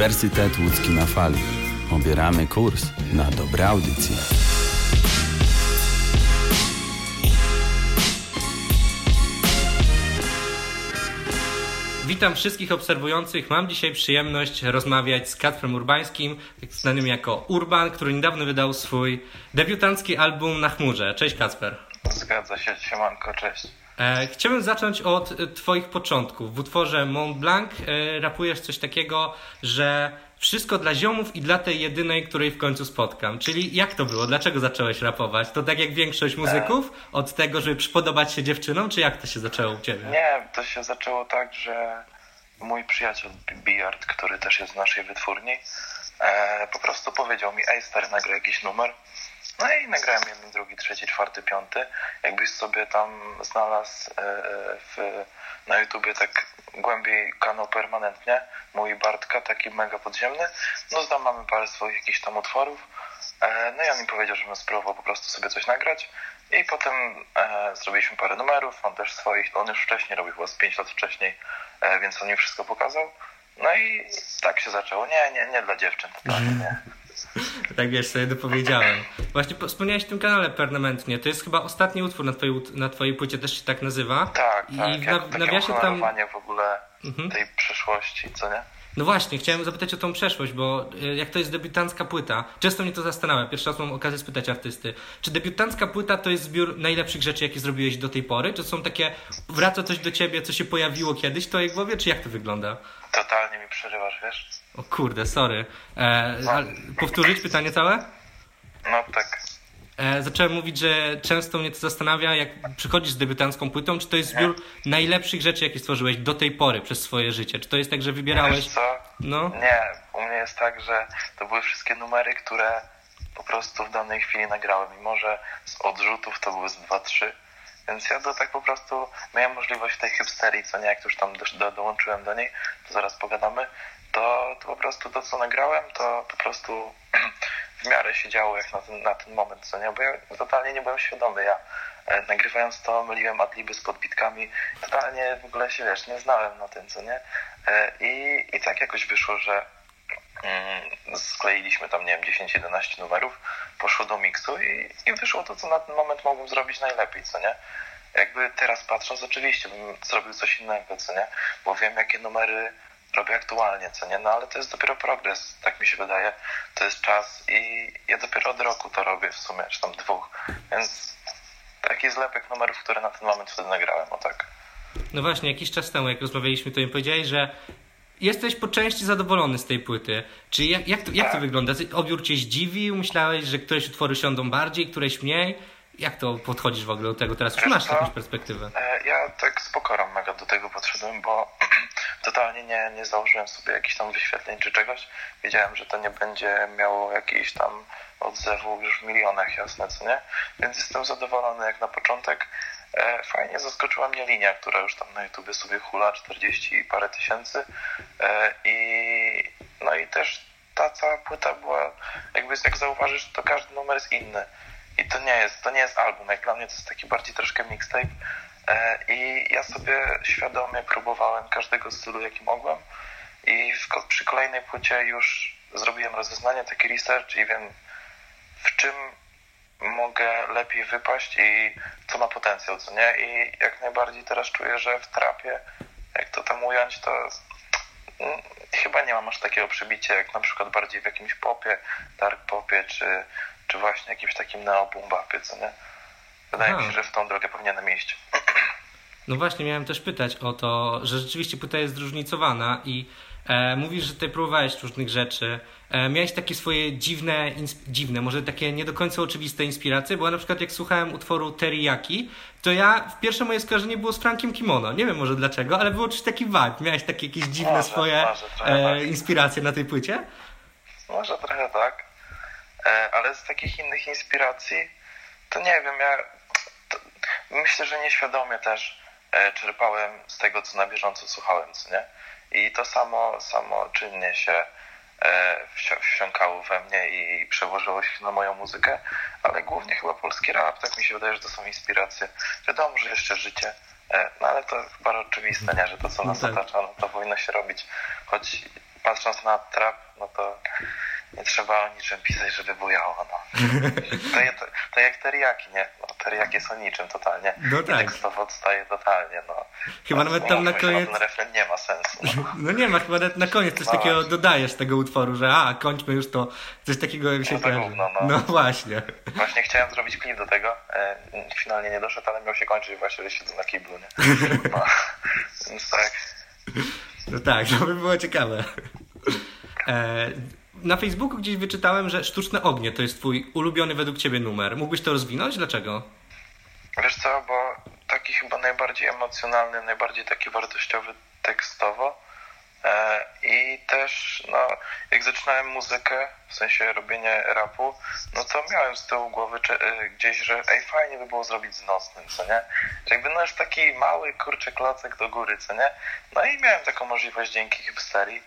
Uniwersytet Łódzki na fali. Obieramy kurs na dobre audycje. Witam wszystkich obserwujących. Mam dzisiaj przyjemność rozmawiać z Kacprem Urbańskim, znanym jako Urban, który niedawno wydał swój debiutancki album Na chmurze. Cześć Kacper. Zgadza się, siemanko, cześć. E, chciałbym zacząć od e, Twoich początków. W utworze Mont Blanc e, rapujesz coś takiego, że wszystko dla ziomów i dla tej jedynej, której w końcu spotkam. Czyli jak to było? Dlaczego zacząłeś rapować? To tak jak większość muzyków? Od tego, żeby przypodobać się dziewczynom? Czy jak to się zaczęło u Ciebie? Nie, to się zaczęło tak, że mój przyjaciel Bijard, który też jest z naszej wytwórni, po prostu powiedział mi, ej stary, nagraj jakiś numer. No i nagrałem jeden, drugi, trzeci, czwarty, piąty. Jakbyś sobie tam znalazł e, e, w, na YouTubie tak głębiej kanał permanentnie, mój Bartka, taki mega podziemny, no tam mamy parę swoich jakichś tam utworów. E, no i on mi powiedział, żebym spróbował po prostu sobie coś nagrać. I potem zrobiliśmy parę numerów, on też swoich, on już wcześniej robił, chyba z 5 lat wcześniej, więc on mi wszystko pokazał. No i tak się zaczęło. Nie, nie, nie dla dziewczyn, nie. Tak wiesz, sobie dopowiedziałem. Właśnie wspomniałeś w tym kanale permanentnie. To jest chyba ostatni utwór na twojej, na twojej płycie, też się tak nazywa. Tak, I tak. w jak, na- takie nawiasie tam. w ogóle Mhm. tej przeszłości, co nie? No właśnie, chciałem zapytać o tą przeszłość, bo y, jak to jest debiutancka płyta, często mnie to zastanawia, pierwszy raz mam okazję spytać artysty, czy debiutancka płyta to jest zbiór najlepszych rzeczy, jakie zrobiłeś do tej pory? Czy są takie, wraca coś do ciebie, co się pojawiło kiedyś w twojej głowie, czy jak to wygląda? Totalnie mi przerywasz, wiesz? O kurde, sorry. E, powtórzyć pytanie całe? No tak. E, zacząłem mówić, że często mnie to zastanawia, jak przychodzisz z debiutancką płytą, czy to jest zbiór najlepszych rzeczy, jakie stworzyłeś do tej pory przez swoje życie? Czy to jest tak, że wybierałeś... Wiesz co? No, Nie, u mnie jest tak, że to były wszystkie numery, które po prostu w danej chwili nagrałem. Mimo, że z odrzutów to były z 2-3. Więc ja to tak po prostu miałem możliwość tej hipsterii, co nie, jak już tam do, do, dołączyłem do niej, to zaraz pogadamy, to, to po prostu to, co nagrałem, to po prostu w miarę się działo jak na ten, na ten moment, co nie, bo ja totalnie nie byłem świadomy, ja e, nagrywając to myliłem adliby z podbitkami, totalnie w ogóle się, wiesz, nie znałem na tym, co nie, e, i, i tak jakoś wyszło, że Mm, skleiliśmy tam, nie wiem, 10-11 numerów, poszło do miksu i, i wyszło to, co na ten moment mogłem zrobić najlepiej, co nie? Jakby teraz patrząc, oczywiście bym zrobił coś innego, co nie? Bo wiem, jakie numery robię aktualnie, co nie? No ale to jest dopiero progres, tak mi się wydaje. To jest czas i ja dopiero od roku to robię w sumie, czy tam dwóch. Więc taki zlepek numerów, które na ten moment wtedy nagrałem, o tak. no właśnie, jakiś czas temu, jak rozmawialiśmy, to mi powiedziałeś, że jesteś po części zadowolony z tej płyty. Czy jak, jak, to, jak to Tak. wygląda? Odbiór cię zdziwił? Myślałeś, że któreś utwory siądą bardziej, któreś mniej? Jak to podchodzisz w ogóle do tego teraz? Czy masz co? jakąś perspektywę? E, Ja tak z pokorą mega do tego podszedłem, bo totalnie nie, nie założyłem sobie jakichś tam wyświetleń czy czegoś. Wiedziałem, że to nie będzie miało jakiejś tam odzewu już w milionach, jasne, co nie? Więc jestem zadowolony jak na początek. E, Fajnie zaskoczyła mnie linia, która już tam na YouTubie sobie hula 40 i parę tysięcy. E, I no i też ta cała płyta była, jakby jak zauważysz, to każdy numer jest inny. I to nie jest, to nie jest album. Jak dla mnie to jest taki bardziej troszkę mixtape. E, I ja sobie świadomie próbowałem każdego stylu, jaki mogłem. I w, przy kolejnej płycie już zrobiłem rozeznanie, taki research i wiem, w czym mogę lepiej wypaść i co ma potencjał, co nie? I jak najbardziej teraz czuję, że w trapie, jak to tam ująć, to mm, chyba nie mam aż takiego przebicia, jak na przykład bardziej w jakimś popie, dark popie, czy, czy właśnie jakimś takim neo-boom-bapie, co nie? Wydaje Aha. mi się, że w tą drogę powinienem iść. No właśnie, miałem też pytać o to, że rzeczywiście płyta jest zróżnicowana i e, mówisz, że ty próbowałeś różnych rzeczy. E, miałeś takie swoje dziwne, dziwne, może takie nie do końca oczywiste inspiracje, bo na przykład jak słuchałem utworu Teriyaki, to ja, w pierwsze moje skojarzenie było z Frankiem Kimono. Nie wiem może dlaczego, ale było coś taki vibe. Miałeś takie jakieś dziwne Może, swoje może, e, tak. inspiracje na tej płycie? Może trochę tak, ale z takich innych inspiracji, to nie wiem, ja myślę, że nieświadomie też e, czerpałem z tego, co na bieżąco słuchałem, co nie? I to samo, samo czynnie się e, wsi- wsiąkało we mnie i przełożyło się na moją muzykę, ale głównie chyba polski rap, tak mi się wydaje, że to są inspiracje. Wiadomo, że jeszcze życie, e, no ale to chyba oczywiste, nie, że to, co nas No tak. otacza, no to powinno się robić, choć patrząc na trap, no to nie trzeba o niczym pisać, żeby bujało, no. To, je- to, to jak teriaki, nie? No, teriaki są niczym totalnie. No tak. tekstowo odstaje totalnie, no. Chyba No, nawet tam na umówmy się, koniec... Ten refren nie ma sensu, no. No nie ma, chyba nawet na koniec coś No takiego dodajesz tego utworu, że a, kończmy już to, coś takiego mi się No kojarzy. gówno, no. No właśnie. Właśnie chciałem zrobić klip do tego, e, finalnie nie doszedł, ale miał się kończyć właśnie, że siedzę na kiblu, nie? No, więc tak. No tak, to by było ciekawe. E, na Facebooku gdzieś wyczytałem, że Sztuczne Ognie to jest twój ulubiony według ciebie numer. Mógłbyś to rozwinąć? Dlaczego? Wiesz co, bo taki chyba najbardziej emocjonalny, najbardziej taki wartościowy tekstowo e, i też, no, jak zaczynałem muzykę, w sensie robienie rapu, no to miałem z tyłu głowy czy, e, gdzieś, że ej, fajnie by było zrobić z nocnym, co nie? Że jakby no już taki mały, kurczę, klocek do góry, co nie? No i miałem taką możliwość dzięki hipsterii.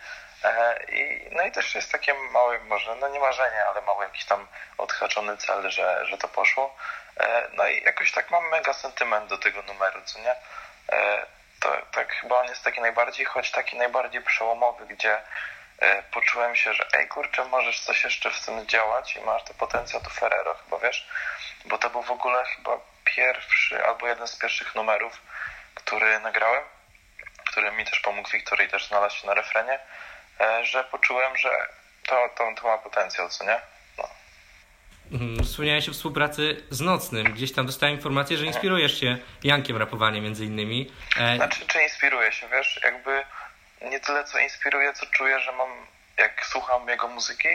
I, no i też jest takie małe, może, no nie marzenie, ale mały jakiś tam odhaczony cel, że, że to poszło. E, no i jakoś tak mam mega sentyment do tego numeru, co nie? E, to tak chyba on jest taki najbardziej, choć taki najbardziej przełomowy, gdzie e, poczułem się, że ej kurczę, możesz coś jeszcze w tym działać i masz to potencjał do Ferrero chyba, wiesz? Bo to był w ogóle chyba pierwszy albo jeden z pierwszych numerów, który nagrałem, który mi też pomógł Wiktorii też znalazł się na refrenie, że poczułem, że to, to, to ma potencjał, co nie? No. Mhm, Wspomniałeś o współpracy z Nocnym. Gdzieś tam dostałem informację, że inspirujesz się Jankiem rapowanie między innymi. E, Znaczy, czy inspiruje się, wiesz, jakby nie tyle co inspiruje, co czuję, że mam, jak słucham jego muzyki,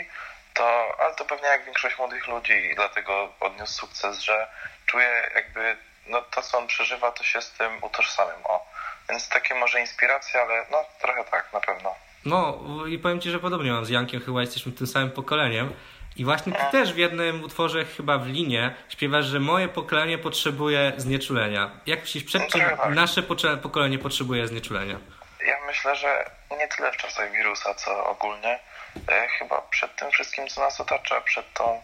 to, ale to pewnie jak większość młodych ludzi i dlatego odniósł sukces, że czuję jakby, no to co on przeżywa, to się z tym utożsamiam, o. Więc takie może inspiracja, ale no trochę tak, na pewno. No i powiem Ci, że podobnie mam z Jankiem, chyba jesteśmy tym samym pokoleniem. I właśnie Ty też w jednym utworze, chyba w linie, śpiewasz, że moje pokolenie potrzebuje znieczulenia. Jak myślisz, przed czym tak. nasze pokolenie potrzebuje znieczulenia? Ja myślę, że nie tyle w czasach wirusa, co ogólnie. E, chyba przed tym wszystkim, co nas otacza, przed tą,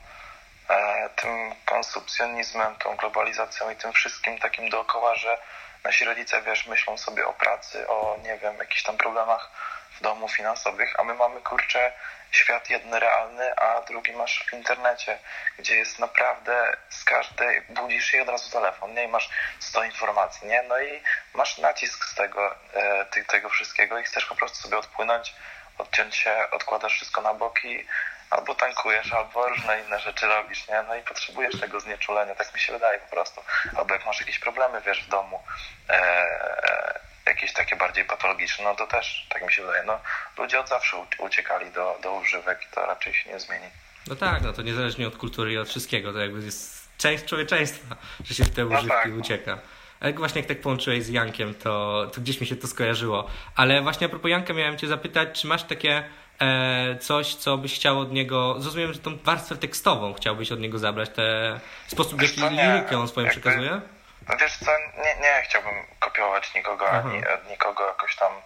e, tym konsumpcjonizmem, tą globalizacją i tym wszystkim takim dookoła, że nasi rodzice, wiesz, myślą sobie o pracy, o, nie wiem, jakichś tam problemach w domu finansowych, a my mamy, kurczę, świat jeden realny, a drugi masz w internecie, gdzie jest naprawdę z każdej, budzisz się i od razu telefon, nie? I masz 100 informacji, nie? No i masz nacisk z tego, e, ty, tego wszystkiego i chcesz po prostu sobie odpłynąć, odciąć się, odkładasz wszystko na boki, albo tankujesz, albo różne inne rzeczy robisz, nie? No i potrzebujesz tego znieczulenia, tak mi się wydaje po prostu. Albo jak masz jakieś problemy, wiesz, w domu, e, jakieś takie bardziej patologiczne, no to też, tak mi się wydaje, no ludzie od zawsze uciekali do, do używek i to raczej się nie zmieni. No tak, no to niezależnie od kultury i od wszystkiego, to jakby jest część człowieczeństwa, że się w te No używki tak. ucieka. Ale właśnie jak tak połączyłeś z Jankiem, to, to gdzieś mi się to skojarzyło. Ale właśnie a propos Janka miałem cię zapytać, czy masz takie e, coś, co byś chciał od niego, zrozumiem, że tą warstwę tekstową chciałbyś od niego zabrać, te sposób, w jaki lirykę on swoją Jakby- przekazuje? No Wiesz co, nie, nie chciałbym kopiować nikogo, Aha. ani od nikogo jakoś tam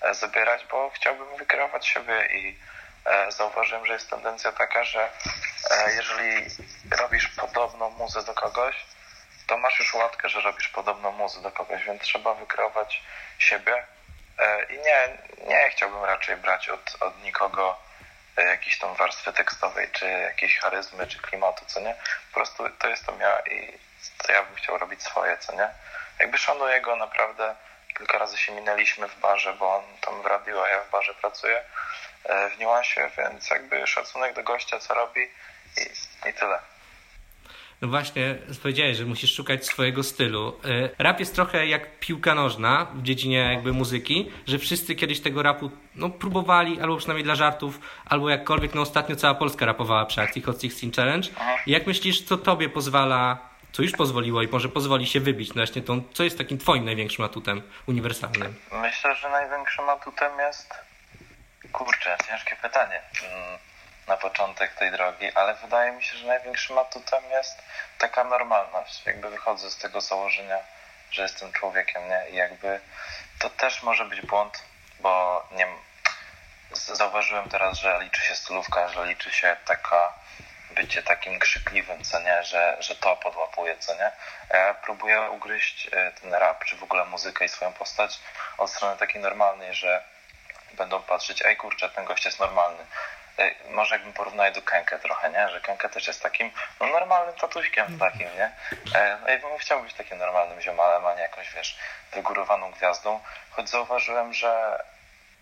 e, zabierać, bo chciałbym wykreować siebie i e, zauważyłem, że jest tendencja taka, że e, jeżeli robisz podobną muzę do kogoś, to masz już łatkę, że robisz podobną muzę do kogoś, więc trzeba wykreować siebie e, i nie, nie chciałbym raczej brać od, od nikogo jakiejś tam warstwy tekstowej, czy jakiejś charyzmy, czy klimatu, co nie? Po prostu to jestem ja i to ja bym chciał robić swoje, co nie? Jakby szanuję go naprawdę. Kilka razy się minęliśmy w barze, bo on tam w radiu, a ja w barze pracuję e, w niuansie, więc jakby szacunek do gościa, co robi i, i tyle. No właśnie, powiedziałeś, że musisz szukać swojego stylu. Y, Rap jest trochę jak piłka nożna w dziedzinie jakby muzyki, że wszyscy kiedyś tego rapu no, próbowali, albo przynajmniej dla żartów, albo jakkolwiek, no ostatnio cała Polska rapowała przy akcji Hot 16 Challenge. I jak myślisz, co tobie pozwala, co już pozwoliło i może pozwoli się wybić no właśnie tą, co jest takim twoim największym atutem uniwersalnym? Myślę, że największym atutem jest. Kurczę, ciężkie pytanie mm, na początek tej drogi, ale wydaje mi się, że największym atutem jest taka normalność. Jakby wychodzę z tego założenia, że jestem człowiekiem, nie? I jakby to też może być błąd, bo nie zauważyłem teraz, że liczy się stylówka, że liczy się taka bycie takim krzykliwym, co nie, że, że to podłapuje, co nie. Ja próbuję ugryźć e, ten rap, czy w ogóle muzykę i swoją postać od strony takiej normalnej, że będą patrzeć, ej kurczę, ten gość jest normalny. Ej, może jakbym porównał do Kenkę trochę, nie? Że Kenkę też jest takim no, normalnym tatuśkiem takim, nie? E, no i bym chciał być takim normalnym ziomalem, a nie jakąś, wiesz, wygórowaną gwiazdą. Choć zauważyłem, że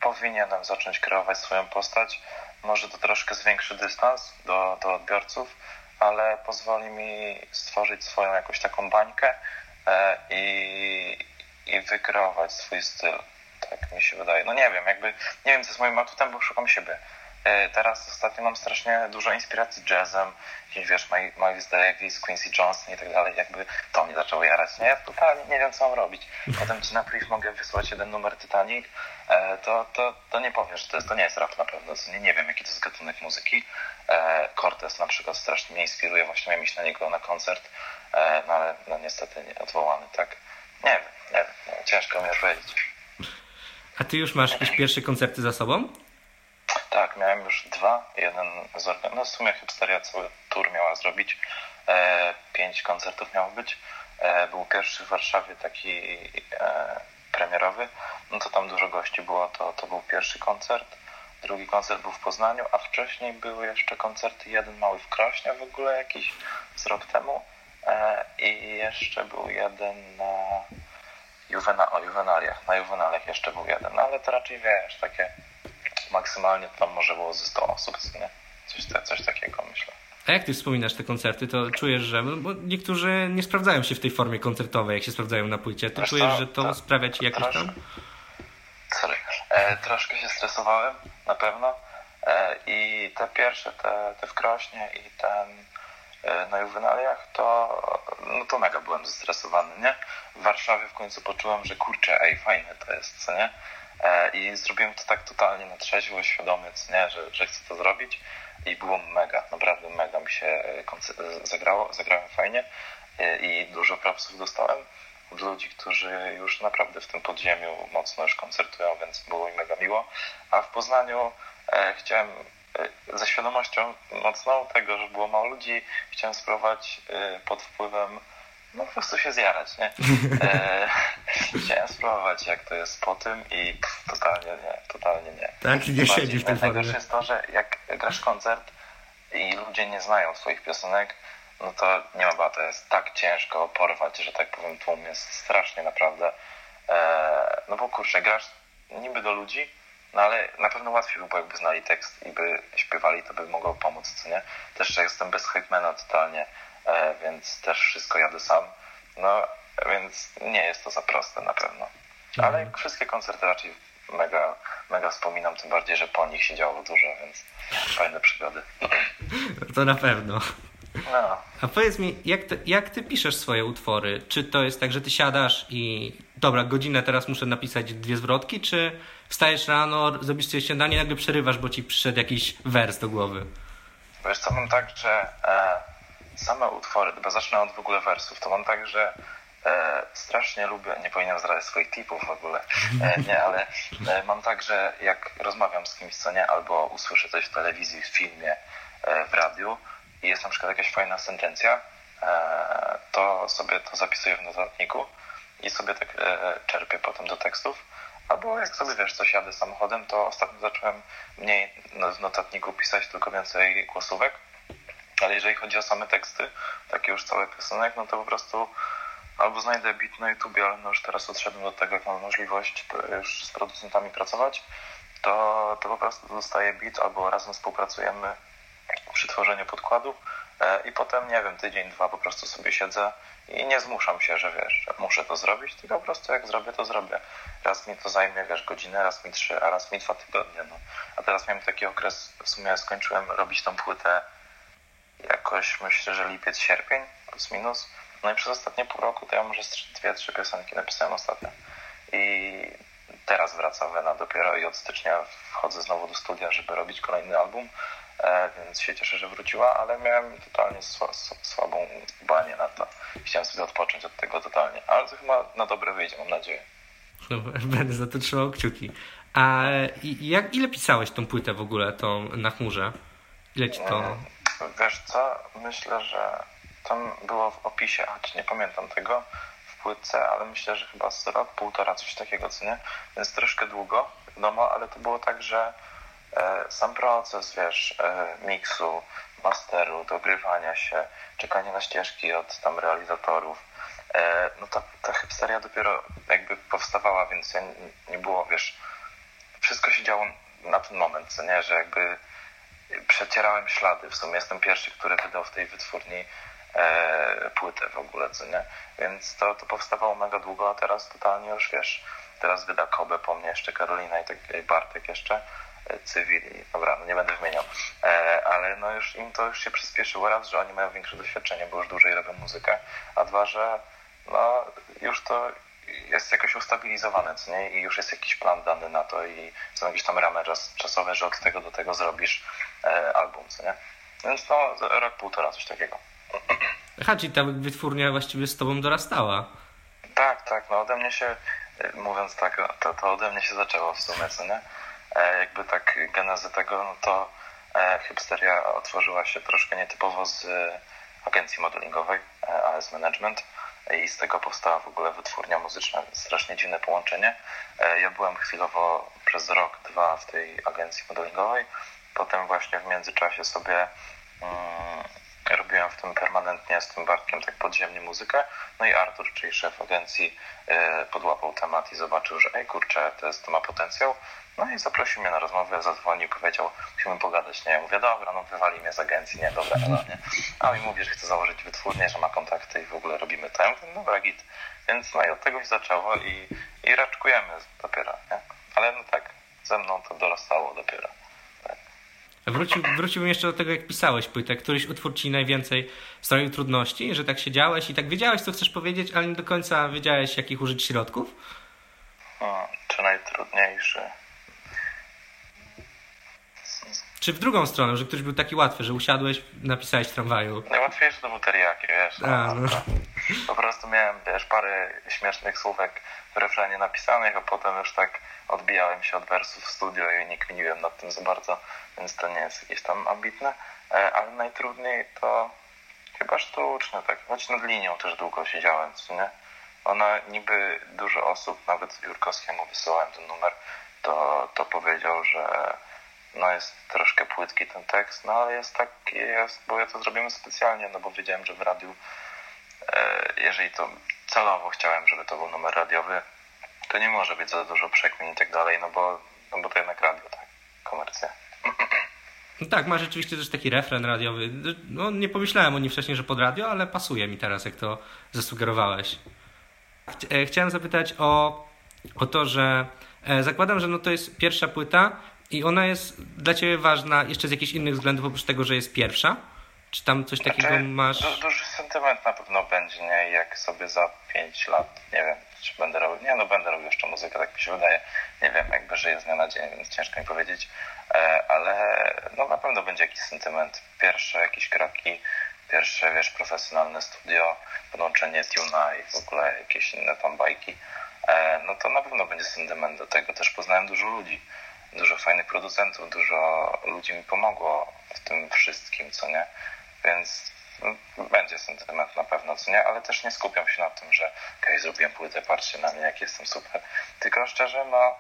powinienem zacząć kreować swoją postać. Może to troszkę zwiększy dystans do, do odbiorców, ale pozwoli mi stworzyć swoją jakąś taką bańkę e, i, i wykreować swój styl. Tak mi się wydaje. No nie wiem, jakby nie wiem, co jest moim atutem, bo szukam siebie. E, teraz ostatnio mam strasznie dużo inspiracji jazzem, jakimś, wiesz, Miles Davis, Quincy Johnson i tak dalej, jakby to mnie zaczęło jarać, nie? Ja totalnie nie wiem, co mam robić. Potem ci na priv mogę wysłać jeden numer Titanic, e, to, to, to nie powiesz, to, jest, to nie jest rap na pewno, nie, nie wiem, jaki to jest gatunek muzyki. E, Cortez na przykład strasznie mnie inspiruje, właśnie miałem iść na niego na koncert, no ale no niestety nie odwołany, tak? Nie wiem, nie wiem, no, ciężko mi powiedzieć. A ty już masz jakieś pierwsze koncerty za sobą? Tak, miałem już dwa. Jeden z no w sumie Hipsteria cały tour miała zrobić. E, pięć koncertów miało być. E, był pierwszy w Warszawie taki e, premierowy. No to tam dużo gości było, to, to był pierwszy koncert. Drugi koncert był w Poznaniu, a wcześniej były jeszcze koncerty, jeden mały w Krośnie w ogóle jakiś z rok temu. E, I jeszcze był jeden na Juvena, o Juvenaliach. Na Juvenaliach jeszcze był jeden, no ale to raczej wiesz, takie maksymalnie tam może było ze 100 osób, nie? Coś, coś takiego myślę. A jak ty wspominasz te koncerty, to czujesz, że no, bo niektórzy nie sprawdzają się w tej formie koncertowej, jak się sprawdzają na płycie. To Wiesz czujesz, że to, to sprawia ci jakoś tam? Sorry. E, troszkę się stresowałem, na pewno. E, I te pierwsze, te, te w Krośnie i ten e, na Juvenaliach, to, no to mega byłem zestresowany, nie? W Warszawie w końcu poczułem, że kurczę, ej, fajne to jest, co nie? E, I zrobiłem to tak totalnie na trzeźwo, świadomie, nie, że, że chcę to zrobić. I było mega, naprawdę mega mi się e, zagrało, zagrałem fajnie e, i dużo propsów dostałem od ludzi, którzy już naprawdę w tym podziemiu mocno już koncertują, więc było mi mega miło. A w Poznaniu e, chciałem e, ze świadomością mocną tego, że było mało ludzi, chciałem spróbować e, pod wpływem no po prostu się zjarać, nie? E, chciałem spróbować, jak to jest po tym i pff, totalnie nie, totalnie nie. Tak, nie siedzi w tym Najgorsze jest to, że jak grasz koncert i ludzie nie znają swoich piosenek, no to nie ma bata, jest tak ciężko porwać, że tak powiem, tłum jest strasznie naprawdę. E, no bo kurczę, grasz niby do ludzi, no ale na pewno łatwiej by było, jakby znali tekst i by śpiewali, to by mogło pomóc, co nie? Też jestem bez hypemana totalnie, więc też wszystko jadę sam. No, więc nie jest to za proste na pewno. Ale mhm. wszystkie koncerty raczej mega, mega wspominam, tym bardziej, że po nich się działo dużo, więc fajne przygody. To na pewno. No. A powiedz mi, jak ty, jak ty piszesz swoje utwory? Czy to jest tak, że ty siadasz i dobra, godzinę teraz muszę napisać dwie zwrotki, czy wstajesz rano, zrobisz sobie śniadanie i nagle przerywasz, bo ci przyszedł jakiś wers do głowy? Wiesz co, mam tak, że e, same utwory, bo zacznę od w ogóle wersów, to mam tak, że e, strasznie lubię, nie powinienem zdradzać swoich tipów w ogóle, e, nie, ale e, mam tak, że jak rozmawiam z kimś, co nie, albo usłyszę coś w telewizji, w filmie, e, w radiu i jest na przykład jakaś fajna sentencja, e, to sobie to zapisuję w notatniku i sobie tak e, czerpię potem do tekstów. Albo jak sobie wiesz, coś jadę samochodem, to ostatnio zacząłem mniej w notatniku pisać, tylko więcej głosówek ale jeżeli chodzi o same teksty, takie już całe piosenek, no to po prostu albo znajdę beat na YouTubie, ale no już teraz odszedłem do tego, jak mam możliwość już z producentami pracować, to, to po prostu dostaję beat albo razem współpracujemy przy tworzeniu podkładu e, i potem, nie wiem, tydzień, dwa po prostu sobie siedzę i nie zmuszam się, że wiesz, że muszę to zrobić, tylko po prostu jak zrobię, to zrobię. Raz mi to zajmie, wiesz, godzinę, raz mi trzy, a raz mi dwa tygodnie, no. A teraz miałem taki okres, w sumie skończyłem robić tą płytę jakoś myślę, że lipiec, sierpień, plus minus. No i przez ostatnie pół roku to ja może dwie, trzy piosenki napisałem ostatnio. I teraz wraca Wena dopiero i od stycznia wchodzę znowu do studia, żeby robić kolejny album, e, więc się cieszę, że wróciła, ale miałem totalnie słabą banię na to. Chciałem sobie odpocząć od tego totalnie, ale to chyba na dobre wyjdzie, mam nadzieję. No, będę za to trzymał kciuki. A jak, ile pisałeś tą płytę w ogóle, tą na chmurze? Ile ci to... Wiesz co, myślę, że tam było w opisie, choć nie pamiętam tego, w płytce, ale myślę, że chyba z rok, półtora, coś takiego, co nie? Więc troszkę długo. wiadomo, ale to było tak, że e, sam proces, wiesz, e, miksu, masteru, dogrywania się, czekanie na ścieżki od tam realizatorów, e, no ta, ta hipsteria dopiero jakby powstawała, więc nie, nie było, wiesz, wszystko się działo na ten moment, co nie, że jakby przecierałem ślady. W sumie jestem pierwszy, który wydał w tej wytwórni e, płytę w ogóle, co nie? Więc to, to powstawało mega długo, a teraz totalnie już wiesz, teraz wyda Kobe po mnie jeszcze Karolina i tak Bartek jeszcze, e, Cywil i dobra, no nie będę wymieniał, e, ale no już im to już się przyspieszyło raz, że oni mają większe doświadczenie, bo już dłużej robią muzykę, a dwa, że no już to jest jakoś ustabilizowane, co nie? I już jest jakiś plan dany na to i są jakieś tam ramy czas, czasowe, że od tego do tego zrobisz e, album, co nie? Więc no, rok, półtora, coś takiego. Aha, czyli ta wytwórnia właściwie z tobą dorastała. Tak, tak, no ode mnie się, e, mówiąc tak, to, to ode mnie się zaczęło w sumie, co nie? E, jakby tak genezy tego, no to e, Hipsteria otworzyła się troszkę nietypowo z e, agencji modelingowej e, AS Management i z tego powstała w ogóle wytwórnia muzyczna, strasznie dziwne połączenie. E, ja byłem chwilowo przez rok, dwa w tej agencji modelingowej, potem właśnie w międzyczasie sobie mm, robiłem w tym permanentnie z tym Bartkiem tak podziemnie muzykę, no i Artur, czyli szef agencji e, podłapał temat i zobaczył, że ej kurczę, to, jest, to ma potencjał, no i zaprosił mnie na rozmowę, zadzwonił, powiedział, musimy pogadać, nie? Ja mówię, dobra, no wywali mnie z agencji, nie, dobra, no, nie? A mi mówi, że chce założyć wytwórnię, że ma kontakty i w ogóle robimy to. Ja mówię, dobra, git. Więc no i od tego się zaczęło i, i raczkujemy dopiero, nie? Ale no tak, ze mną to dorastało dopiero. Tak. Wrócił, wróciłbym jeszcze do tego, jak pisałeś płytę. Któryś utwór ci najwięcej sprawił trudności, że tak siedziałeś i tak wiedziałeś, co chcesz powiedzieć, ale nie do końca wiedziałeś, jakich użyć środków? Hmm, czy najtrudniejszy? Czy w drugą stronę, że ktoś był taki łatwy, że usiadłeś, napisałeś w tramwaju? Najłatwiejsze to był teriyaki, wiesz. No, A, no. to, po prostu miałem, wiesz, parę śmiesznych słówek w refrenie napisanych, a potem już tak odbijałem się od wersów w studio i nie kminiłem nad tym za bardzo, więc to nie jest jakieś tam ambitne. E, Ale najtrudniej to chyba sztuczne, tak. Choć nad linią też długo siedziałem, co nie? Ona niby dużo osób, nawet Jurkowskiemu wysyłałem ten numer, to, to powiedział, że no jest troszkę płytki ten tekst, no ale jest taki, jest, bo ja to zrobimy specjalnie, no bo wiedziałem, że w radiu, e, jeżeli to celowo chciałem, żeby to był numer radiowy, to nie może być za dużo przekmin i tak dalej, no bo, no bo to jednak radio, tak, komercja. No tak, ma rzeczywiście też taki refren radiowy. No, nie pomyślałem o nim wcześniej, że pod radio, ale pasuje mi teraz, jak to zasugerowałeś. E, Chciałem zapytać o, o to, że e, zakładam, że no to jest pierwsza płyta i ona jest dla Ciebie ważna jeszcze z jakichś innych względów, oprócz tego, że jest pierwsza? Czy tam coś takiego Znaczy, masz? Du, duży sentyment na pewno będzie, nie? Jak sobie za 5 lat, nie wiem, czy będę robił, nie no będę robił jeszcze muzykę, tak mi się wydaje. Nie wiem, jakby żyję z dnia na dzień, więc ciężko mi powiedzieć. E, ale no na pewno będzie jakiś sentyment. Pierwsze jakieś kroki, pierwsze, wiesz, profesjonalne studio, podłączenie tuna i w ogóle jakieś inne tam bajki. E, no to na pewno będzie sentyment do tego. Też poznałem dużo ludzi, dużo fajnych producentów, dużo ludzi mi pomogło w tym wszystkim, co nie? Więc no, będzie sentyment na pewno, co nie? Ale też nie skupiam się na tym, że okej, zrobiłem płytę, patrzcie na mnie, jak jestem super. Tylko szczerze, no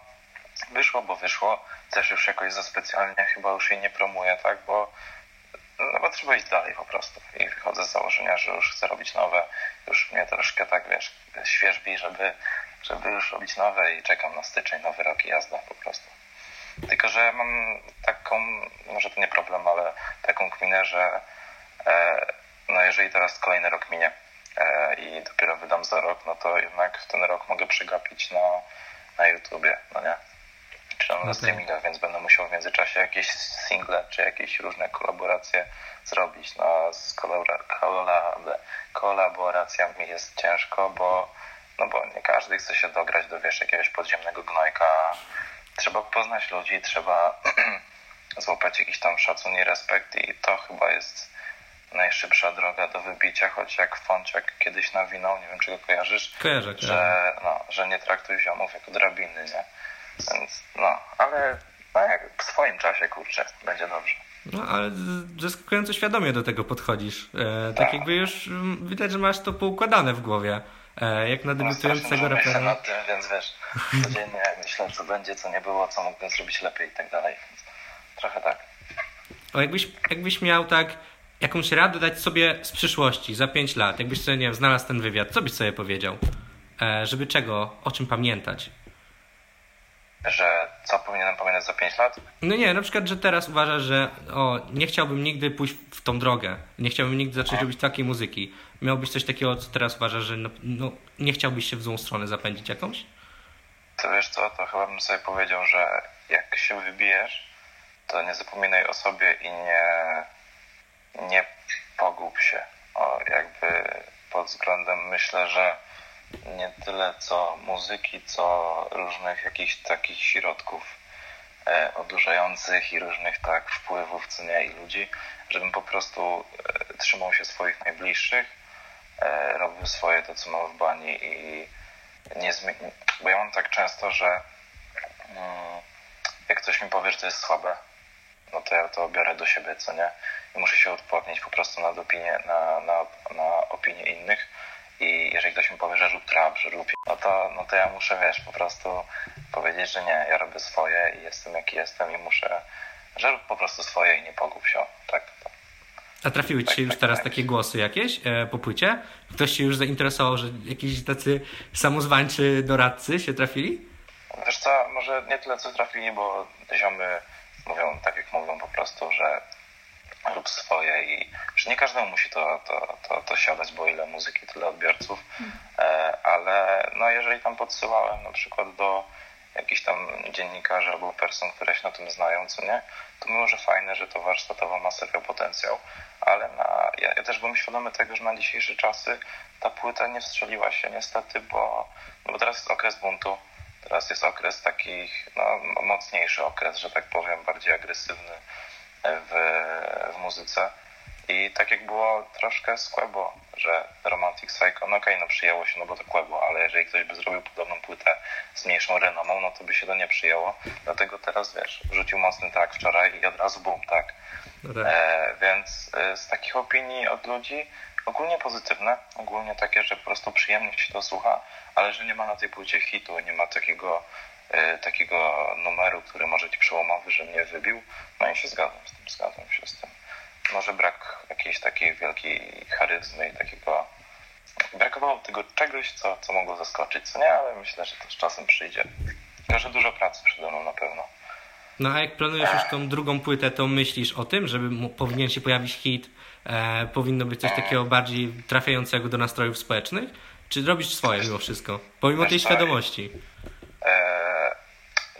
wyszło, bo wyszło. Też już jakoś za specjalnie chyba już jej nie promuję, tak? Bo no bo trzeba iść dalej po prostu. I wychodzę z założenia, że już chcę robić nowe. Już mnie troszkę tak, wiesz, świeżbi, żeby, żeby już robić nowe i czekam na styczeń, nowy rok i jazda po prostu. Tylko, że mam taką, może to nie problem, ale taką kminę, że e, no jeżeli teraz kolejny rok minie e, i dopiero wydam za rok, no to jednak ten rok mogę przegapić na, na YouTubie, no nie? Czy tam na streamingach, więc będę musiał w międzyczasie jakieś single, czy jakieś różne kolaboracje zrobić. No z kolabora, kolab, kolaboracjami jest ciężko, bo no bo nie każdy chce się dograć do wiesz, jakiegoś podziemnego gnojka. Trzeba poznać ludzi, trzeba złapać jakiś tam szacun i respekt i to chyba jest najszybsza droga do wybicia, choć jak Fąciak kiedyś nawinął, nie wiem czy go kojarzysz, Kojarzę, że, no, że nie traktuj ziomów jako drabiny, nie? Więc no, ale no, jak w swoim czasie, kurczę, będzie dobrze. No, ale zaskakująco świadomie do tego podchodzisz. E, tak jakby już mm, widać, że masz to poukładane w głowie. E, jak na No, debiutującego myślę rapera. nad tym, więc wiesz, codziennie myślę, co będzie, co nie było, co mógłbym zrobić lepiej i tak dalej. Trochę tak. O, jakbyś, jakbyś miał tak jakąś radę dać sobie z przyszłości, za 5 lat, jakbyś sobie, nie wiem, znalazł ten wywiad, co byś sobie powiedział? E, żeby czego, o czym pamiętać? Że co powinienem pamiętać za 5 lat? No nie, na przykład, że teraz uważasz, że o, nie chciałbym nigdy pójść w tą drogę, nie chciałbym nigdy zacząć robić takiej muzyki. Miałbyś coś takiego, co teraz uważasz, że no, no, nie chciałbyś się w złą stronę zapędzić jakąś? To wiesz co, to chyba bym sobie powiedział, że jak się wybijesz, to nie zapominaj o sobie i nie, nie pogub się. O, jakby pod względem myślę, że nie tyle co muzyki, co różnych jakichś takich środków e, odurzających i różnych tak wpływów, co nie, i ludzi, żebym po prostu e, trzymał się swoich najbliższych, e, robił swoje to, co mam w bani i nie zmi- bo ja mam tak często, że mm, jak ktoś mi powie, że to jest słabe, no to ja to biorę do siebie, co nie? I muszę się odpłatnić po prostu na opinię, na, na, na opinię innych. I jeżeli ktoś mi powie, że rób trap, że rób, no to, no to ja muszę, wiesz, po prostu powiedzieć, że nie, ja robię swoje i jestem jaki jestem i muszę, że rób po prostu swoje i nie pogub się. Tak, tak. A trafiły ci się Tak, już tak, teraz tak. takie głosy jakieś e, po płycie? Ktoś się już zainteresował, że jakiś tacy samozwańczy doradcy się trafili? Wiesz co, może nie tyle co trafili, bo ziomy mówią tak jak mówią po prostu, że rób swoje i że nie każdemu musi to, to, to, to siadać, bo ile muzyki, tyle odbiorców, e, ale no jeżeli tam podsyłałem na przykład do jakichś tam dziennikarzy albo person, które się na tym znają, co nie, to mimo, że fajne, że to warsztatowo ma serio potencjał, ale na, ja, ja też byłem świadomy tego, że na dzisiejsze czasy ta płyta nie wstrzeliła się niestety, bo, no bo teraz jest okres buntu, teraz jest okres takich, no mocniejszy okres, że tak powiem, bardziej agresywny w, w muzyce. I tak jak było troszkę z Quebo, że Romantic Psycho, no okej, no przyjęło się, no bo to Quebo, ale jeżeli ktoś by zrobił podobną płytę z mniejszą renomą, no to by się to nie przyjęło. Dlatego teraz, wiesz, wrzucił mocny tak wczoraj i od razu boom, tak. No tak. E, więc e, z takich opinii od ludzi ogólnie pozytywne, ogólnie takie, że po prostu przyjemnie się to słucha, ale że nie ma na tej płycie hitu, nie ma takiego, e, takiego numeru, który może być przełomowy, że mnie wybił. No i się zgadzam z tym, zgadzam się z tym. Może brak jakiejś takiej wielkiej charyzmy i takiego... Brakowało tego czegoś, co, co mogło zaskoczyć, co nie, ale myślę, że to z czasem przyjdzie. Tylko, że dużo pracy przede mną na pewno. No a jak planujesz już tą drugą płytę, to myślisz o tym, żeby powinien się pojawić hit, e, powinno być coś takiego bardziej trafiającego do nastrojów społecznych? Czy robisz swoje mimo wszystko? Pomimo tej świadomości. E,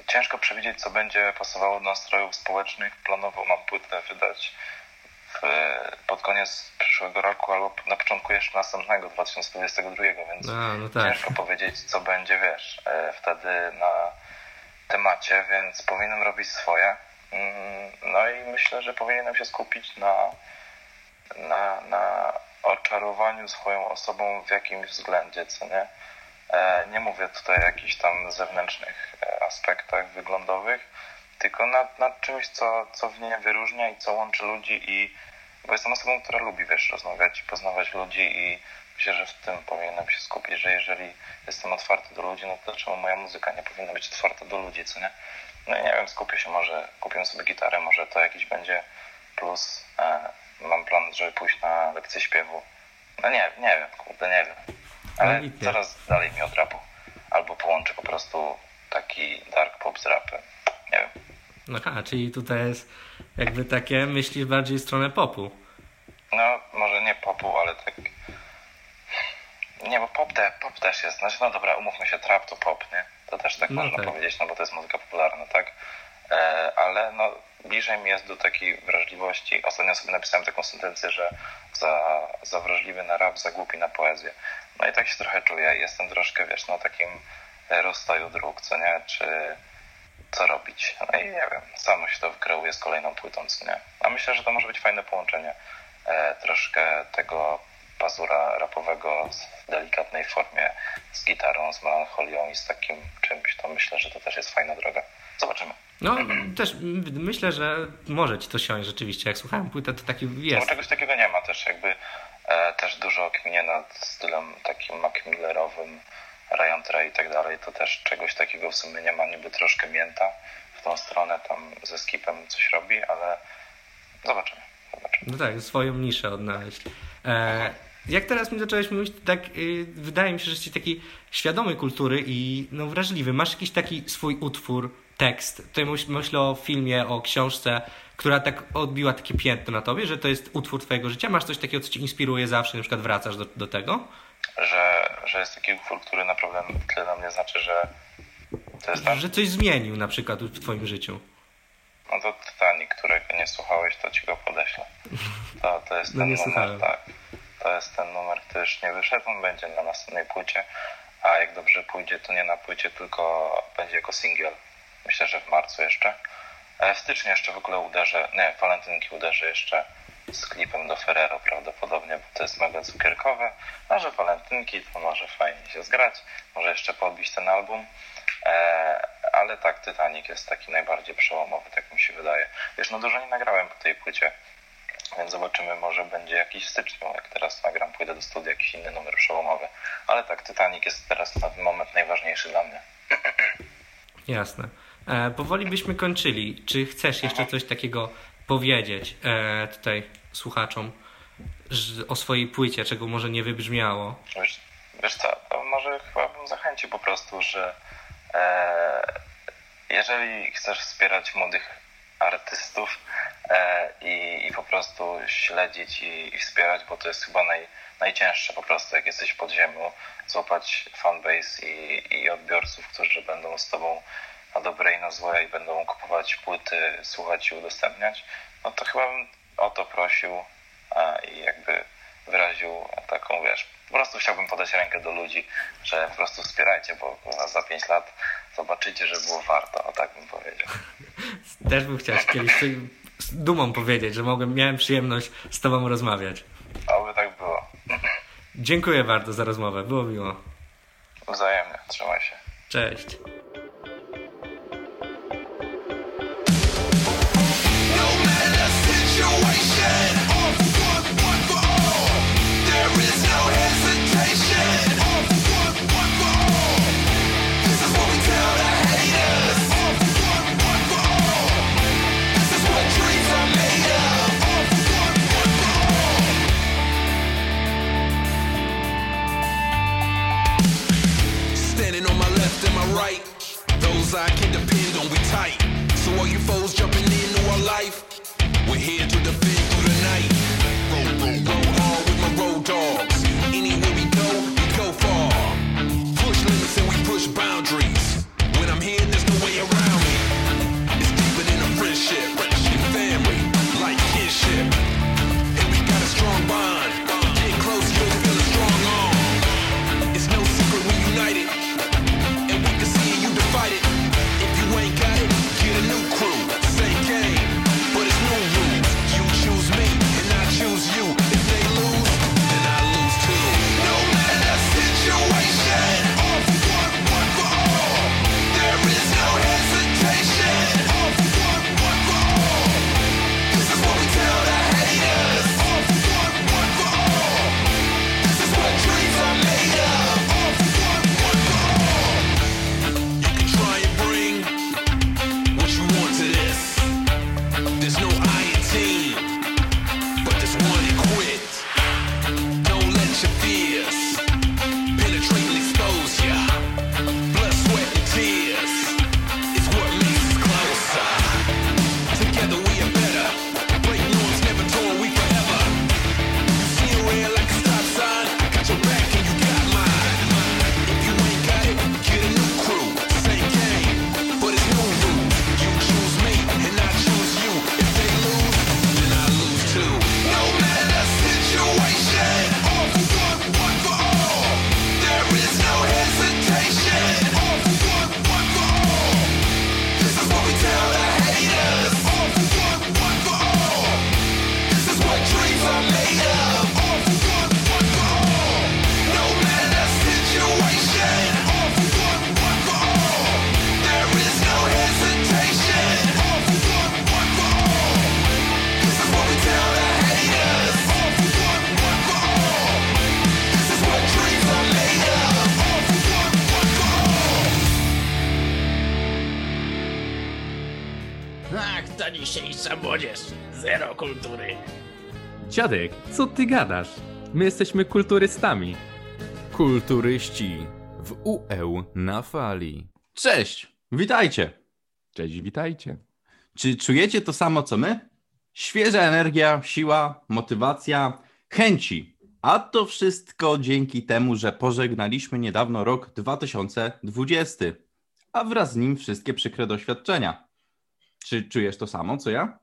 ciężko przewidzieć, co będzie pasowało do nastrojów społecznych. Planowo mam płytę wydać w, pod koniec przyszłego roku albo na początku jeszcze następnego, 2022, więc A, no tak. ciężko powiedzieć, co będzie, wiesz, e, wtedy na temacie, więc powinienem robić swoje. Mm, No i myślę, że powinienem się skupić na, na, na oczarowaniu swoją osobą w jakimś względzie, co nie? E, Nie mówię tutaj o jakichś tam zewnętrznych e, aspektach wyglądowych, tylko nad, nad czymś, co, co w niej wyróżnia i co łączy ludzi i bo jestem osobą, która lubi, wiesz, rozmawiać i poznawać ludzi i myślę, że w tym powinienem się skupić, że jeżeli jestem otwarty do ludzi, no to czemu moja muzyka nie powinna być otwarta do ludzi, co nie? No i nie wiem, skupię się, może kupię sobie gitarę, może to jakiś będzie plus. E, mam plan, żeby pójść na lekcję śpiewu. No nie, nie wiem, kurde, nie wiem. Ale coraz dalej mi od rapu. Albo połączę po prostu taki dark pop z rapem. Nie wiem. No Aha, czyli tutaj jest jakby takie, myślisz bardziej w stronę popu. No, może nie popu, ale tak... Nie, bo pop, te, pop też jest. Znaczy, no dobra, umówmy się, trap to pop, nie? To też tak No można tak. powiedzieć, no bo to jest muzyka popularna, tak? E, ale no, bliżej mi jest do takiej wrażliwości. Ostatnio sobie napisałem taką sentencję, że za, za wrażliwy na rap, za głupi na poezję. No i tak się trochę czuję. Jestem troszkę, wiesz, na takim e, rozstaju dróg, co nie? Czy co robić? No i nie wiem, samo się to wykreuje z kolejną płytą, co nie? A myślę, że to może być fajne połączenie e, troszkę tego pazura rapowego w delikatnej formie z gitarą, z melancholią i z takim czymś, to myślę, że to też jest fajna droga. Zobaczymy. No, też myślę, że może ci to siąść rzeczywiście. Jak słuchałem płytę, to taki No, jest. bo czegoś takiego nie ma też jakby E, też dużo kminie nad stylem takim Macmillerowym, Ryan Trey i tak dalej. To też czegoś takiego w sumie nie ma, niby troszkę mięta w tą stronę, tam ze skipem coś robi, ale zobaczymy. zobaczymy. No tak, swoją niszę odnaleźć. E, jak teraz mi zacząłeś mówić, tak y, wydaje mi się, że jesteś taki świadomy kultury i no, wrażliwy. Masz jakiś taki swój utwór, tekst. Tutaj myśl, myślę o filmie, o książce, która tak odbiła takie piętno na tobie, że to jest utwór twojego życia. Masz coś takiego, co ci inspiruje zawsze, na przykład wracasz do, do tego? Że, że jest taki utwór, który naprawdę tyle dla mnie znaczy, że to jest tam... Że coś zmienił na przykład w twoim życiu. No to Titanic, którego nie słuchałeś, to ci go podeślę. To, to jest No ten numer, słuchałem. tak. To jest ten numer, który już nie wyszedł, on będzie na następnej płycie, a jak dobrze pójdzie, to nie na płycie, tylko będzie jako singiel. Myślę, że w marcu jeszcze. E, W styczniu jeszcze w ogóle uderzę, nie, w walentynki uderzę jeszcze z klipem do Ferrero prawdopodobnie, bo to jest mega cukierkowe, a że walentynki to może fajnie się zgrać, może jeszcze podbić ten album. E, ale tak, Titanic jest taki najbardziej przełomowy, tak mi się wydaje. Wiesz, no dużo nie nagrałem po tej płycie, więc zobaczymy, może będzie jakiś w styczniu, jak teraz nagram, pójdę do studia, jakiś inny numer przełomowy. Ale tak, Titanic jest teraz na ten moment najważniejszy dla mnie. Jasne. E, powoli byśmy kończyli. Czy chcesz jeszcze coś takiego powiedzieć e, tutaj słuchaczom o swojej płycie, czego może nie wybrzmiało? Wiesz, wiesz co, to może chyba bym zachęcił po prostu, że e, jeżeli chcesz wspierać młodych artystów e, i, i po prostu śledzić i, i wspierać, bo to jest chyba naj, najcięższe po prostu, jak jesteś w podziemiu, złapać fanbase i, i odbiorców, którzy będą z tobą na dobre i na złe i będą kupować płyty, słuchać i udostępniać, no to chyba bym o to prosił a, i jakby wyraził taką, wiesz, po prostu chciałbym podać rękę do ludzi, że po prostu wspierajcie, bo za 5 lat zobaczycie, że było warto, o tak bym powiedział. Też bym chciał kiedyś z dumą powiedzieć, że mogłem, miałem przyjemność z tobą rozmawiać. Oby tak było. Dziękuję bardzo za rozmowę, było miło. Wzajemnie, trzymaj się. Cześć. I can depend on, we tight. So all you foes jumping into our life, we're here to Dziadek, co ty gadasz? My jesteśmy kulturystami. Kulturyści w UE na fali. Cześć, witajcie. Cześć, witajcie. Czy czujecie to samo co my? Świeża energia, siła, motywacja, chęci. A to wszystko dzięki temu, że pożegnaliśmy niedawno rok 2020, a wraz z nim wszystkie przykre doświadczenia. Czy czujesz to samo co ja?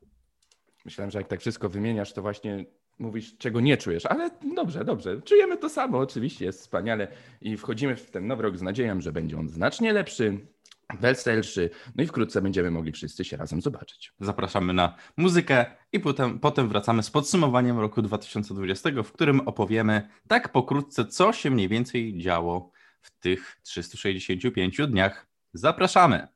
Myślałem, że jak tak wszystko wymieniasz, to właśnie mówisz, czego nie czujesz, ale dobrze, dobrze. Czujemy to samo, oczywiście, jest wspaniale i wchodzimy w ten nowy rok z nadzieją, że będzie on znacznie lepszy, weselszy, no i wkrótce będziemy mogli wszyscy się razem zobaczyć. Zapraszamy na muzykę i potem, potem wracamy z podsumowaniem roku 2020, w którym opowiemy tak pokrótce, co się mniej więcej działo w tych 365 dniach. Zapraszamy!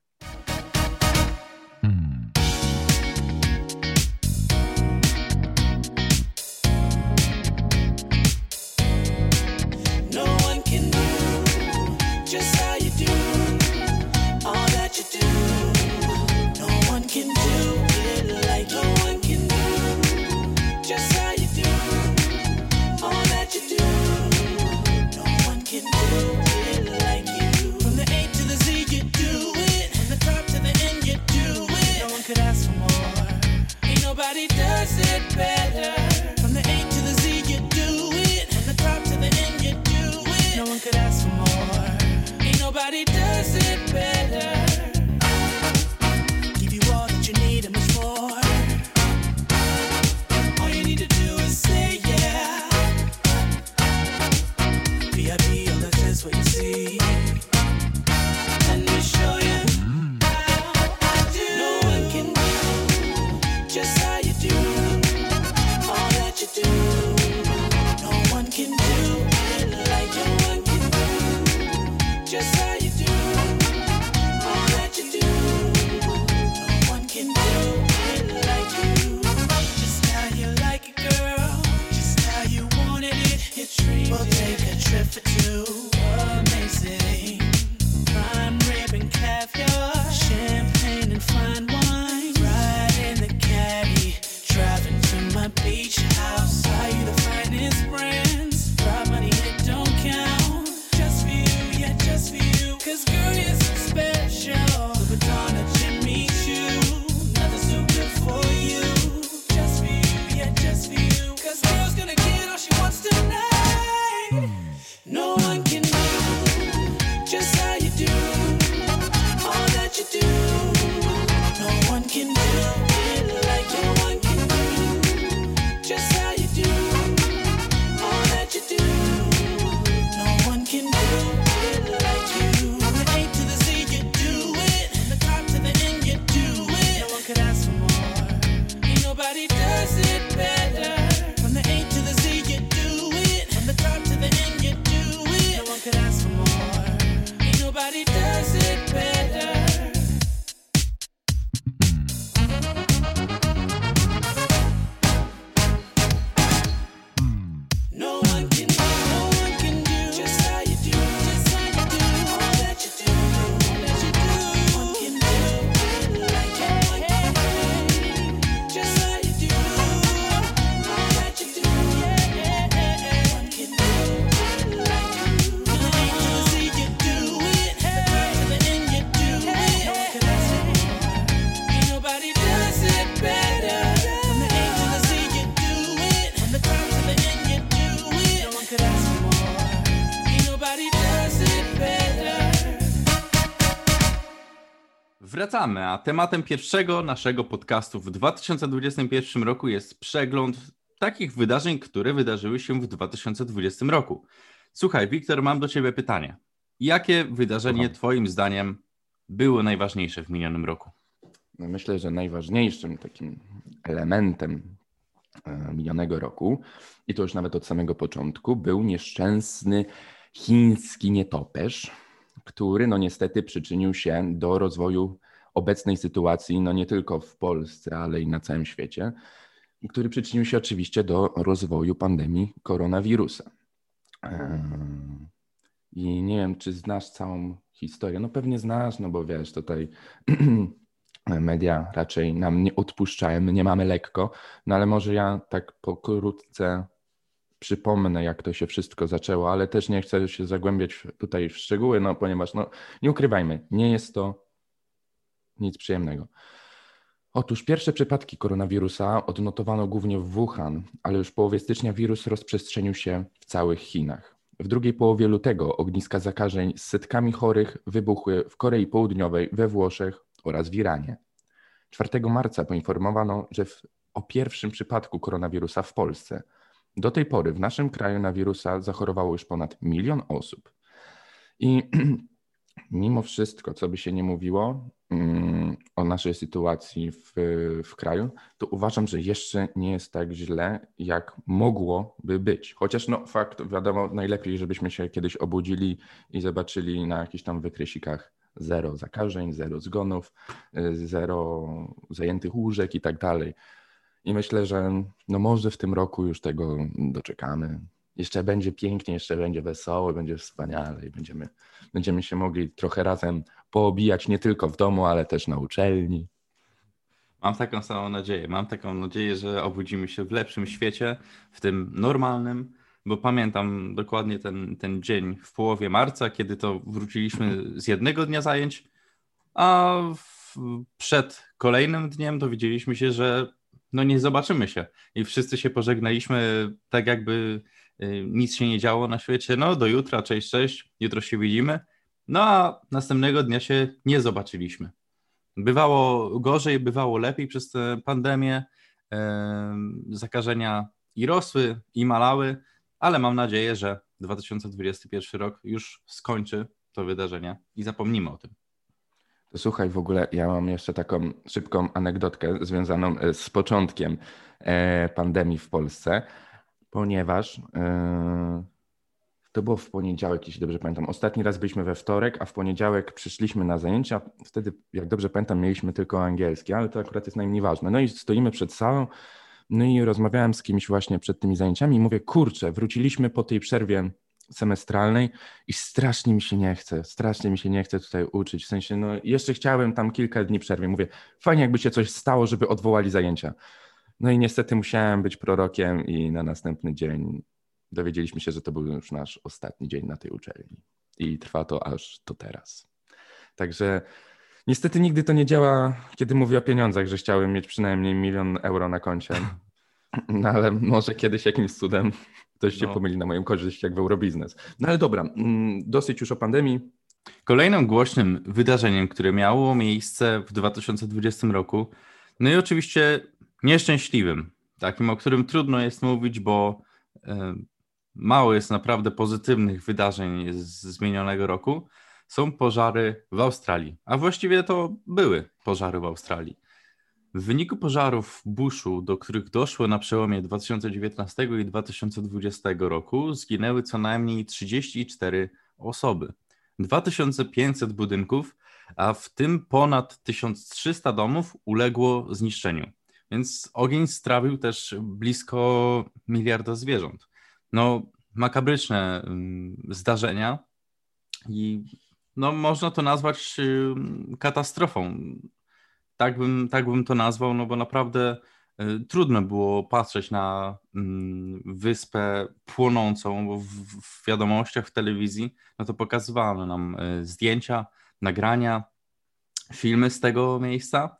Better. Wracamy, a tematem pierwszego naszego podcastu w 2021 roku jest przegląd takich wydarzeń, które wydarzyły się w 2020 roku. Słuchaj, Wiktor, mam do Ciebie pytanie. Jakie wydarzenie. Twoim zdaniem było najważniejsze w minionym roku? No myślę, że najważniejszym takim elementem e, minionego roku, i to już nawet od samego początku, był nieszczęsny chiński nietoperz, który no niestety przyczynił się do rozwoju obecnej sytuacji, no nie tylko w Polsce, ale i na całym świecie, który przyczynił się oczywiście do rozwoju pandemii koronawirusa. Em, I nie wiem, czy znasz całą historię. No pewnie znasz, no bo wiesz, tutaj media raczej nam nie odpuszczają, nie mamy lekko, no ale może ja tak pokrótce przypomnę, jak to się wszystko zaczęło, ale też nie chcę się zagłębiać tutaj w szczegóły, no ponieważ, no nie ukrywajmy, nie jest to nic przyjemnego. Otóż pierwsze przypadki koronawirusa odnotowano głównie w Wuhan, ale już w połowie stycznia wirus rozprzestrzenił się w całych Chinach. W drugiej połowie lutego ogniska zakażeń z setkami chorych wybuchły w Korei Południowej, we Włoszech oraz w Iranie. 4 marca poinformowano, że w, o pierwszym przypadku koronawirusa w Polsce. Do tej pory w naszym kraju na wirusa zachorowało już ponad milion osób. I mimo wszystko, co by się nie mówiło mm, o naszej sytuacji w, w kraju, to uważam, że jeszcze nie jest tak źle, jak mogłoby być. Chociaż no fakt, wiadomo, najlepiej, żebyśmy się kiedyś obudzili i zobaczyli na jakichś tam wykresikach zero zakażeń, zero zgonów, y, zero zajętych łóżek i tak dalej. I myślę, że no może w tym roku już tego doczekamy. Jeszcze będzie pięknie, jeszcze będzie wesoło, będzie wspaniale i będziemy, będziemy się mogli trochę razem poobijać nie tylko w domu, ale też na uczelni. Mam taką samą nadzieję. Mam taką nadzieję, że obudzimy się w lepszym świecie, w tym normalnym, bo pamiętam dokładnie ten, ten dzień w połowie marca, kiedy to wróciliśmy z jednego dnia zajęć, a w, przed kolejnym dniem dowiedzieliśmy się, że no nie zobaczymy się. I wszyscy się pożegnaliśmy tak jakby nic się nie działo na świecie. No do jutra, cześć, cześć, jutro się widzimy. No a następnego dnia się nie zobaczyliśmy. Bywało gorzej, bywało lepiej przez tę pandemię. Em, Zakażenia i rosły, i malały, ale mam nadzieję, że 2021 rok już skończy to wydarzenie i zapomnimy o tym. Słuchaj, w ogóle ja mam jeszcze taką szybką anegdotkę związaną e, z początkiem e, pandemii w Polsce, ponieważ e, to było w poniedziałek, jeśli dobrze pamiętam. Ostatni raz byliśmy we wtorek, a w poniedziałek przyszliśmy na zajęcia. Wtedy, jak dobrze pamiętam, mieliśmy tylko angielski, ale to akurat jest najmniej ważne. No i stoimy przed salą, no i rozmawiałem z kimś właśnie przed tymi zajęciami i mówię, kurczę, wróciliśmy po tej przerwie semestralnej i strasznie mi się nie chce, strasznie mi się nie chce tutaj uczyć. W sensie, no jeszcze chciałem tam kilka dni przerwy. Mówię, fajnie jakby się coś stało, żeby odwołali zajęcia. No i niestety musiałem być prorokiem i na następny dzień dowiedzieliśmy się, że to był już nasz ostatni dzień na tej uczelni. I trwa to aż do teraz. Także niestety nigdy to nie działa, kiedy mówię o pieniądzach, że chciałem mieć przynajmniej milion euro na koncie. No ale może kiedyś jakimś cudem ktoś się No. pomyli na moją korzyść, jak w Eurobiznes. No ale dobra, mm, dosyć już o pandemii. Kolejnym głośnym wydarzeniem, które miało miejsce w 2020 roku, no i oczywiście nieszczęśliwym, takim, o którym trudno jest mówić, bo e, mało jest naprawdę pozytywnych wydarzeń z zmienionego roku, są pożary w Australii. A właściwie to były pożary w Australii. W wyniku pożarów w buszu, do których doszło na przełomie 2019 i 2020 roku, zginęły co najmniej 34 osoby. 2500 budynków, a w tym ponad 1300 domów uległo zniszczeniu. Więc ogień strawił też blisko miliarda zwierząt. No, makabryczne ym, zdarzenia i no, można to nazwać katastrofą. Tak bym, tak bym to nazwał, no bo naprawdę y, trudno było patrzeć na ym, wyspę płonącą, bo w, w wiadomościach, w telewizji, no to pokazywano nam y, zdjęcia, nagrania, filmy z tego miejsca.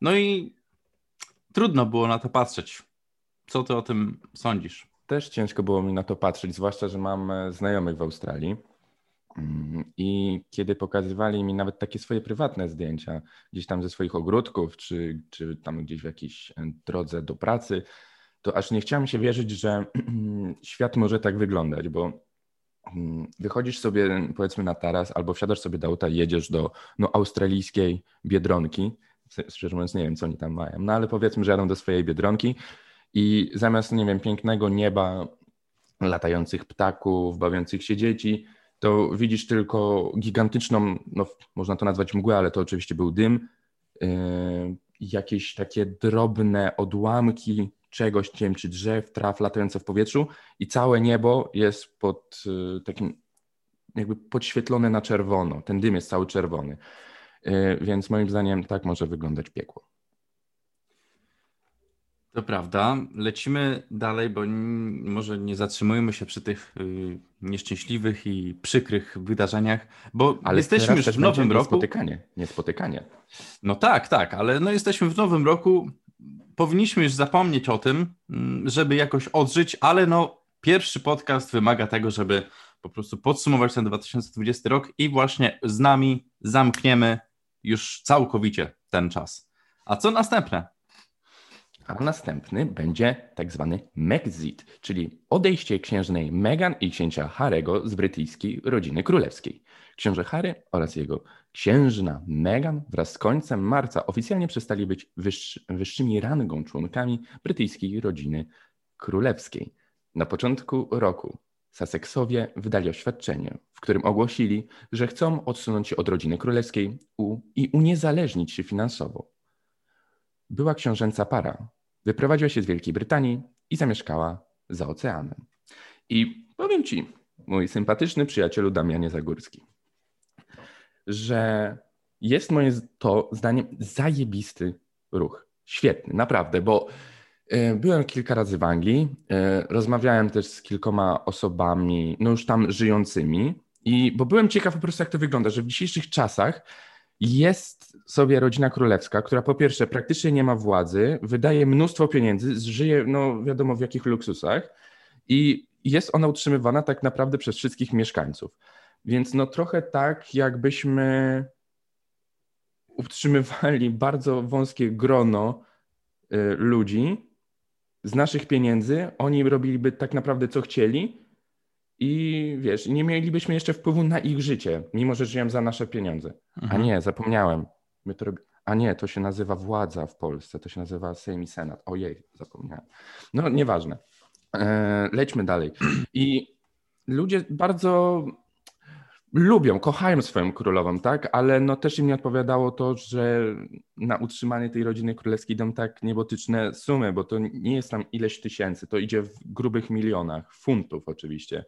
No i trudno było na to patrzeć. Co ty o tym sądzisz? Też ciężko było mi na to patrzeć, zwłaszcza, że mam e, znajomych w Australii. Mm, I kiedy pokazywali mi nawet takie swoje prywatne zdjęcia, gdzieś tam ze swoich ogródków, czy, czy tam gdzieś w jakiejś e, drodze do pracy, to aż nie chciałem się wierzyć, że świat może tak wyglądać, bo mm, wychodzisz sobie powiedzmy na taras albo wsiadasz sobie do auta jedziesz do no, australijskiej Biedronki. Szczerze mówiąc nie wiem, co oni tam mają, no ale powiedzmy, że jadą do swojej Biedronki i zamiast, nie wiem, pięknego nieba, latających ptaków, bawiących się dzieci, to widzisz tylko gigantyczną, no można to nazwać mgłę, ale to oczywiście był dym, yy, jakieś takie drobne odłamki czegoś, nie wiem, czy drzew, traw latające w powietrzu i całe niebo jest pod yy, takim, jakby podświetlone na czerwono. Ten dym jest cały czerwony. Y, Więc moim zdaniem tak może wyglądać piekło. To prawda. Lecimy dalej, bo może nie zatrzymujmy się przy tych y, nieszczęśliwych i przykrych wydarzeniach, bo Ale jesteśmy już w nowym roku. Niespotykanie, niespotykanie. No tak, tak, ale no jesteśmy w nowym roku. Powinniśmy już zapomnieć o tym, mm, żeby jakoś odżyć, ale no pierwszy podcast wymaga tego, żeby po prostu podsumować ten 2020 rok i właśnie z nami zamkniemy już całkowicie ten czas. A co następne? A następny będzie tak zwany Megxit, czyli odejście księżnej Meghan i księcia Harego z brytyjskiej rodziny królewskiej. Książę Harry oraz jego księżna Meghan wraz z końcem marca oficjalnie przestali być wyższy, wyższymi rangą członkami brytyjskiej rodziny królewskiej. Na początku roku Sussexowie wydali oświadczenie, w którym ogłosili, że chcą odsunąć się od rodziny królewskiej i uniezależnić się finansowo. Była książęca para. Wyprowadziła się z Wielkiej Brytanii i zamieszkała za oceanem. I powiem ci, mój sympatyczny przyjacielu Damianie Zagórski, że jest moje to zdaniem zajebisty ruch. Świetny, naprawdę, bo byłem kilka razy w Anglii, e, rozmawiałem też z kilkoma osobami, no już tam żyjącymi, i bo byłem ciekaw po prostu, jak to wygląda, że w dzisiejszych czasach jest sobie rodzina królewska, która po pierwsze praktycznie nie ma władzy, wydaje mnóstwo pieniędzy, żyje no wiadomo w jakich luksusach i jest ona utrzymywana tak naprawdę przez wszystkich mieszkańców. Więc no trochę tak, jakbyśmy utrzymywali bardzo wąskie grono y, ludzi z naszych pieniędzy, oni robiliby tak naprawdę co chcieli i wiesz, nie mielibyśmy jeszcze wpływu na ich życie, mimo że żyją za nasze pieniądze. A nie, zapomniałem. My to robi... A nie, to się nazywa władza w Polsce, to się nazywa Sejm i Senat. Ojej, zapomniałem. No, nieważne. E, lećmy dalej. I ludzie bardzo lubią, kochają swoją królową, tak? Ale no też im nie odpowiadało to, że na utrzymanie tej rodziny królewskiej idą tak niebotyczne sumy, bo to nie jest tam ileś tysięcy, to idzie w grubych milionach, funtów oczywiście.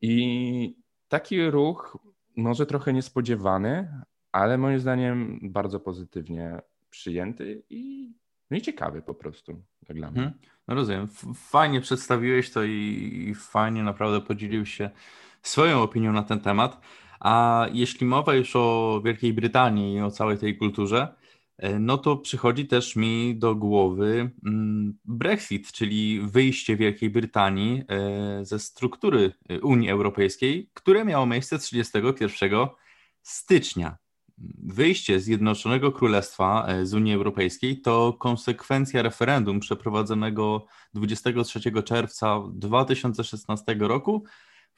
I taki ruch może trochę niespodziewany, ale moim zdaniem bardzo pozytywnie przyjęty i, no i ciekawy po prostu, jak dla mnie. Mhm. No rozumiem. Fajnie przedstawiłeś to i, i fajnie naprawdę podzielił się swoją opinią na ten temat. A jeśli mowa już o Wielkiej Brytanii i o całej tej kulturze, e, no to przychodzi też mi do głowy mm, Brexit, czyli wyjście Wielkiej Brytanii e, ze struktury e, Unii Europejskiej, które miało miejsce 31 stycznia. Wyjście Zjednoczonego Królestwa z Unii Europejskiej to konsekwencja referendum przeprowadzonego 23 czerwca 2016 roku,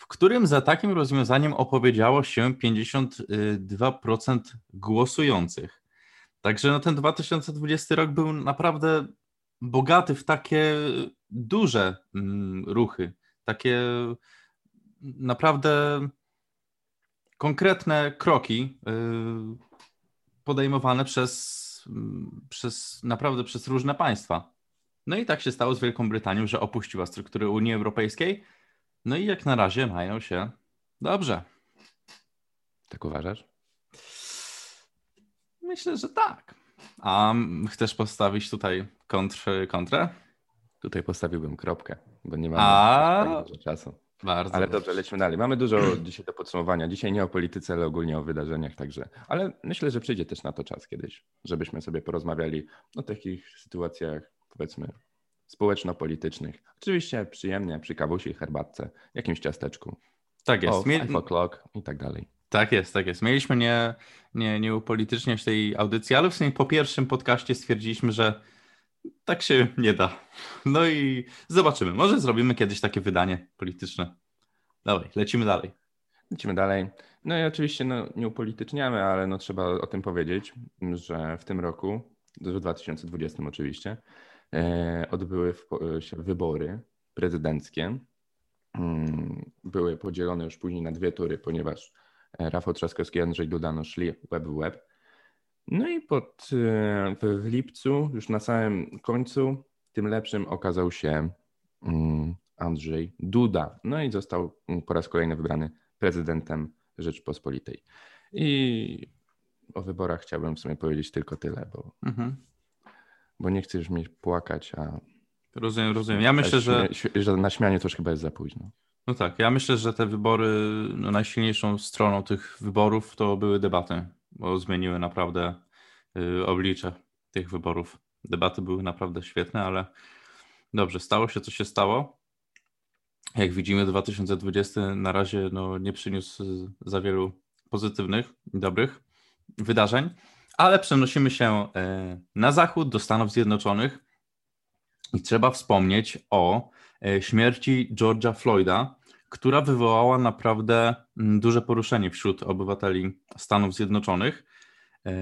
w którym za takim rozwiązaniem opowiedziało się 52% głosujących. Także no ten 2020 rok był naprawdę bogaty w takie duże mm, ruchy, takie naprawdę konkretne kroki y, podejmowane przez, przez naprawdę przez różne państwa. No i tak się stało z Wielką Brytanią, że opuściła struktury Unii Europejskiej. No i jak na razie mają się dobrze. Tak uważasz? Myślę, że tak. A chcesz postawić tutaj kontr, kontrę? Tutaj postawiłbym kropkę, bo nie mamy A. dużo czasu. Bardzo. Ale dobrze, lećmy dalej. Mamy dużo dzisiaj do podsumowania. Dzisiaj nie o polityce, ale ogólnie o wydarzeniach także. Ale myślę, że przyjdzie też na to czas kiedyś, żebyśmy sobie porozmawiali o takich sytuacjach, powiedzmy, społeczno-politycznych. Oczywiście przyjemnie, przy kawusi, herbatce, jakimś ciasteczku. Tak jest. O, Mie- five o'clock i tak dalej. Tak jest, tak jest. Mieliśmy nie, nie, nie upolityczniać tej audycji, ale w sumie po pierwszym podcaście stwierdziliśmy, że tak się nie da. No i zobaczymy. Może zrobimy kiedyś takie wydanie polityczne. Dawaj, lecimy dalej. Lecimy dalej. No i oczywiście no, nie upolityczniamy, ale no, trzeba o tym powiedzieć, że w tym roku, w 2020 oczywiście, odbyły w, się wybory prezydenckie. Mm, Były podzielone już później na dwie tury, ponieważ e, Rafał Trzaskowski i Andrzej Duda no, szli web w web. No i pod, e, w, w lipcu, już na samym końcu, tym lepszym okazał się mm, Andrzej Duda. No i został mm, po raz kolejny wybrany prezydentem Rzeczpospolitej. I o wyborach chciałbym w sumie powiedzieć tylko tyle, bo, Mhm. Bo nie już mieć płakać, a Rozumiem, rozumiem. Ja myślę, że. że na śmianie to już chyba jest za późno. No tak, ja myślę, że te wybory, no najsilniejszą stroną tych wyborów to były debaty, bo zmieniły naprawdę y, oblicze tych wyborów. Debaty były naprawdę świetne, ale dobrze, stało się co się stało. Jak widzimy, 2020 na razie no, nie przyniósł za wielu pozytywnych i dobrych wydarzeń, ale przenosimy się y, na zachód, do Stanów Zjednoczonych i trzeba wspomnieć o e, śmierci George'a Floyda, która wywołała naprawdę mm, duże poruszenie wśród obywateli Stanów Zjednoczonych. E,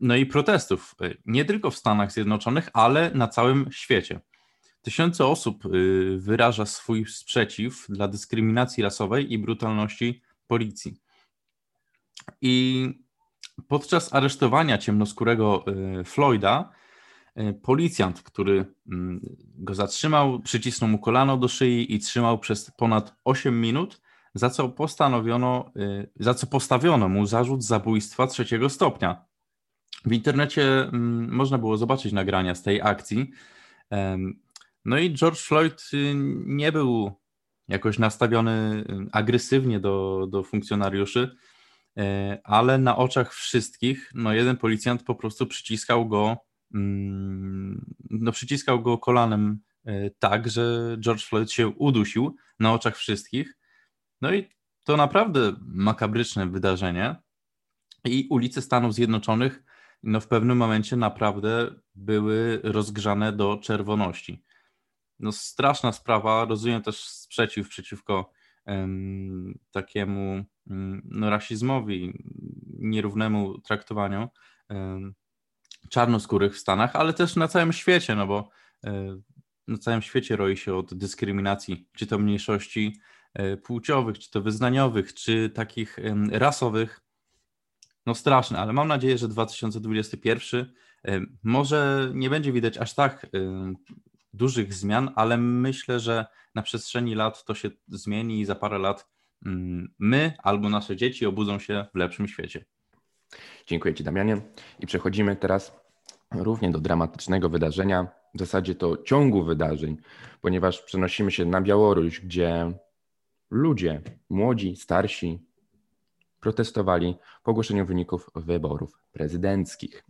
No i protestów, e, nie tylko w Stanach Zjednoczonych, ale na całym świecie. Tysiące osób y, wyraża swój sprzeciw dla dyskryminacji rasowej i brutalności policji. I podczas aresztowania ciemnoskórego y, Floyda, y, policjant, który mm, go zatrzymał, przycisnął mu kolano do szyi i trzymał przez ponad 8 minut, za co postanowiono, y, za co postawiono mu zarzut zabójstwa trzeciego stopnia. W internecie mm, można było zobaczyć nagrania z tej akcji. No i George Floyd nie był jakoś nastawiony agresywnie do, do funkcjonariuszy, ale na oczach wszystkich, no jeden policjant po prostu przyciskał go, mm, no przyciskał go kolanem e, tak, że George Floyd się udusił na oczach wszystkich. No i to naprawdę makabryczne wydarzenie. I ulice Stanów Zjednoczonych no w pewnym momencie naprawdę były rozgrzane do czerwoności. No straszna sprawa, rozumiem też sprzeciw przeciwko em, takiemu rasizmowi, nierównemu traktowaniu czarnoskórych w Stanach, ale też na całym świecie, no bo e, na całym świecie roi się od dyskryminacji, czy to mniejszości e, płciowych, czy to wyznaniowych, czy takich rasowych. No straszne, ale mam nadzieję, że 2021 em, może nie będzie widać aż tak dużych zmian, ale myślę, że na przestrzeni lat to się zmieni i za parę lat mm, my albo nasze dzieci obudzą się w lepszym świecie. Dziękuję Ci, Damianie. I przechodzimy teraz równie do dramatycznego wydarzenia, w zasadzie to ciągu wydarzeń, ponieważ przenosimy się na Białoruś, gdzie ludzie, młodzi, starsi, protestowali po ogłoszeniu wyników wyborów prezydenckich.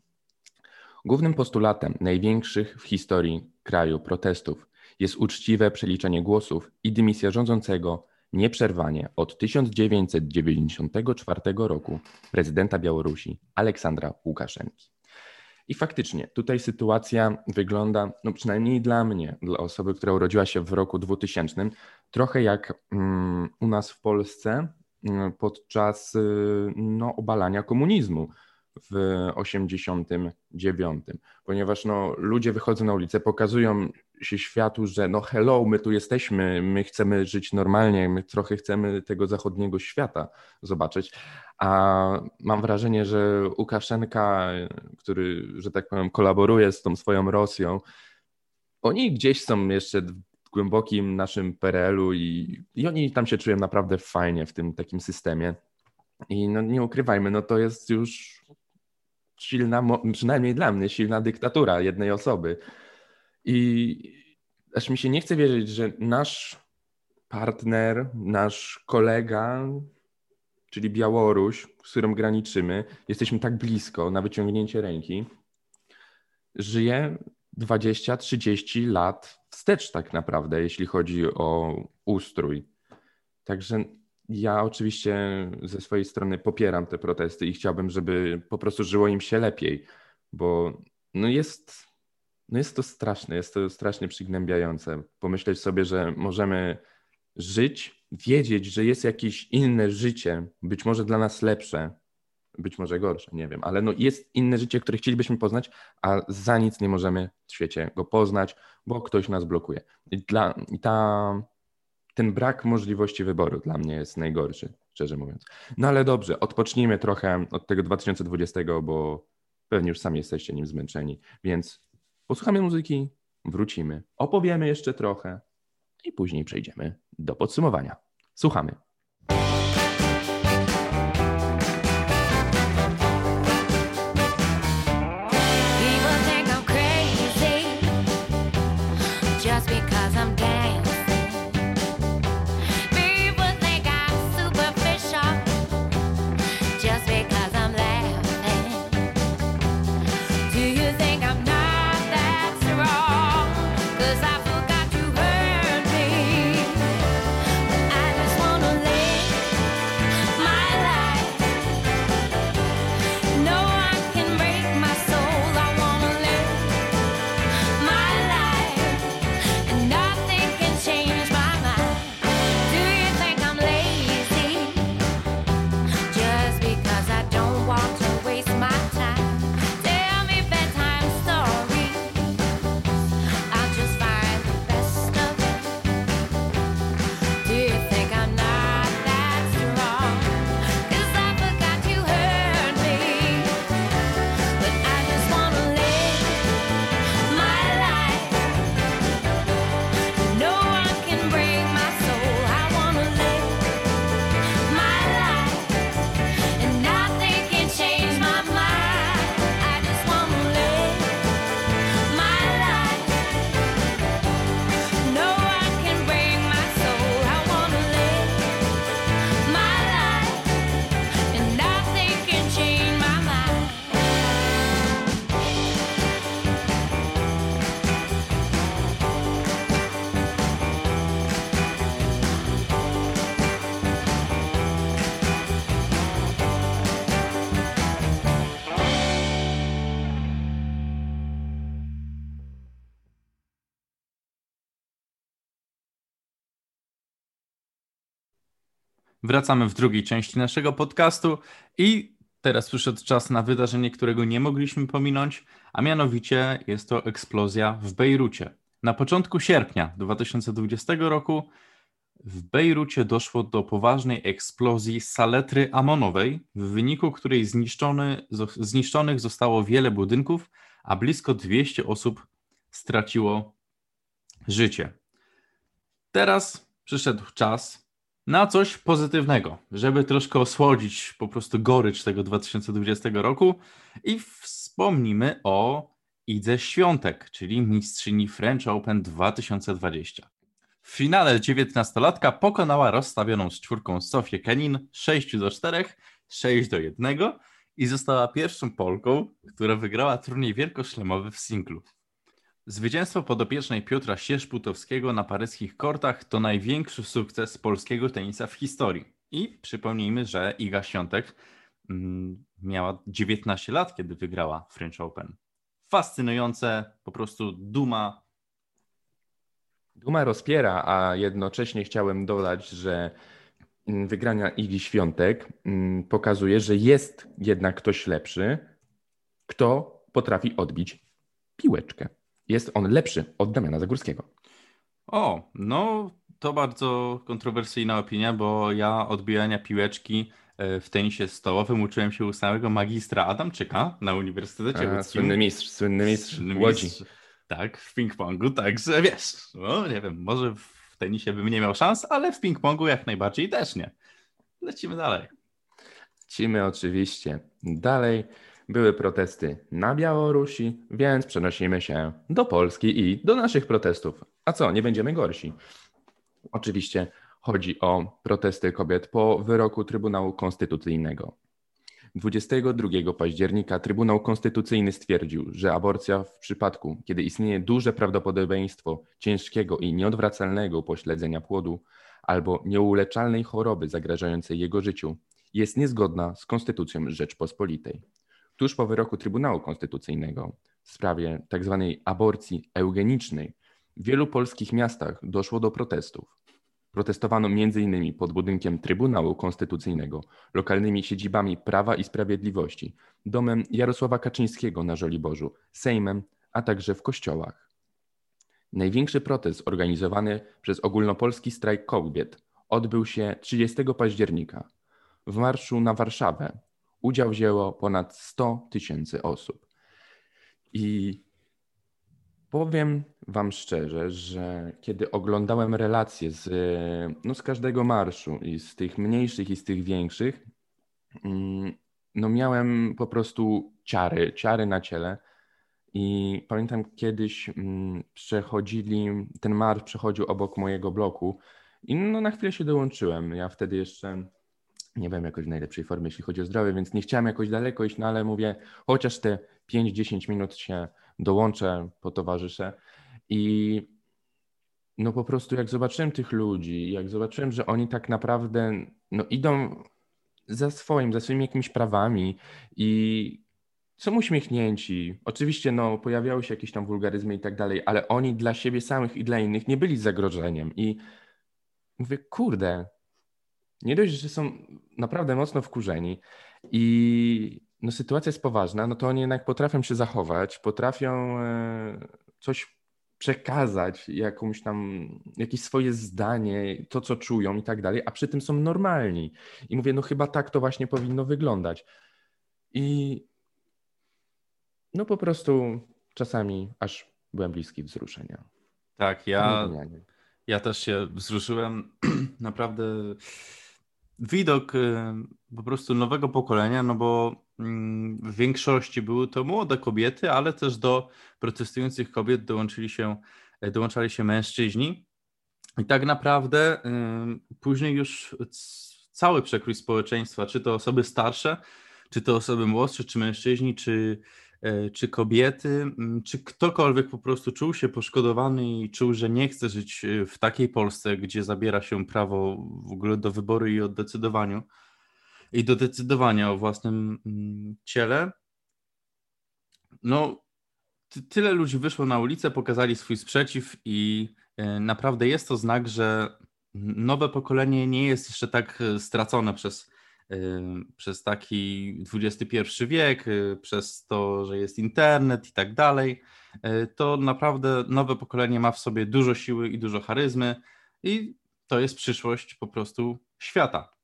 Głównym postulatem największych w historii kraju protestów jest uczciwe przeliczenie głosów i dymisja rządzącego nieprzerwanie od 1994 roku prezydenta Białorusi Aleksandra Łukaszenki. I faktycznie tutaj sytuacja wygląda, no przynajmniej dla mnie, dla osoby, która urodziła się w roku 2000, trochę jak mm, u nas w Polsce mm, podczas y, no, obalania komunizmu w 89, ponieważ no, ludzie wychodzą na ulicę, pokazują się światu, że no hello, my tu jesteśmy, my chcemy żyć normalnie, my trochę chcemy tego zachodniego świata zobaczyć, a mam wrażenie, że Łukaszenka, który, że tak powiem, kolaboruje z tą swoją Rosją, oni gdzieś są jeszcze w głębokim naszym PRL-u i, i oni tam się czują naprawdę fajnie w tym takim systemie. I no nie ukrywajmy, no to jest już silna, przynajmniej dla mnie, silna dyktatura jednej osoby. I aż mi się nie chce wierzyć, że nasz partner, nasz kolega, czyli Białoruś, z którą graniczymy, jesteśmy tak blisko na wyciągnięcie ręki, żyje 20-30 lat wstecz tak naprawdę, jeśli chodzi o ustrój. Także ja oczywiście ze swojej strony popieram te protesty i chciałbym, żeby po prostu żyło im się lepiej, bo no jest, no jest to straszne, jest to strasznie przygnębiające. Pomyśleć sobie, że możemy żyć, wiedzieć, że jest jakieś inne życie, być może dla nas lepsze, być może gorsze, nie wiem, ale no jest inne życie, które chcielibyśmy poznać, a za nic nie możemy w świecie go poznać, bo ktoś nas blokuje. I, dla, ta, ten brak możliwości wyboru dla mnie jest najgorszy, szczerze mówiąc. No ale dobrze, odpocznijmy trochę od tego 2020, bo pewnie już sami jesteście nim zmęczeni, więc posłuchamy muzyki, wrócimy, opowiemy jeszcze trochę i później przejdziemy do podsumowania. Słuchamy. Wracamy w drugiej części naszego podcastu i teraz przyszedł czas na wydarzenie, którego nie mogliśmy pominąć, a mianowicie jest to eksplozja w Bejrucie. Na początku sierpnia 2020 roku w Bejrucie doszło do poważnej eksplozji saletry amonowej, w wyniku której zniszczony, zo- zniszczonych zostało wiele budynków, a blisko 200 osób straciło życie. Teraz przyszedł czas na coś pozytywnego, żeby troszkę osłodzić po prostu gorycz tego 2020 roku i wspomnimy o Idze Świątek, czyli mistrzyni French Open 2020. W finale 19-latka pokonała rozstawioną z czwórką Sofię Kenin 6 do 4, 6 do 1 i została pierwszą Polką, która wygrała turniej wielkoszlemowy w singlu. Zwycięstwo podopiecznej Piotra Sierzputowskiego na paryskich kortach to największy sukces polskiego tenisa w historii. I przypomnijmy, że Iga Świątek mm, miała 19 lat, kiedy wygrała French Open. Fascynujące, po prostu duma. Duma rozpiera, a jednocześnie chciałem dodać, że mm, wygrania Igi Świątek mm, pokazuje, że jest jednak ktoś lepszy, kto potrafi odbić piłeczkę. Jest on lepszy od Damiana Zagórskiego. O, no to bardzo kontrowersyjna opinia, bo ja odbijania piłeczki e, w tenisie stołowym uczyłem się u samego magistra Adamczyka na Uniwersytecie A, Łódzkim. słynny mistrz, słynny mistrz Słynny Łodzi. mistrz. Tak, w ping-pongu, także wiesz, no nie wiem, może w tenisie bym nie miał szans, ale w ping-pongu jak najbardziej też nie. Lecimy dalej. Lecimy oczywiście dalej. Były protesty na Białorusi, więc przenosimy się do Polski i do naszych protestów. A co, nie będziemy gorsi? Oczywiście chodzi o protesty kobiet po wyroku Trybunału Konstytucyjnego. 22 października Trybunał Konstytucyjny stwierdził, że aborcja w przypadku, kiedy istnieje duże prawdopodobieństwo ciężkiego i nieodwracalnego upośledzenia płodu albo nieuleczalnej choroby zagrażającej jego życiu, jest niezgodna z Konstytucją Rzeczpospolitej. Tuż po wyroku Trybunału Konstytucyjnego w sprawie tzw. aborcji eugenicznej w wielu polskich miastach doszło do protestów. Protestowano m.in. pod budynkiem Trybunału Konstytucyjnego, lokalnymi siedzibami Prawa i Sprawiedliwości, domem Jarosława Kaczyńskiego na Żoliborzu, Sejmem, a także w kościołach. Największy protest organizowany przez ogólnopolski strajk kobiet odbył się 30 października. W marszu na Warszawę udział wzięło ponad 100 tysięcy osób. I powiem Wam szczerze, że kiedy oglądałem relacje z, no z każdego marszu, i z tych mniejszych, i z tych większych, mm, no miałem po prostu ciary, ciary na ciele. I pamiętam kiedyś mm, przechodzili, ten marsz przechodził obok mojego bloku i no na chwilę się dołączyłem. Ja wtedy jeszcze nie byłem jakoś w najlepszej formie, jeśli chodzi o zdrowie, więc nie chciałem jakoś daleko iść, no ale mówię, chociaż te 5-10 minut się dołączę, potowarzyszę. I no po prostu jak zobaczyłem tych ludzi, jak zobaczyłem, że oni tak naprawdę no idą za swoim, za swoimi jakimiś prawami i są uśmiechnięci. Oczywiście no pojawiały się jakieś tam wulgaryzmy i tak dalej, ale oni dla siebie samych i dla innych nie byli zagrożeniem. I mówię, kurde, nie dość, że są naprawdę mocno wkurzeni i no, sytuacja jest poważna, no to oni jednak potrafią się zachować, potrafią e, coś przekazać, jakąś tam, jakieś swoje zdanie, to co czują i tak dalej, a przy tym są normalni. I mówię, no chyba tak to właśnie powinno wyglądać. I no po prostu czasami aż byłem bliski wzruszenia. Tak, ja, ja też się wzruszyłem. Naprawdę widok y, po prostu nowego pokolenia, no bo mm, w większości były to młode kobiety, ale też do protestujących kobiet dołączyli się, e, dołączali się mężczyźni. I tak naprawdę y, później już cały przekrój społeczeństwa, czy to osoby starsze, czy to osoby młodsze, czy mężczyźni, czy, czy kobiety, m, czy ktokolwiek po prostu czuł się poszkodowany i czuł, że nie chce żyć e, w takiej Polsce, gdzie zabiera się prawo w ogóle do wyboru i o i do decydowania o własnym mm, ciele. No, ty, tyle ludzi wyszło na ulicę, pokazali swój sprzeciw i e, naprawdę jest to znak, że nowe pokolenie nie jest jeszcze tak e, stracone przez, e, przez taki XXI wiek, e, przez to, że jest internet i tak dalej. E, To naprawdę nowe pokolenie ma w sobie dużo siły i dużo charyzmy i to jest przyszłość po prostu świata.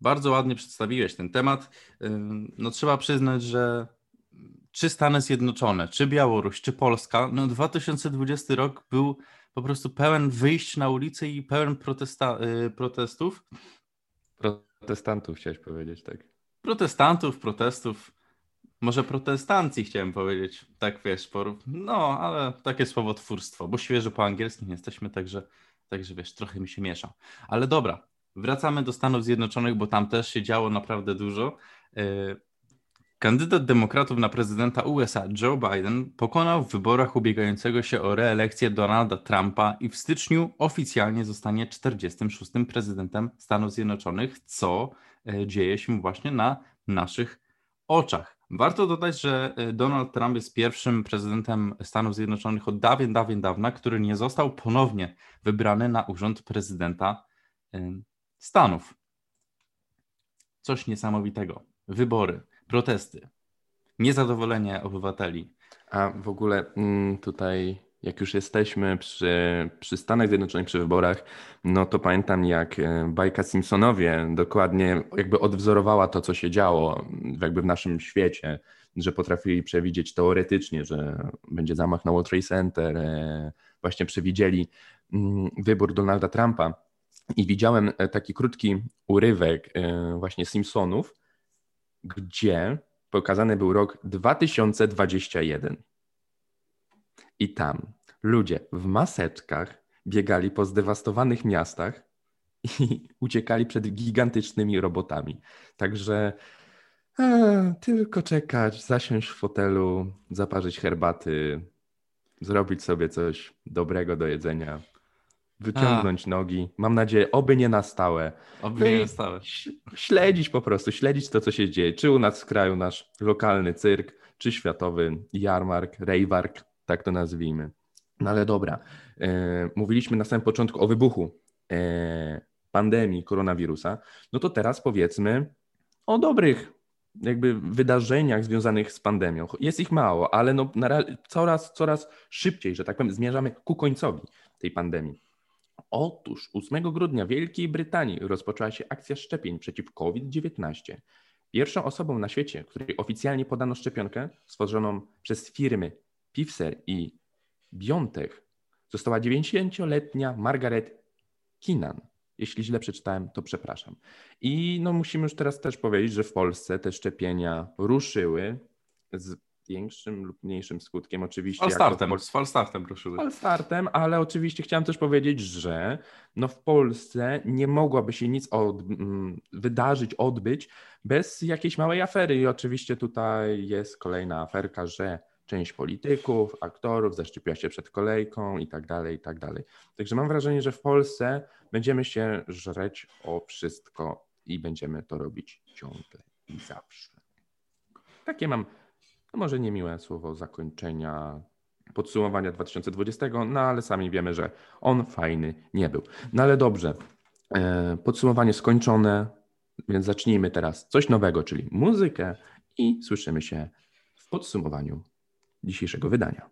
Bardzo ładnie przedstawiłeś ten temat. No trzeba przyznać, że czy Stany Zjednoczone, czy Białoruś, czy Polska, no 2020 rok był po prostu pełen wyjść na ulicę i pełen protesta, y, protestów. Protestantów chciałeś powiedzieć, tak. Protestantów, protestów, może protestancji chciałem powiedzieć, tak wiesz, por... no ale takie słowotwórstwo, bo świeżo po angielsku nie jesteśmy, także, także wiesz, trochę mi się miesza. Ale dobra, wracamy do Stanów Zjednoczonych, bo tam też się działo naprawdę dużo. Kandydat demokratów na prezydenta USA Joe Biden pokonał w wyborach ubiegającego się o reelekcję Donalda Trumpa i w styczniu oficjalnie zostanie 46. prezydentem Stanów Zjednoczonych, co e, dzieje się właśnie na naszych oczach. Warto dodać, że e, Donald Trump jest pierwszym prezydentem Stanów Zjednoczonych od dawien, dawien dawna, który nie został ponownie wybrany na urząd prezydenta e, Stanów. Coś niesamowitego. Wybory, protesty, niezadowolenie obywateli. A w ogóle mm, tutaj, jak już jesteśmy przy, przy Stanach Zjednoczonych, przy wyborach, no to pamiętam jak e, bajka Simpsonowie dokładnie jakby odwzorowała to, co się działo jakby w naszym świecie, że potrafili przewidzieć teoretycznie, że będzie zamach na World Trade Center, e, właśnie przewidzieli mm, wybór Donalda Trumpa i widziałem e, taki krótki urywek właśnie Simpsonów, gdzie pokazany był rok 2021. I tam ludzie w maseczkach biegali po zdewastowanych miastach i uciekali przed gigantycznymi robotami. Także e, tylko czekać, zasiąść w fotelu, zaparzyć herbaty, zrobić sobie coś dobrego do jedzenia, wyciągnąć nogi. Mam nadzieję, oby nie na stałe. Oby No nie i nastały. ś- Śledzić po prostu, śledzić to, co się dzieje. Czy u nas w kraju nasz lokalny cyrk, czy światowy jarmark, rejwark, tak to nazwijmy. No ale dobra, e, mówiliśmy na samym początku o wybuchu e, pandemii koronawirusa, no to teraz powiedzmy o dobrych jakby wydarzeniach związanych z pandemią. Jest ich mało, ale no na, ra- coraz, coraz szybciej, że tak powiem, zmierzamy ku końcowi tej pandemii. Otóż 8 grudnia w Wielkiej Brytanii rozpoczęła się akcja szczepień przeciw COVID-19. Pierwszą osobą na świecie, której oficjalnie podano szczepionkę, stworzoną przez firmy Pfizer i BioNTech, została 90-letnia Margaret Keenan. Jeśli źle przeczytałem, to przepraszam. I no musimy już teraz też powiedzieć, że w Polsce te szczepienia ruszyły z większym lub mniejszym skutkiem. Oczywiście Falstartem, Polsce- z falstartem ruszyły. Falstartem, ale oczywiście chciałem też powiedzieć, że no w Polsce nie mogłaby się nic od, mm, wydarzyć, odbyć bez jakiejś małej afery. I oczywiście tutaj jest kolejna aferka, że część polityków, aktorów zaszczepiła się przed kolejką i tak dalej, i tak dalej. Także mam wrażenie, że w Polsce będziemy się żreć o wszystko i będziemy to robić ciągle i zawsze. Takie mam, no może niemiłe słowo zakończenia podsumowania 2020, no ale sami wiemy, że on fajny nie był. No ale dobrze, e, podsumowanie skończone, więc zacznijmy teraz coś nowego, czyli muzykę i słyszymy się w podsumowaniu dzisiejszego wydania.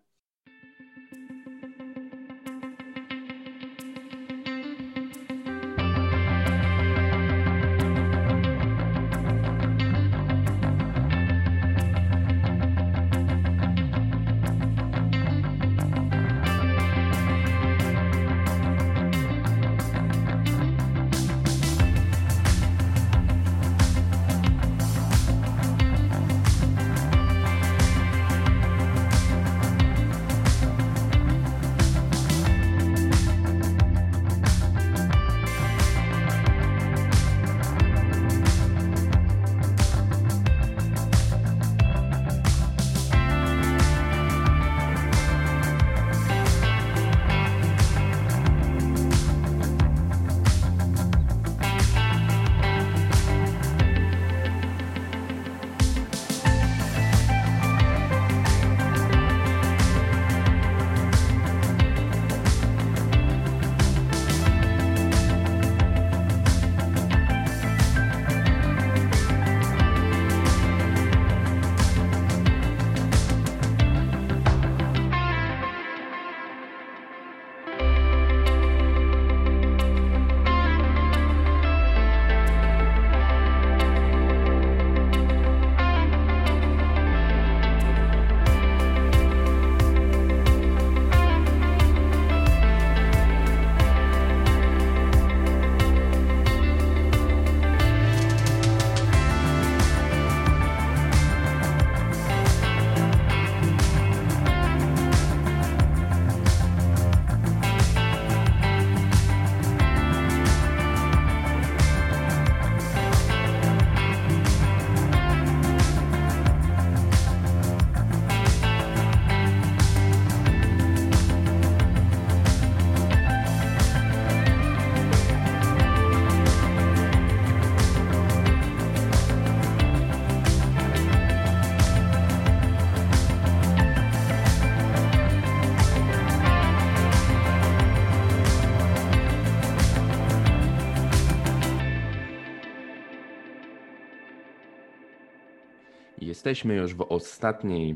Jesteśmy już w ostatniej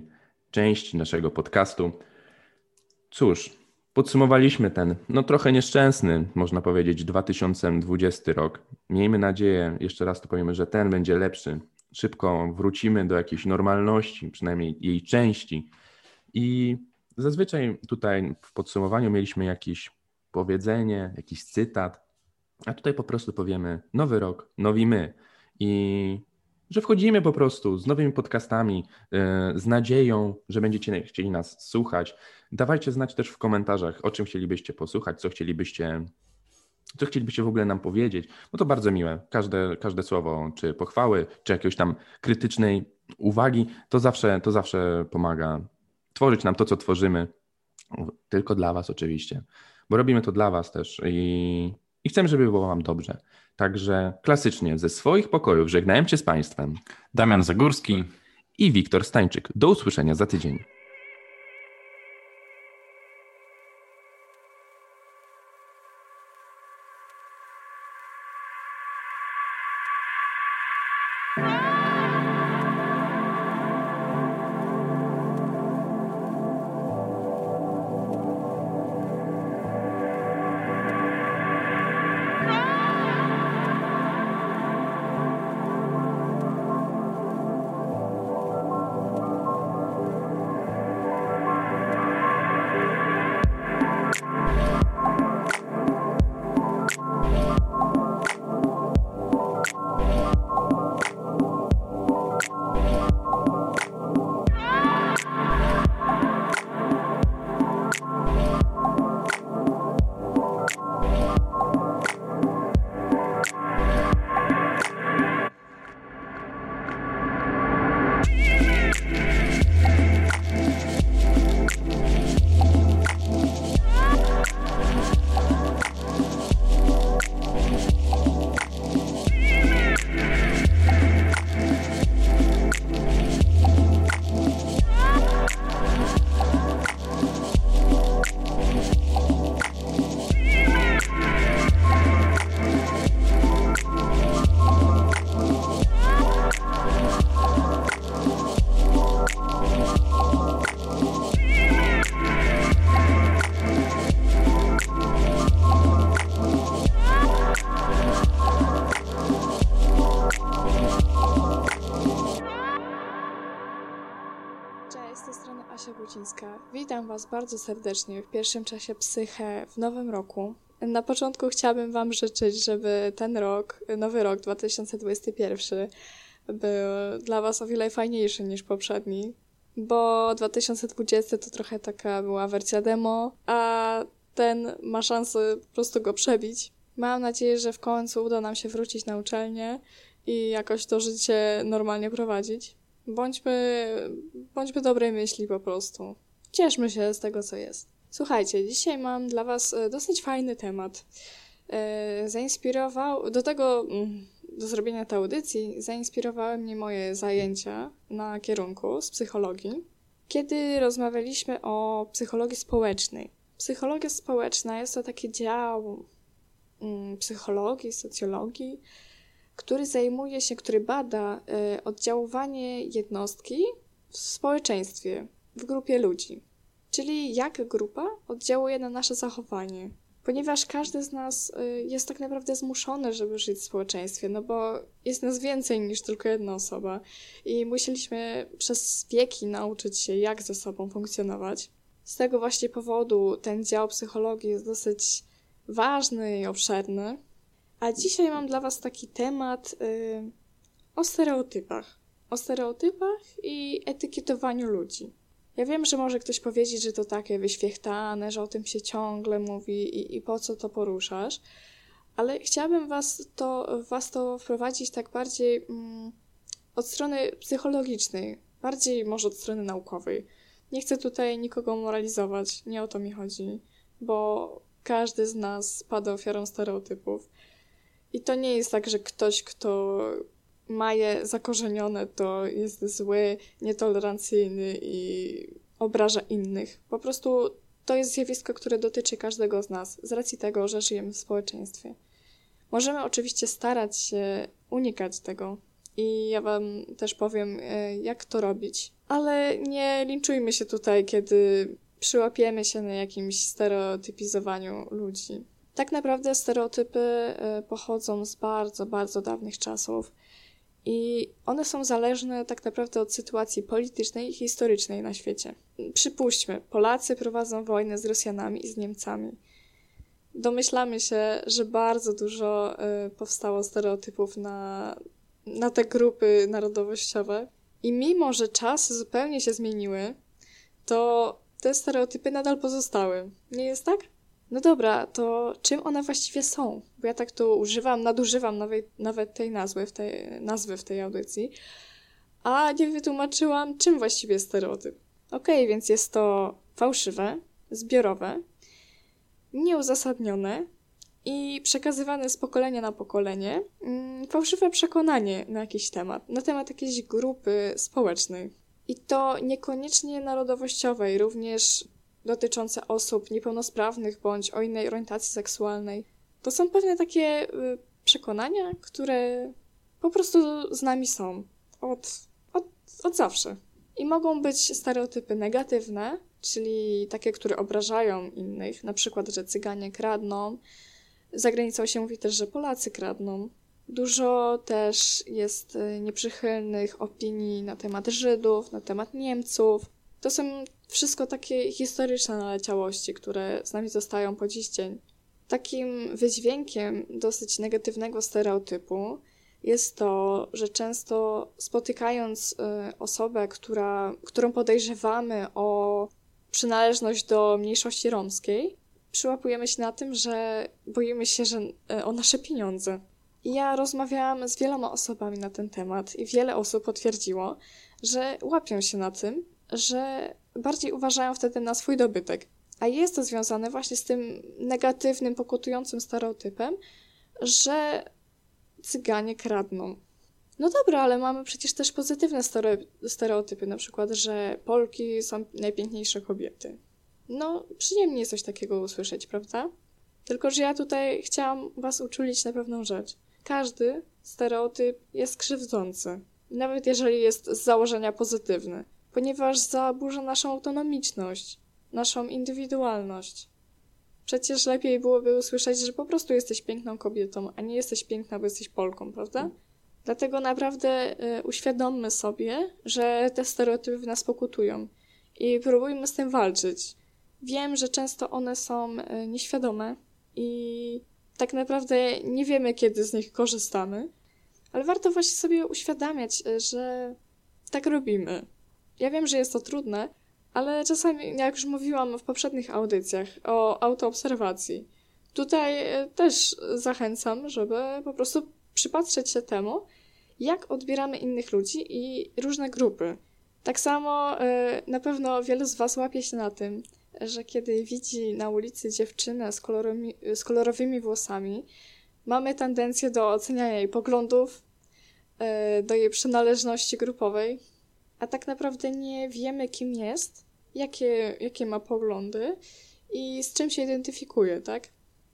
części naszego podcastu. Cóż, podsumowaliśmy ten, no trochę nieszczęsny, można powiedzieć, 2020 rok. Miejmy nadzieję, jeszcze raz to powiemy, że ten będzie lepszy. Szybko wrócimy do jakiejś normalności, przynajmniej jej części. I zazwyczaj tutaj w podsumowaniu mieliśmy jakieś powiedzenie, jakiś cytat, a tutaj po prostu powiemy nowy rok, nowi my. I że wchodzimy po prostu z nowymi podcastami, e, z nadzieją, że będziecie chcieli nas słuchać. Dawajcie znać też w komentarzach, o czym chcielibyście posłuchać, co chcielibyście, co chcielibyście w ogóle nam powiedzieć. No to bardzo miłe. Każde, każde słowo, czy pochwały, czy jakiejś tam krytycznej uwagi, to zawsze, to zawsze pomaga tworzyć nam to, co tworzymy. Tylko dla Was oczywiście, bo robimy to dla Was też i, i chcemy, żeby było Wam dobrze. Także klasycznie ze swoich pokojów żegnałem się z Państwem Damian Zagórski. i Wiktor Stańczyk. Do usłyszenia za tydzień. Witam Was bardzo serdecznie w pierwszym czasie Psyche w nowym roku. Na początku chciałabym Wam życzyć, żeby ten rok, nowy rok 2021 był dla Was o wiele fajniejszy niż poprzedni, bo 2020 to trochę taka była wersja demo, a ten ma szansę po prostu go przebić. Mam nadzieję, że w końcu uda nam się wrócić na uczelnię i jakoś to życie normalnie prowadzić. Bądźmy, bądźmy dobrej myśli po prostu. Cieszmy się z tego, co jest. Słuchajcie, dzisiaj mam dla Was e, dosyć fajny temat. E, Zainspirował, do tego, mm, do zrobienia tej audycji, zainspirowały mnie moje zajęcia na kierunku z psychologii, kiedy rozmawialiśmy o psychologii społecznej. Psychologia społeczna jest to taki dział mm, psychologii, socjologii, który zajmuje się, który bada y, oddziaływanie jednostki w społeczeństwie, w grupie ludzi. Czyli jak grupa oddziałuje na nasze zachowanie. Ponieważ każdy z nas y, jest tak naprawdę zmuszony, żeby żyć w społeczeństwie, no bo jest nas więcej niż tylko jedna osoba i musieliśmy przez wieki nauczyć się, jak ze sobą funkcjonować. Z tego właśnie powodu ten dział psychologii jest dosyć ważny i obszerny. A dzisiaj mam dla Was taki temat y, o stereotypach. O stereotypach i etykietowaniu ludzi. Ja wiem, że może ktoś powiedzieć, że to takie wyświechtane, że o tym się ciągle mówi i, i po co to poruszasz, ale chciałabym was to, was to wprowadzić tak bardziej mm, od strony psychologicznej, bardziej może od strony naukowej. Nie chcę tutaj nikogo moralizować, nie o to mi chodzi, bo każdy z nas pada ofiarą stereotypów. I to nie jest tak, że ktoś, kto ma je zakorzenione, to jest zły, nietolerancyjny i obraża innych. Po prostu to jest zjawisko, które dotyczy każdego z nas, z racji tego, że żyjemy w społeczeństwie. Możemy oczywiście starać się unikać tego, i ja wam też powiem, e, jak to robić. Ale nie linczujmy się tutaj, kiedy przyłapiemy się na jakimś stereotypizowaniu ludzi. Tak naprawdę stereotypy e, pochodzą z bardzo, bardzo dawnych czasów i one są zależne tak naprawdę od sytuacji politycznej i historycznej na świecie. Przypuśćmy, Polacy prowadzą wojnę z Rosjanami i z Niemcami. Domyślamy się, że bardzo dużo y, powstało stereotypów na, na te grupy narodowościowe. I mimo, że czasy zupełnie się zmieniły, to te stereotypy nadal pozostały. Nie jest tak? No dobra, to czym one właściwie są? Bo ja tak tu używam, nadużywam nawet, nawet tej nazwy w tej, nazwy w tej audycji, a nie wytłumaczyłam, czym właściwie jest stereotyp. Okej, więc jest to fałszywe, zbiorowe, nieuzasadnione i przekazywane z pokolenia na pokolenie mm, fałszywe przekonanie na jakiś temat, na temat jakiejś grupy społecznej. I to niekoniecznie narodowościowej, również dotyczące osób niepełnosprawnych bądź o innej orientacji seksualnej. To są pewne takie y, przekonania, które po prostu z nami są od, od, od zawsze. I mogą być stereotypy negatywne, czyli takie, które obrażają innych, na przykład, że Cyganie kradną. Za granicą się mówi też, że Polacy kradną. Dużo też jest y, nieprzychylnych opinii na temat Żydów, na temat Niemców. To są wszystko takie historyczne naleciałości, które z nami zostają po dziś dzień. Takim wydźwiękiem dosyć negatywnego stereotypu jest to, że często spotykając y, osobę, która, którą podejrzewamy o przynależność do mniejszości romskiej, przyłapujemy się na tym, że boimy się że, y, o nasze pieniądze. I ja rozmawiałam z wieloma osobami na ten temat i wiele osób potwierdziło, że łapią się na tym, że bardziej uważają wtedy na swój dobytek. A jest to związane właśnie z tym negatywnym, pokutującym stereotypem, że cyganie kradną. No dobra, ale mamy przecież też pozytywne stere- stereotypy, na przykład, że Polki są najpiękniejsze kobiety. No, przyjemnie jest coś takiego usłyszeć, prawda? Tylko, że ja tutaj chciałam Was uczulić na pewną rzecz. Każdy stereotyp jest krzywdzący, nawet jeżeli jest z założenia pozytywny, ponieważ zaburza naszą autonomiczność, naszą indywidualność. Przecież lepiej byłoby usłyszeć, że po prostu jesteś piękną kobietą, a nie jesteś piękna, bo jesteś Polką, prawda? Dlatego naprawdę y, uświadommy sobie, że te stereotypy w nas pokutują i próbujmy z tym walczyć. Wiem, że często one są y, nieświadome i tak naprawdę nie wiemy, kiedy z nich korzystamy, ale warto właśnie sobie uświadamiać, y, że tak robimy. Ja wiem, że jest to trudne, ale czasami, jak już mówiłam w poprzednich audycjach o autoobserwacji, tutaj e, też zachęcam, żeby po prostu przypatrzeć się temu, jak odbieramy innych ludzi i różne grupy. Tak samo e, na pewno wielu z Was łapie się na tym, że kiedy widzi na ulicy dziewczynę z, z kolorowymi włosami, mamy tendencję do oceniania jej poglądów, e, do jej przynależności grupowej, a tak naprawdę nie wiemy, kim jest, jakie, jakie ma poglądy i z czym się identyfikuje, tak?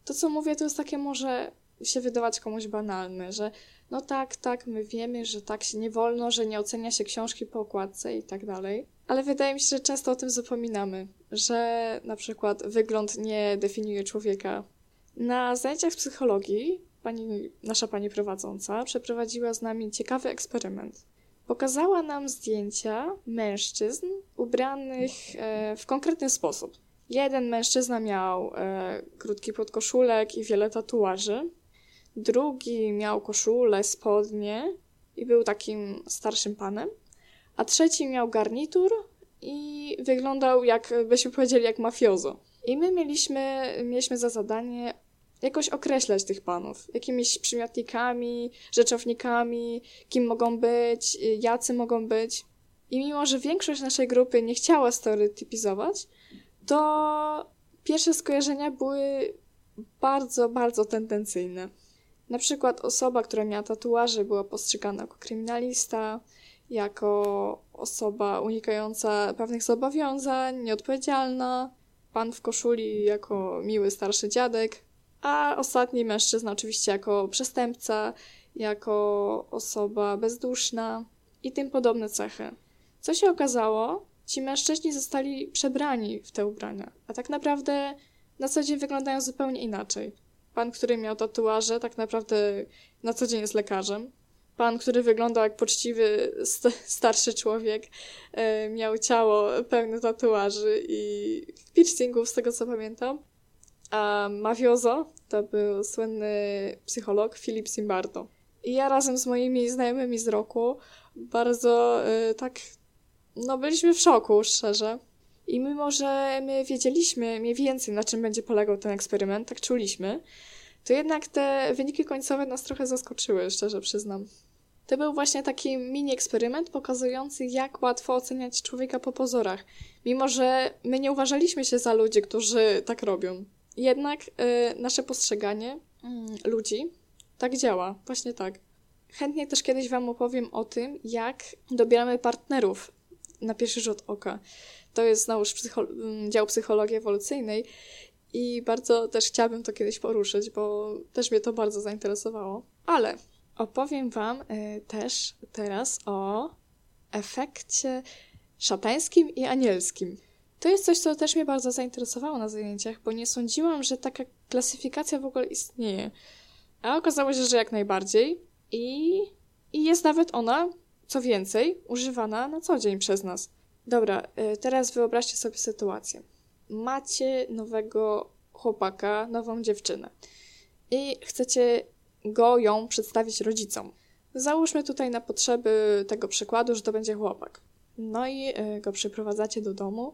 To, co mówię, to jest takie może się wydawać komuś banalne, że no tak, tak, my wiemy, że tak się nie wolno, że nie ocenia się książki po okładce i tak dalej. Ale wydaje mi się, że często o tym zapominamy, że na przykład wygląd nie definiuje człowieka. Na zajęciach psychologii pani, nasza pani prowadząca przeprowadziła z nami ciekawy eksperyment. Pokazała nam zdjęcia mężczyzn ubranych e, w konkretny sposób. Jeden mężczyzna miał e, krótki podkoszulek i wiele tatuaży. Drugi miał koszulę, spodnie i był takim starszym panem. A trzeci miał garnitur i wyglądał, jak byśmy powiedzieli, jak mafiozo. I my mieliśmy, mieliśmy za zadanie jakoś określać tych panów, jakimiś przymiotnikami, rzeczownikami, kim mogą być, jacy mogą być. I mimo, że większość naszej grupy nie chciała stereotypizować, to pierwsze skojarzenia były bardzo, bardzo tendencyjne. Na przykład osoba, która miała tatuaże, była postrzegana jako kryminalista, jako osoba unikająca pewnych zobowiązań, nieodpowiedzialna, pan w koszuli jako miły starszy dziadek, a ostatni mężczyzna oczywiście jako przestępca jako osoba bezduszna i tym podobne cechy. Co się okazało? Ci mężczyźni zostali przebrani w te ubrania, a tak naprawdę na co dzień wyglądają zupełnie inaczej. Pan, który miał tatuaże, tak naprawdę na co dzień jest lekarzem. Pan, który wyglądał jak poczciwy, st- starszy człowiek, e, miał ciało pełne tatuaży i piercingów, z tego co pamiętam. A mafiozo to był słynny psycholog Philip Zimbardo. I ja razem z moimi znajomymi z roku bardzo e, tak, no byliśmy w szoku, szczerze. I mimo, że my wiedzieliśmy mniej więcej, na czym będzie polegał ten eksperyment, tak czuliśmy, to jednak te wyniki końcowe nas trochę zaskoczyły, szczerze przyznam. To był właśnie taki mini eksperyment pokazujący, jak łatwo oceniać człowieka po pozorach, mimo że my nie uważaliśmy się za ludzi, którzy tak robią. Jednak y, nasze postrzeganie mm, ludzi tak działa, właśnie tak. Chętnie też kiedyś Wam opowiem o tym, jak dobieramy partnerów na pierwszy rzut oka. To jest znowuż psycho- mm, dział psychologii ewolucyjnej i bardzo też chciałabym to kiedyś poruszyć, bo też mnie to bardzo zainteresowało. Ale opowiem Wam y, też teraz o efekcie szatańskim i anielskim. To jest coś, co też mnie bardzo zainteresowało na zajęciach, bo nie sądziłam, że taka klasyfikacja w ogóle istnieje. A okazało się, że jak najbardziej i, i jest nawet ona, co więcej, używana na co dzień przez nas. Dobra, y, teraz wyobraźcie sobie sytuację. Macie nowego chłopaka, nową dziewczynę i chcecie go, ją przedstawić rodzicom. Załóżmy tutaj na potrzeby tego przykładu, że to będzie chłopak. No i y, go przyprowadzacie do domu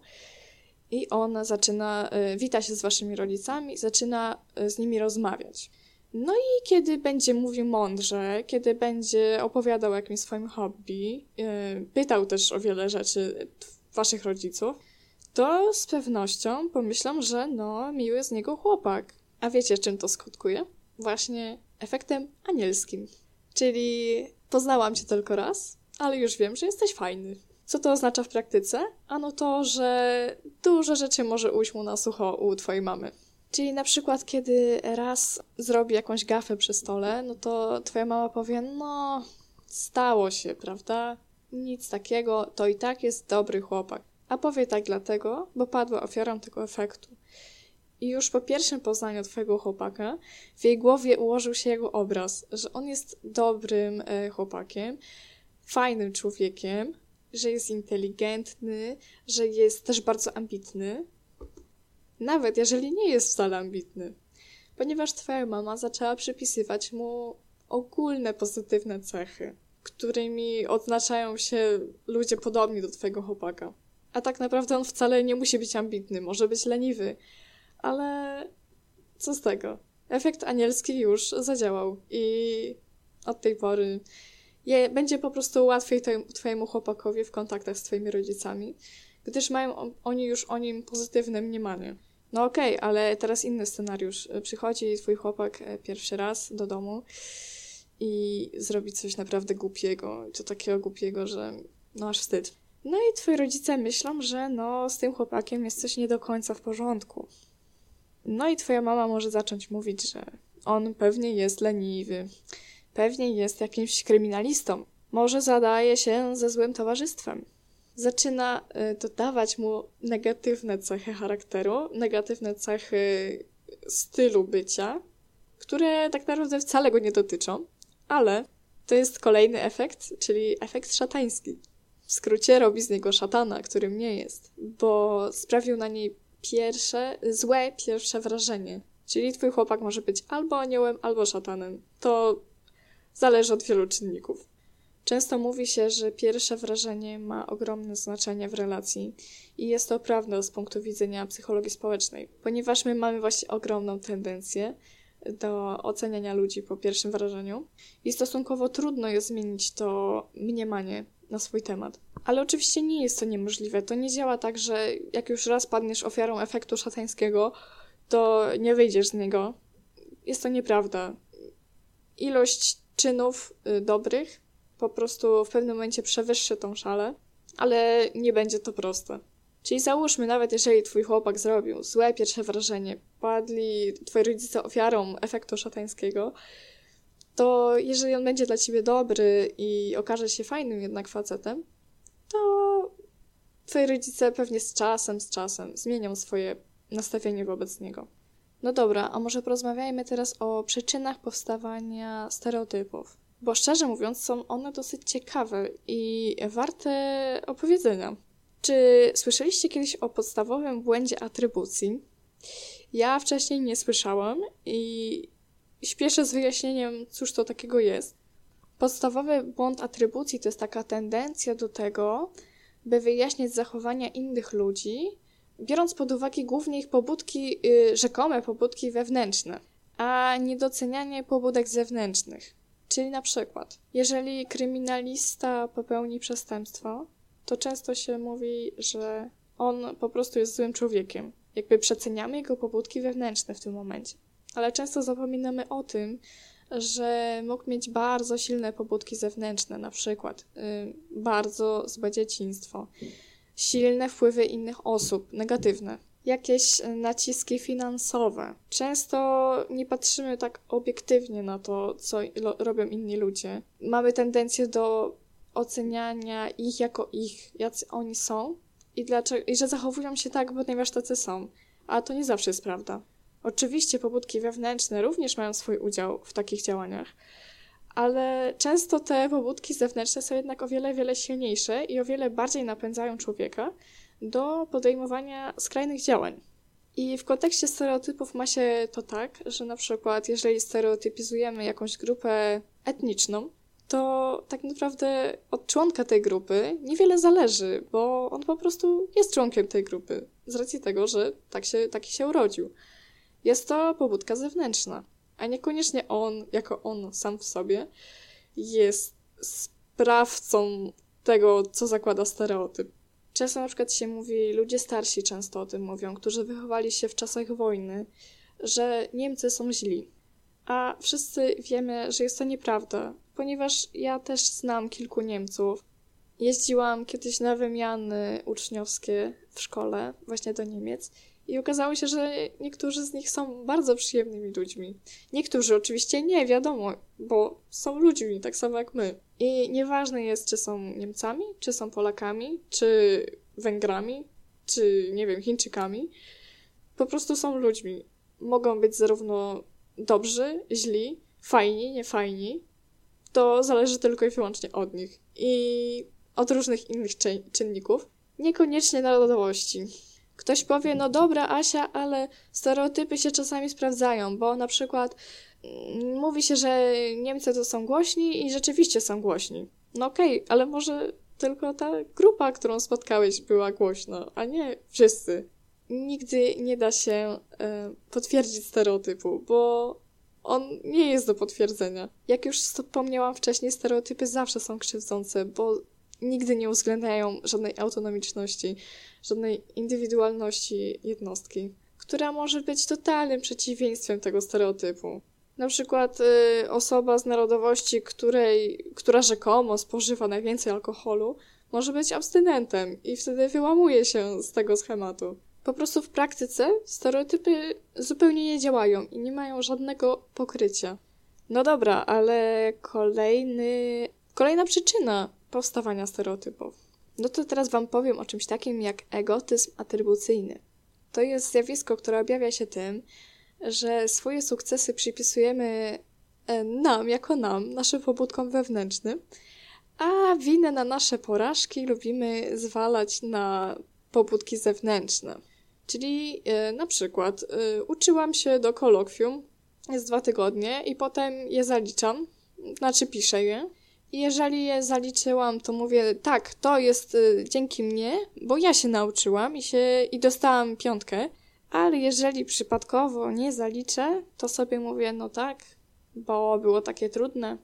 i on zaczyna, y, wita się z waszymi rodzicami, zaczyna y, z nimi rozmawiać. No i kiedy będzie mówił mądrze, kiedy będzie opowiadał o jakimś swoim hobby, y, pytał też o wiele rzeczy waszych rodziców, to z pewnością pomyślą, że no, miły z niego chłopak. A wiecie, czym to skutkuje? Właśnie efektem anielskim. Czyli poznałam cię tylko raz, ale już wiem, że jesteś fajny. Co to oznacza w praktyce? Ano to, że dużo rzeczy może ujść mu na sucho u twojej mamy. Czyli na przykład, kiedy raz zrobi jakąś gafę przy stole, no to twoja mama powie, no, stało się, prawda? Nic takiego, to i tak jest dobry chłopak. A powie tak dlatego, bo padła ofiarą tego efektu. I już po pierwszym poznaniu twojego chłopaka w jej głowie ułożył się jego obraz, że on jest dobrym e, chłopakiem, fajnym człowiekiem, że jest inteligentny, że jest też bardzo ambitny. Nawet jeżeli nie jest wcale ambitny. Ponieważ twoja mama zaczęła przypisywać mu ogólne pozytywne cechy, którymi odznaczają się ludzie podobni do twojego chłopaka. A tak naprawdę on wcale nie musi być ambitny, może być leniwy, ale co z tego? Efekt anielski już zadziałał i od tej pory je, będzie po prostu łatwiej twojemu chłopakowi w kontaktach z twoimi rodzicami, gdyż mają on, oni już o nim pozytywne mniemanie. No okej, okay, ale teraz inny scenariusz. Przychodzi twój chłopak e, pierwszy raz do domu i zrobi coś naprawdę głupiego, to takiego głupiego, że no aż wstyd. No i twoi rodzice myślą, że no z tym chłopakiem jest coś nie do końca w porządku. No i twoja mama może zacząć mówić, że on pewnie jest leniwy, pewnie jest jakimś kryminalistą, może zadaje się ze złym towarzystwem. Zaczyna y, dodawać mu negatywne cechy charakteru, negatywne cechy stylu bycia, które tak naprawdę wcale go nie dotyczą, ale to jest kolejny efekt, czyli efekt szatański. W skrócie robi z niego szatana, którym nie jest, bo sprawił na niej pierwsze, złe pierwsze wrażenie. Czyli twój chłopak może być albo aniołem, albo szatanem. To zależy od wielu czynników. Często mówi się, że pierwsze wrażenie ma ogromne znaczenie w relacji i jest to prawda z punktu widzenia psychologii społecznej, ponieważ my mamy właśnie ogromną tendencję do oceniania ludzi po pierwszym wrażeniu i stosunkowo trudno jest zmienić to mniemanie na swój temat. Ale oczywiście nie jest to niemożliwe. To nie działa tak, że jak już raz padniesz ofiarą efektu szatańskiego, to nie wyjdziesz z niego. Jest to nieprawda. Ilość czynów y, dobrych po prostu w pewnym momencie przewyższy tą szalę, ale nie będzie to proste. Czyli załóżmy, nawet jeżeli twój chłopak zrobił złe pierwsze wrażenie, padli twoi rodzice ofiarą efektu szatańskiego, to jeżeli on będzie dla ciebie dobry i okaże się fajnym jednak facetem, to twoi rodzice pewnie z czasem, z czasem zmienią swoje nastawienie wobec niego. No dobra, a może porozmawiajmy teraz o przyczynach powstawania stereotypów. Bo szczerze mówiąc, są one dosyć ciekawe i warte opowiedzenia. Czy słyszeliście kiedyś o podstawowym błędzie atrybucji? Ja wcześniej nie słyszałam i śpieszę z wyjaśnieniem, cóż to takiego jest. Podstawowy błąd atrybucji to jest taka tendencja do tego, by wyjaśniać zachowania innych ludzi, biorąc pod uwagę głównie ich pobudki, yy, rzekome pobudki wewnętrzne, a niedocenianie pobudek zewnętrznych. Czyli na przykład, jeżeli kryminalista popełni przestępstwo, to często się mówi, że on po prostu jest złym człowiekiem. Jakby przeceniamy jego pobudki wewnętrzne w tym momencie. Ale często zapominamy o tym, że mógł mieć bardzo silne pobudki zewnętrzne, na przykład yy, bardzo złe dzieciństwo, silne wpływy innych osób, negatywne, jakieś y, naciski finansowe. Często nie patrzymy tak obiektywnie na to, co robią inni ludzie. Mamy tendencję do oceniania ich jako ich, jacy oni są i, dlaczego, i że zachowują się tak, ponieważ tacy są. A to nie zawsze jest prawda. Oczywiście pobudki wewnętrzne również mają swój udział w takich działaniach, ale często te pobudki zewnętrzne są jednak o wiele, wiele silniejsze i o wiele bardziej napędzają człowieka do podejmowania skrajnych działań. I w kontekście stereotypów ma się to tak, że na przykład jeżeli stereotypizujemy jakąś grupę etniczną, to tak naprawdę od członka tej grupy niewiele zależy, bo on po prostu jest członkiem tej grupy z racji tego, że tak się, taki się urodził. Jest to pobudka zewnętrzna, a niekoniecznie on, jako on sam w sobie, jest sprawcą tego, co zakłada stereotyp. Często na przykład się mówi, ludzie starsi często o tym mówią, którzy wychowali się w czasach wojny, że Niemcy są źli. A wszyscy wiemy, że jest to nieprawda, ponieważ ja też znam kilku Niemców. Jeździłam kiedyś na wymiany uczniowskie w szkole, właśnie do Niemiec, i okazało się, że niektórzy z nich są bardzo przyjemnymi ludźmi. Niektórzy oczywiście nie, wiadomo, bo są ludźmi, tak samo jak my. I nieważne jest, czy są Niemcami, czy są Polakami, czy Węgrami, czy nie wiem, Chińczykami. Po prostu są ludźmi. Mogą być zarówno dobrzy, źli, fajni, niefajni. To zależy tylko i wyłącznie od nich i od różnych innych czyn- czynników. Niekoniecznie narodowości. Ktoś powie, no dobra, Asia, ale stereotypy się czasami sprawdzają, bo na przykład mm, mówi się, że Niemcy to są głośni i rzeczywiście są głośni. No okej, ale może tylko ta grupa, którą spotkałeś, była głośna, a nie wszyscy. Nigdy nie da się e, potwierdzić stereotypu, bo on nie jest do potwierdzenia. Jak już wspomniałam wcześniej, stereotypy zawsze są krzywdzące, bo nigdy nie uwzględniają żadnej autonomiczności, żadnej indywidualności jednostki, która może być totalnym przeciwieństwem tego stereotypu. Na przykład y, osoba z narodowości, której, która rzekomo spożywa najwięcej alkoholu, może być abstynentem i wtedy wyłamuje się z tego schematu. Po prostu w praktyce stereotypy zupełnie nie działają i nie mają żadnego pokrycia. No dobra, ale kolejny, kolejna przyczyna powstawania stereotypów. No to teraz Wam powiem o czymś takim jak egotyzm atrybucyjny. To jest zjawisko, które objawia się tym, że swoje sukcesy przypisujemy e, nam, jako nam, naszym pobudkom wewnętrznym, a winę na nasze porażki lubimy zwalać na pobudki zewnętrzne. Czyli e, na przykład e, uczyłam się do kolokwium, jest dwa tygodnie i potem je zaliczam, znaczy piszę je. Jeżeli je zaliczyłam, to mówię, tak, to jest y, dzięki mnie, bo ja się nauczyłam i, się, i dostałam piątkę. Ale jeżeli przypadkowo nie zaliczę, to sobie mówię, no tak, bo było takie trudne,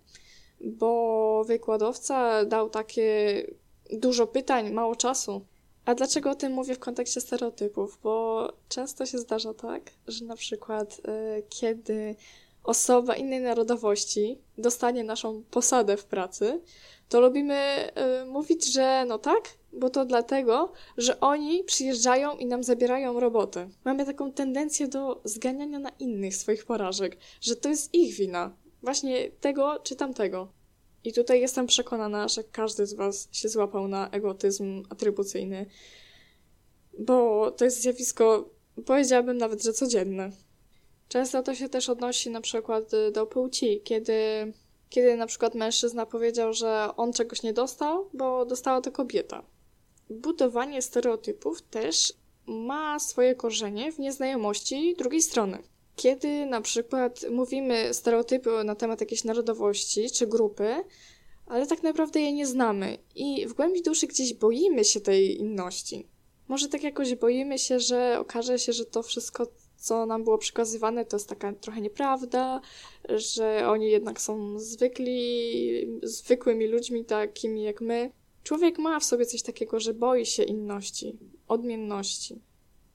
bo wykładowca dał takie dużo pytań, mało czasu. A dlaczego o tym mówię w kontekście stereotypów? Bo często się zdarza tak, że na przykład y, kiedy osoba innej narodowości dostanie naszą posadę w pracy, to lubimy y, mówić, że no tak, bo to dlatego, że oni przyjeżdżają i nam zabierają robotę. Mamy taką tendencję do zganiania na innych swoich porażek, że to jest ich wina, Właśnie tego czy tamtego. I tutaj jestem przekonana, że każdy z Was się złapał na egotyzm atrybucyjny, bo to jest zjawisko, powiedziałabym nawet, że codzienne. Często to się też odnosi na przykład y, do płci, kiedy, kiedy na przykład mężczyzna powiedział, że on czegoś nie dostał, bo dostała to kobieta. Budowanie stereotypów też ma swoje korzenie w nieznajomości drugiej strony. Kiedy na przykład mówimy stereotypy na temat jakiejś narodowości czy grupy, ale tak naprawdę je nie znamy i w głębi duszy gdzieś boimy się tej inności. Może tak jakoś boimy się, że okaże się, że to wszystko, co nam było przekazywane, to jest taka trochę nieprawda, że oni jednak są zwykli, zwykłymi ludźmi, takimi jak my. Człowiek ma w sobie coś takiego, że boi się inności, odmienności,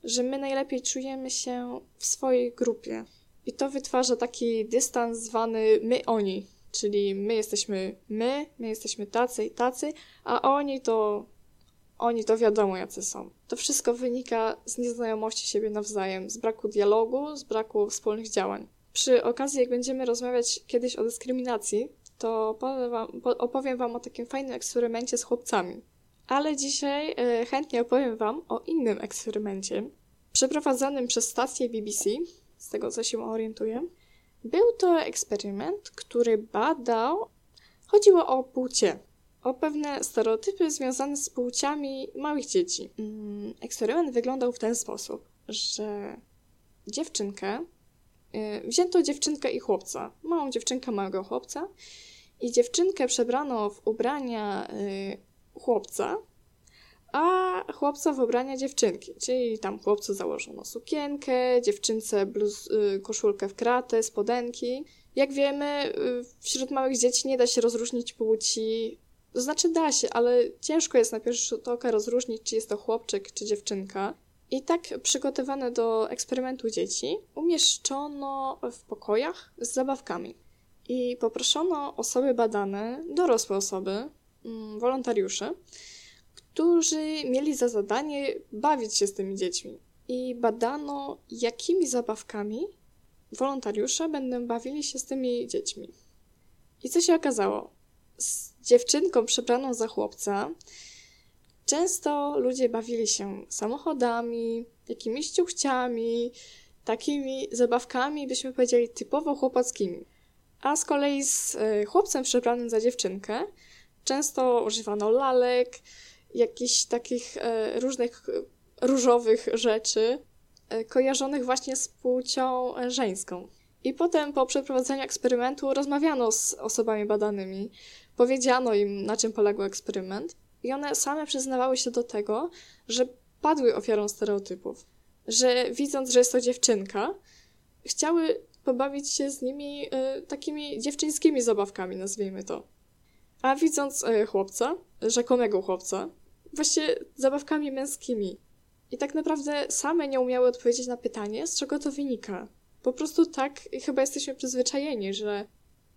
że my najlepiej czujemy się w swojej grupie. I to wytwarza taki dystans zwany my-oni, czyli my jesteśmy my, my jesteśmy tacy i tacy, a oni to oni to wiadomo, jacy są. To wszystko wynika z nieznajomości siebie nawzajem, z braku dialogu, z braku wspólnych działań. Przy okazji, jak będziemy rozmawiać kiedyś o dyskryminacji, to powiem wam, po- opowiem Wam o takim fajnym eksperymencie z chłopcami. Ale dzisiaj e, chętnie opowiem Wam o innym eksperymencie, przeprowadzonym przez stację BBC, z tego co się orientuję. Był to eksperyment, który badał, chodziło o płcie, o pewne stereotypy związane z płciami małych dzieci. Mm, Eksperyment wyglądał w ten sposób, że dziewczynkę, y, wzięto dziewczynkę i chłopca, małą dziewczynkę, małego chłopca i dziewczynkę przebrano w ubrania y, chłopca, a chłopca w ubrania dziewczynki, czyli tam chłopcu założono sukienkę, dziewczynce bluz, y, koszulkę w kratę, spodenki. Jak wiemy, wśród małych dzieci nie da się rozróżnić płci to znaczy da się, ale ciężko jest na pierwszy rzut oka rozróżnić, czy jest to chłopczyk, czy dziewczynka. I tak przygotowane do eksperymentu dzieci umieszczono w pokojach z zabawkami. I poproszono osoby badane, dorosłe osoby, mm, wolontariuszy, którzy mieli za zadanie bawić się z tymi dziećmi. I badano, jakimi zabawkami wolontariusze będą bawili się z tymi dziećmi. I co się okazało? z dziewczynką przebraną za chłopca, często ludzie bawili się samochodami, jakimiś ciuchciami, takimi zabawkami, byśmy powiedzieli, typowo chłopackimi. A z kolei z e, chłopcem przebranym za dziewczynkę często używano lalek, jakichś takich e, różnych e, różowych rzeczy, kojarzonych właśnie z płcią żeńską. I potem po przeprowadzeniu eksperymentu rozmawiano z osobami badanymi, powiedziano im, na czym poległ eksperyment, i one same przyznawały się do tego, że padły ofiarą stereotypów. Że widząc, że jest to dziewczynka, chciały pobawić się z nimi y, takimi dziewczyńskimi zabawkami, nazwijmy to. A widząc y, chłopca, rzekomego chłopca, właśnie zabawkami męskimi. I tak naprawdę same nie umiały odpowiedzieć na pytanie, z czego to wynika. Po prostu tak chyba jesteśmy przyzwyczajeni, że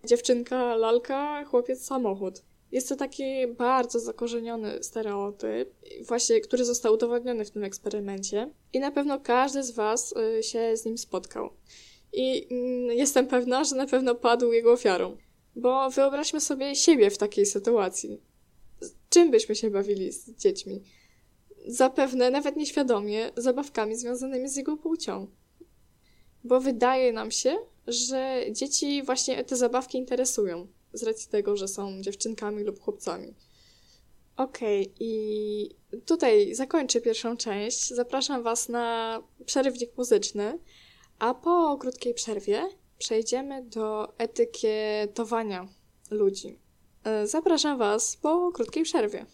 dziewczynka lalka, chłopiec samochód. Jest to taki bardzo zakorzeniony stereotyp, właśnie, który został udowodniony w tym eksperymencie i na pewno każdy z Was y, się z nim spotkał. I mm, jestem pewna, że na pewno padł jego ofiarą. Bo wyobraźmy sobie siebie w takiej sytuacji. Czym byśmy się bawili z dziećmi? Zapewne, nawet nieświadomie, zabawkami związanymi z jego płcią. Bo wydaje nam się, że dzieci właśnie te zabawki interesują, z racji tego, że są dziewczynkami lub chłopcami. Okej, i tutaj zakończę pierwszą część. Zapraszam Was na przerywnik muzyczny, a po krótkiej przerwie przejdziemy do etykietowania ludzi. E, Zapraszam Was po krótkiej przerwie.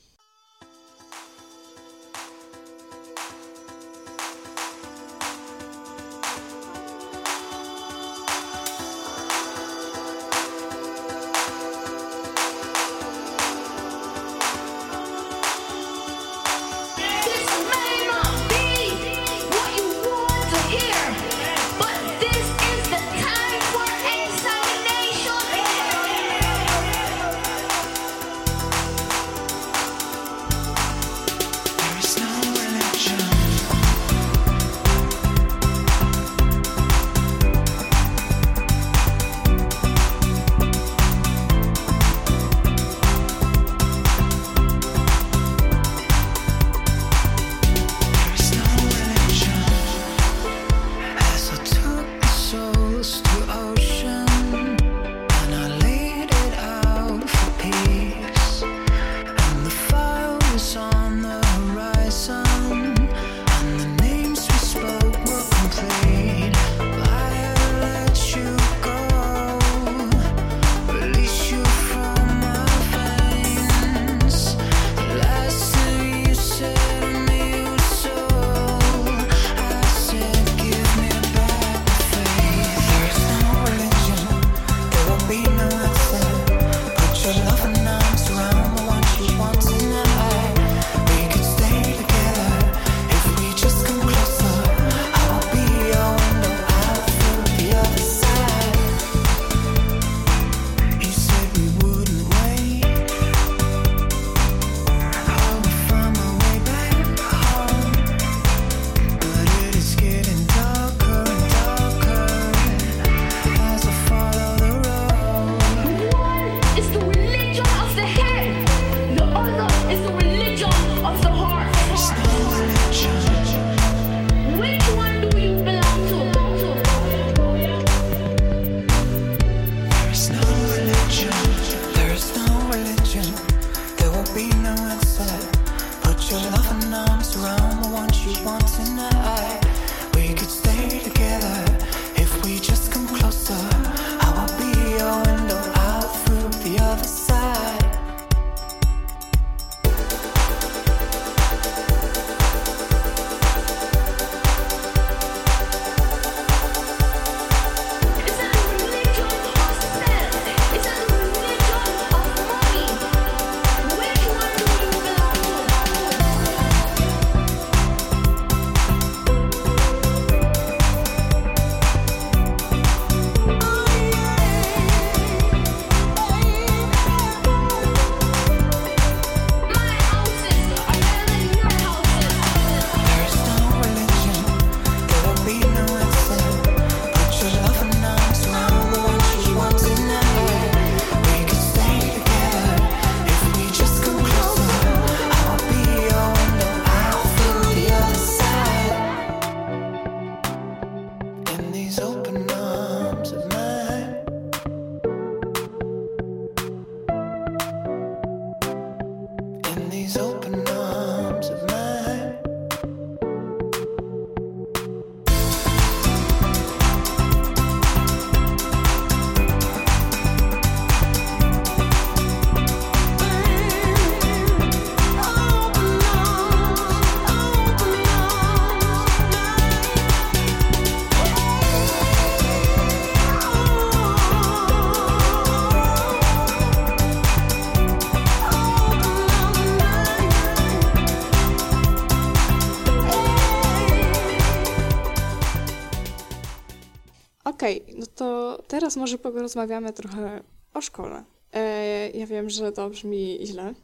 Teraz może porozmawiamy trochę o szkole. E, ja wiem, że to brzmi źle,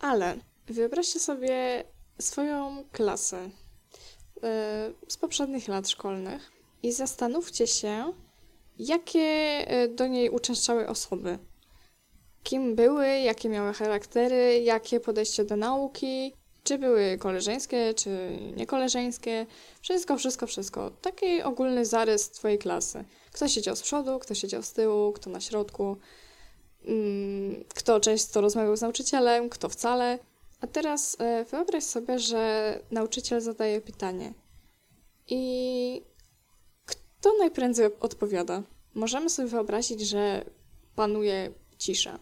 ale wyobraźcie sobie swoją klasę e, z poprzednich lat szkolnych i zastanówcie się, jakie e, do niej uczęszczały osoby. Kim były, jakie miały charaktery, jakie podejście do nauki, czy były koleżeńskie, czy niekoleżeńskie. Wszystko, wszystko, wszystko. Taki ogólny zarys twojej klasy. Kto siedział z przodu, kto siedział z tyłu, kto na środku, mm, kto często rozmawiał z nauczycielem, kto wcale. A teraz e, wyobraź sobie, że nauczyciel zadaje pytanie. I kto najprędzej odpowiada? Możemy sobie wyobrazić, że panuje cisza,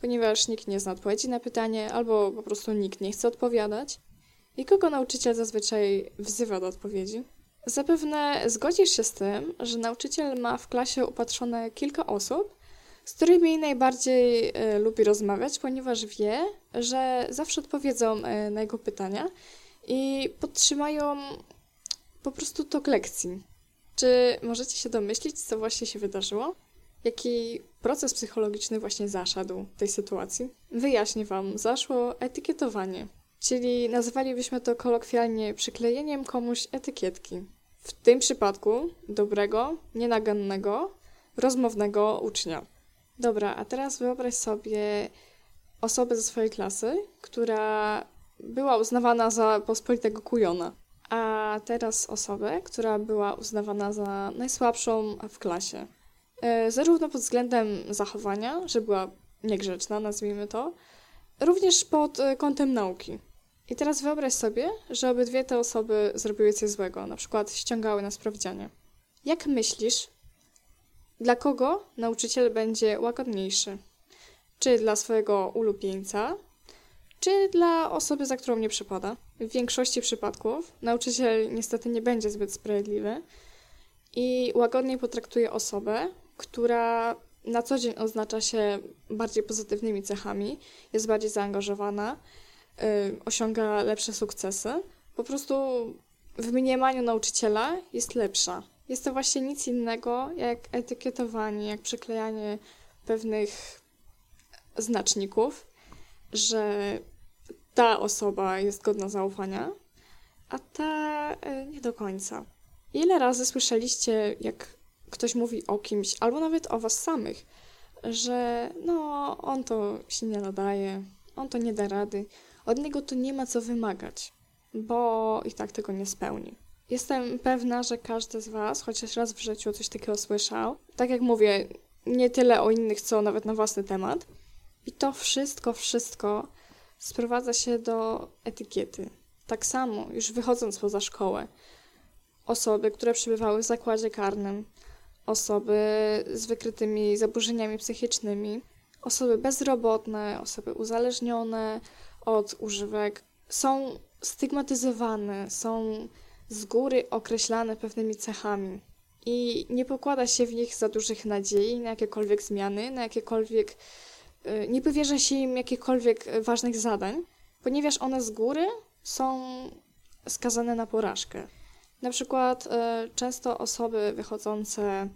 ponieważ nikt nie zna odpowiedzi na pytanie, albo po prostu nikt nie chce odpowiadać. I kogo nauczyciel zazwyczaj wzywa do odpowiedzi? Zapewne zgodzisz się z tym, że nauczyciel ma w klasie upatrzone kilka osób, z którymi najbardziej e, lubi rozmawiać, ponieważ wie, że zawsze odpowiedzą e, na jego pytania i podtrzymają po prostu tok lekcji. Czy możecie się domyślić, co właśnie się wydarzyło? Jaki proces psychologiczny właśnie zaszedł w tej sytuacji? Wyjaśnię Wam. Zaszło etykietowanie, czyli nazwalibyśmy to kolokwialnie przyklejeniem komuś etykietki. W tym przypadku dobrego, nienagannego, rozmownego ucznia. Dobra, a teraz wyobraź sobie osobę ze swojej klasy, która była uznawana za pospolitego kujona, a teraz osobę, która była uznawana za najsłabszą w klasie. E, zarówno pod względem zachowania, że była niegrzeczna, nazwijmy to, również pod e, kątem nauki. I teraz wyobraź sobie, że obydwie te osoby zrobiły coś złego, na przykład ściągały na sprawdzianie. Jak myślisz, dla kogo nauczyciel będzie łagodniejszy? Czy dla swojego ulubieńca, czy dla osoby, za którą nie przypada? W większości przypadków nauczyciel niestety nie będzie zbyt sprawiedliwy i łagodniej potraktuje osobę, która na co dzień oznacza się bardziej pozytywnymi cechami, jest bardziej zaangażowana, osiąga lepsze sukcesy. Po prostu w mniemaniu nauczyciela jest lepsza. Jest to właśnie nic innego jak etykietowanie, jak przyklejanie pewnych znaczników, że ta osoba jest godna zaufania, a ta y, nie do końca. Ile razy słyszeliście, jak ktoś mówi o kimś, albo nawet o was samych, że no, on to się nie nadaje, on to nie da rady, od niego to nie ma co wymagać, bo i tak tego nie spełni. Jestem pewna, że każdy z was chociaż raz w życiu coś takiego słyszał. Tak jak mówię, nie tyle o innych, co nawet na własny temat. I to wszystko, wszystko sprowadza się do etykiety. Tak samo, już wychodząc poza szkołę, osoby, które przebywały w zakładzie karnym, osoby z wykrytymi zaburzeniami psychicznymi, osoby bezrobotne, osoby uzależnione od używek są stygmatyzowane, są z góry określane pewnymi cechami. I nie pokłada się w nich za dużych nadziei na jakiekolwiek zmiany, na jakiekolwiek. y, Nie powierza się im jakichkolwiek ważnych zadań, ponieważ one z góry są skazane na porażkę. Na przykład e, często osoby wychodzące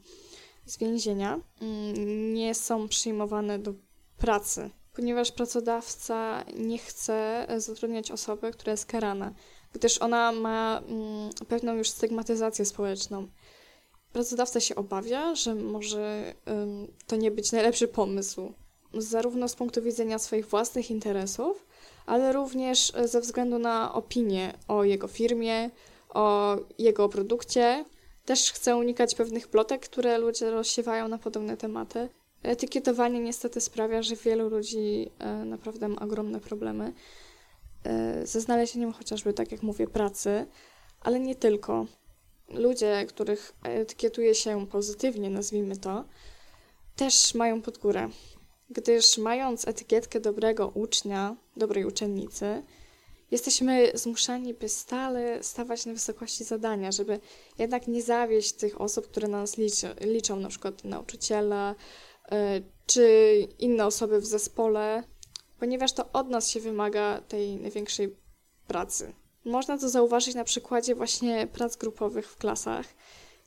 z więzienia mm, nie są przyjmowane do pracy, ponieważ pracodawca nie chce e, zatrudniać osoby, która jest karana, gdyż ona ma mm, pewną już stygmatyzację społeczną. Pracodawca się obawia, że może to nie być najlepszy pomysł, zarówno z punktu widzenia swoich własnych interesów, ale również e, ze względu na opinię o jego firmie, o jego produkcie. Też chcę unikać pewnych plotek, które ludzie rozsiewają na podobne tematy. Etykietowanie niestety sprawia, że wielu ludzi e, naprawdę ma ogromne problemy e, ze znalezieniem chociażby, tak jak mówię, pracy, ale nie tylko. Ludzie, których etykietuje się pozytywnie, nazwijmy to, też mają pod górę, gdyż mając etykietkę dobrego ucznia, dobrej uczennicy, jesteśmy zmuszani, by stale stawać na wysokości zadania, żeby jednak nie zawieść tych osób, które na nas liczy, liczą, na przykład nauczyciela czy inne osoby w zespole, ponieważ to od nas się wymaga tej największej pracy. Można to zauważyć na przykładzie właśnie prac grupowych w klasach,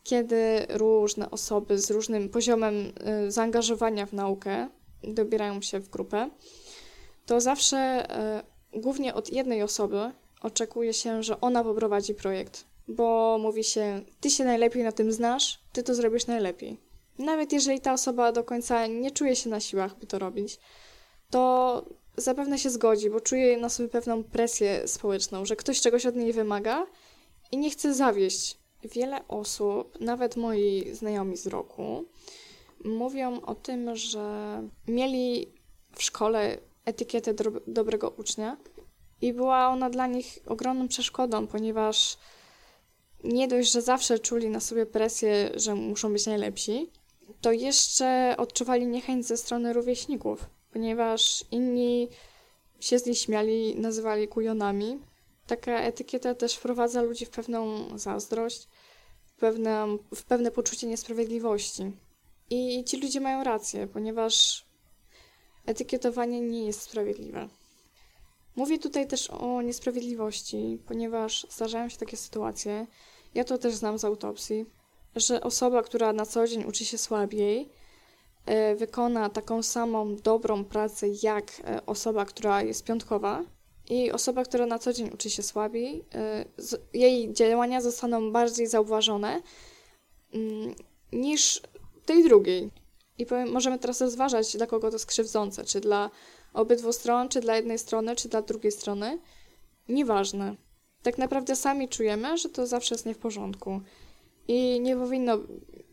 kiedy różne osoby z różnym poziomem y, zaangażowania w naukę dobierają się w grupę, to zawsze y, głównie od jednej osoby oczekuje się, że ona poprowadzi projekt, bo mówi się, ty się najlepiej na tym znasz, ty to zrobisz najlepiej. Nawet jeżeli ta osoba do końca nie czuje się na siłach, by to robić, to zapewne się zgodzi, bo czuje na sobie pewną presję społeczną, że ktoś czegoś od niej wymaga i nie chce zawieść. Wiele osób, nawet moi znajomi z roku, mówią o tym, że mieli w szkole etykietę dobrego ucznia i była ona dla nich ogromną przeszkodą, ponieważ nie dość, że zawsze czuli na sobie presję, że muszą być najlepsi, to jeszcze odczuwali niechęć ze strony rówieśników, ponieważ inni się z nich śmiali, nazywali kujonami. Taka etykieta też wprowadza ludzi w pewną zazdrość, w pewne, w pewne poczucie niesprawiedliwości. I ci ludzie mają rację, ponieważ etykietowanie nie jest sprawiedliwe. Mówię tutaj też o niesprawiedliwości, ponieważ zdarzają się takie sytuacje, ja to też znam z autopsji, że osoba, która na co dzień uczy się słabiej, e, wykona taką samą dobrą pracę jak e, osoba, która jest piątkowa i osoba, która na co dzień uczy się słabiej, e, jej działania zostaną bardziej zauważone mm, niż tej drugiej. I powiem, możemy teraz rozważać, dla kogo to jest krzywdzące, czy dla obydwu stron, czy dla jednej strony, czy dla drugiej strony. Nieważne. Tak naprawdę sami czujemy, że to zawsze jest nie w porządku. I nie powinno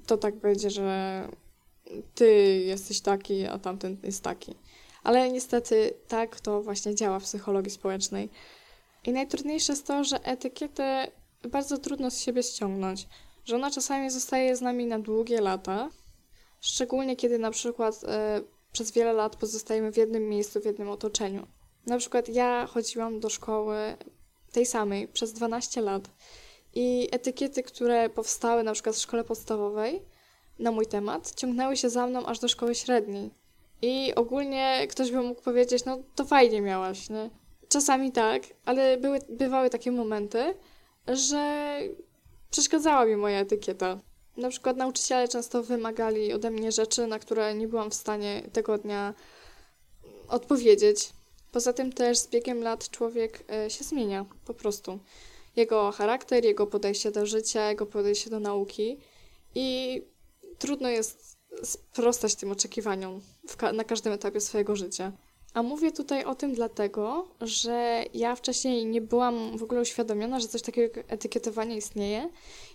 to tak być, że ty jesteś taki, a tamten jest taki. Ale niestety tak to właśnie działa w psychologii społecznej. I najtrudniejsze jest to, że etykietę bardzo trudno z siebie ściągnąć. Że ona czasami zostaje z nami na długie lata. Szczególnie kiedy na przykład e, przez wiele lat pozostajemy w jednym miejscu, w jednym otoczeniu. Na przykład ja chodziłam do szkoły tej samej przez 12 lat i etykiety, które powstały na przykład w szkole podstawowej na mój temat, ciągnęły się za mną aż do szkoły średniej. I ogólnie ktoś by mógł powiedzieć, no to fajnie miałaś, nie? Czasami tak, ale były, bywały takie momenty, że przeszkadzała mi moja etykieta. Na przykład nauczyciele często wymagali ode mnie rzeczy, na które nie byłam w stanie tego dnia odpowiedzieć. Poza tym też z biegiem lat człowiek e, się zmienia, po prostu. Jego charakter, jego podejście do życia, jego podejście do nauki i trudno jest sprostać tym oczekiwaniom ka- na każdym etapie swojego życia. A mówię tutaj o tym dlatego, że ja wcześniej nie byłam w ogóle uświadomiona, że coś takiego jak etykietowanie istnieje.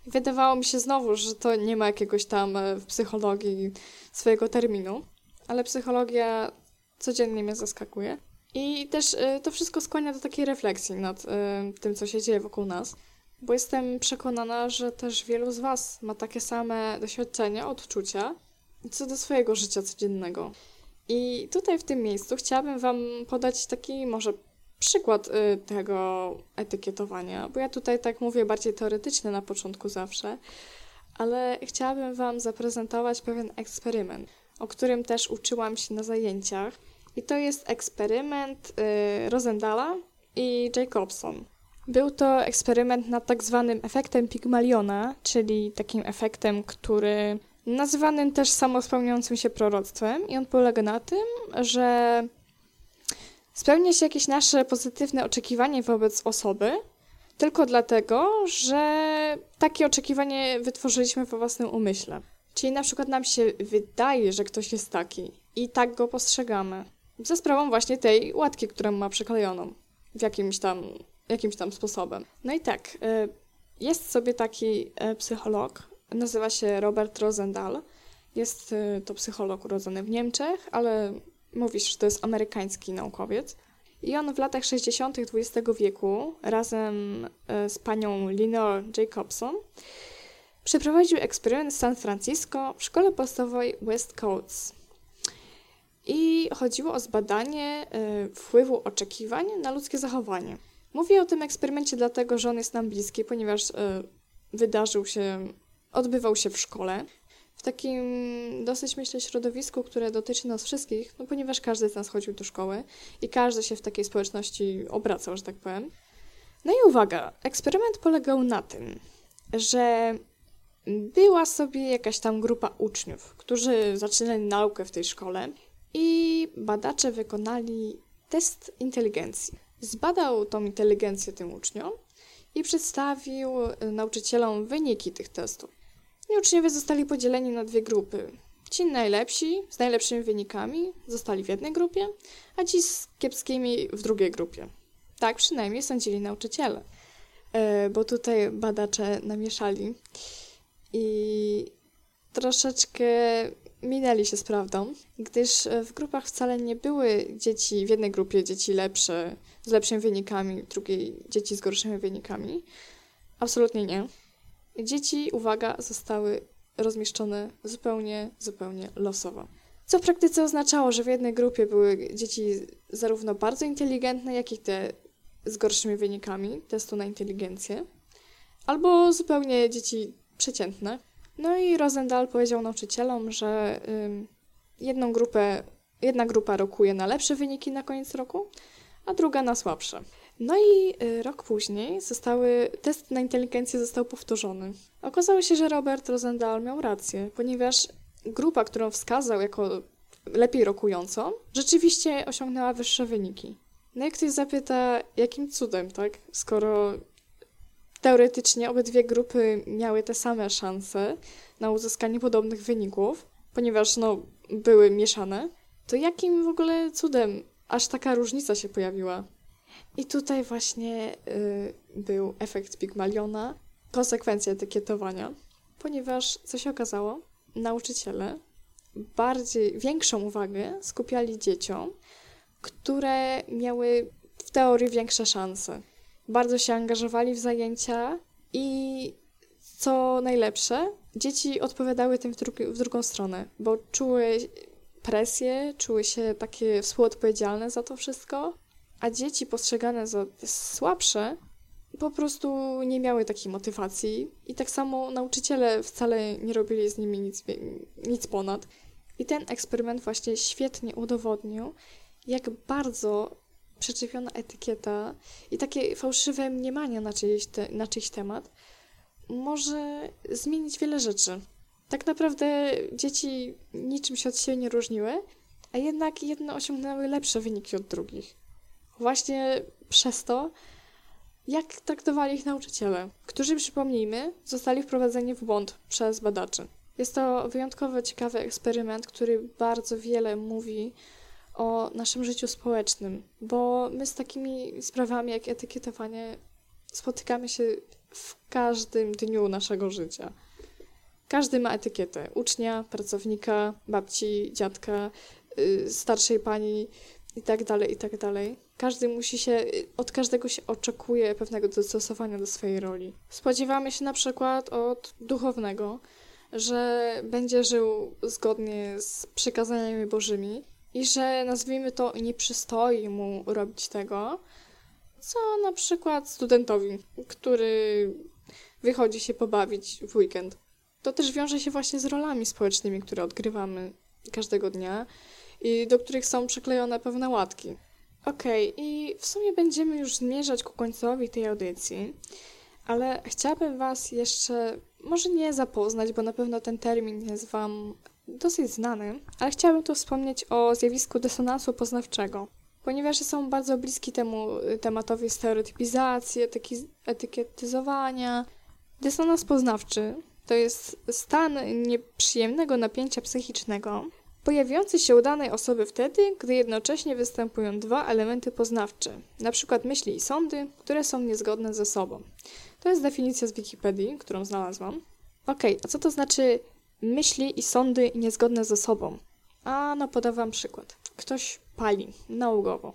I wydawało mi się znowu, że to nie ma jakiegoś tam e, w psychologii swojego terminu. Ale psychologia codziennie mnie zaskakuje. I też y, to wszystko skłania do takiej refleksji nad y, tym, co się dzieje wokół nas. Bo jestem przekonana, że też wielu z Was ma takie same doświadczenia, odczucia co do swojego życia codziennego. I tutaj w tym miejscu chciałabym Wam podać taki może przykład y, tego etykietowania, bo ja tutaj tak mówię bardziej teoretycznie na początku zawsze, ale chciałabym Wam zaprezentować pewien eksperyment, o którym też uczyłam się na zajęciach. I to jest eksperyment y, Rosendala i Jacobson. Był to eksperyment nad tak zwanym efektem Pygmaliona, czyli takim efektem, który nazywanym też samospełniającym się proroctwem i on polega na tym, że spełnia się jakieś nasze pozytywne oczekiwanie wobec osoby tylko dlatego, że takie oczekiwanie wytworzyliśmy we własnym umyśle. Czyli na przykład nam się wydaje, że ktoś jest taki i tak go postrzegamy. Za sprawą właśnie tej łatki, którą ma przyklejoną w jakimś tam, jakimś tam sposobem. No i tak, y, jest sobie taki y, psycholog, nazywa się Robert Rosendahl. Jest y, to psycholog urodzony w Niemczech, ale mówisz, że to jest amerykański naukowiec. I on w latach 60. XX wieku razem z panią Lenore Jacobson przeprowadził eksperyment w San Francisco w szkole podstawowej West Coast. I chodziło o zbadanie y, wpływu oczekiwań na ludzkie zachowanie. Mówię o tym eksperymencie dlatego, że on jest nam bliski, ponieważ y, wydarzył się, odbywał się w szkole. W takim dosyć, myślę, środowisku, które dotyczy nas wszystkich, no ponieważ każdy z nas chodził do szkoły i każdy się w takiej społeczności obracał, że tak powiem. No i uwaga, eksperyment polegał na tym, że była sobie jakaś tam grupa uczniów, którzy zaczynali naukę w tej szkole i badacze wykonali test inteligencji. Zbadał tą inteligencję tym uczniom i przedstawił y, nauczycielom wyniki tych testów. I uczniowie zostali podzieleni na dwie grupy. Ci najlepsi, z najlepszymi wynikami, zostali w jednej grupie, a ci z kiepskimi w drugiej grupie. Tak przynajmniej sądzili nauczyciele, E, bo tutaj badacze namieszali i troszeczkę minęli się z prawdą, gdyż e, w grupach wcale nie były dzieci, w jednej grupie dzieci lepsze, z lepszymi wynikami, w drugiej dzieci z gorszymi wynikami. Absolutnie nie. Dzieci, uwaga, zostały rozmieszczone zupełnie, zupełnie losowo. Co w praktyce oznaczało, że w jednej grupie były dzieci zarówno bardzo inteligentne, jak i te z gorszymi wynikami testu na inteligencję, albo zupełnie dzieci przeciętne. No i Rosendahl powiedział nauczycielom, że jedną grupę, jedna grupa rokuje na lepsze wyniki na koniec roku, a druga na słabsze. No i y, rok później zostały, test na inteligencję został powtórzony. Okazało się, że Robert Rosendahl miał rację, ponieważ grupa, którą wskazał jako lepiej rokującą, rzeczywiście osiągnęła wyższe wyniki. No i ktoś zapyta, jakim cudem, tak? Skoro teoretycznie obydwie grupy miały te same szanse na uzyskanie podobnych wyników, ponieważ no, były mieszane, to jakim w ogóle cudem aż taka różnica się pojawiła? I tutaj właśnie y, był efekt Pigmaliona, konsekwencja etykietowania, ponieważ co się okazało? Nauczyciele bardziej, większą uwagę skupiali dzieciom, które miały w teorii większe szanse. Bardzo się angażowali w zajęcia i co najlepsze, dzieci odpowiadały tym w, w drugą stronę, bo czuły presję, czuły się takie współodpowiedzialne za to wszystko, a dzieci postrzegane za słabsze po prostu nie miały takiej motywacji i tak samo nauczyciele wcale nie robili z nimi nic, nic ponad. I ten eksperyment właśnie świetnie udowodnił, jak bardzo przyczepiona etykieta i takie fałszywe mniemanie na czyjś, te, na czyjś temat może zmienić wiele rzeczy. Tak naprawdę dzieci niczym się od siebie nie różniły, a jednak jedne osiągnęły lepsze wyniki od drugich. Właśnie przez to, jak traktowali ich nauczyciele, którzy, przypomnijmy, zostali wprowadzeni w błąd przez badaczy. Jest to wyjątkowo ciekawy eksperyment, który bardzo wiele mówi o naszym życiu społecznym, bo my z takimi sprawami jak etykietowanie spotykamy się w każdym dniu naszego życia. Każdy ma etykietę ucznia, pracownika, babci, dziadka, y, starszej pani i tak dalej, i tak. Każdy musi się, y, od każdego się oczekuje pewnego dostosowania do swojej roli. Spodziewamy się na przykład od duchownego, że będzie żył zgodnie z przykazaniami bożymi i że nazwijmy to nie przystoi mu robić tego, co na przykład studentowi, który wychodzi się pobawić w weekend. To też wiąże się właśnie z rolami społecznymi, które odgrywamy każdego dnia i do których są przyklejone pewne łatki. Okej, i w sumie będziemy już zmierzać ku końcowi tej audycji, ale chciałabym Was jeszcze, może nie zapoznać, bo na pewno ten termin jest Wam dosyć znany, ale chciałabym tu wspomnieć o zjawisku dysonansu poznawczego, ponieważ są bardzo bliski temu y, tematowi stereotypizacji, etyki- etykietyzowania. Dysonans poznawczy to jest stan nieprzyjemnego napięcia psychicznego, pojawiający się u danej osoby wtedy, gdy jednocześnie występują dwa elementy poznawcze, np. myśli i sądy, które są niezgodne ze sobą. To jest definicja z Wikipedii, którą znalazłam. Okej, a co to znaczy myśli i sądy niezgodne ze sobą? A no podam wam przykład. Ktoś pali nałogowo.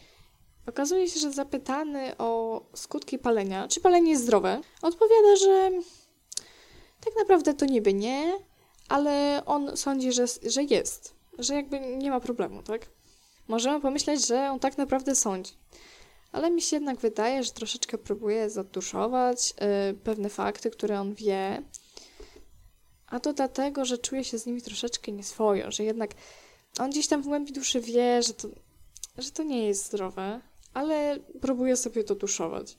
Okazuje się, że zapytany o skutki palenia, czy palenie jest zdrowe, odpowiada, że tak naprawdę to niby nie, ale on sądzi, że, że jest, że jakby nie ma problemu, tak? Możemy pomyśleć, że on tak naprawdę sądzi. Ale mi się jednak wydaje, że troszeczkę próbuje zatuszować y, pewne fakty, które on wie, a to dlatego, że czuje się z nimi troszeczkę nieswojo, że jednak on gdzieś tam w głębi duszy wie, że to, że to nie jest zdrowe, ale próbuje sobie to tuszować.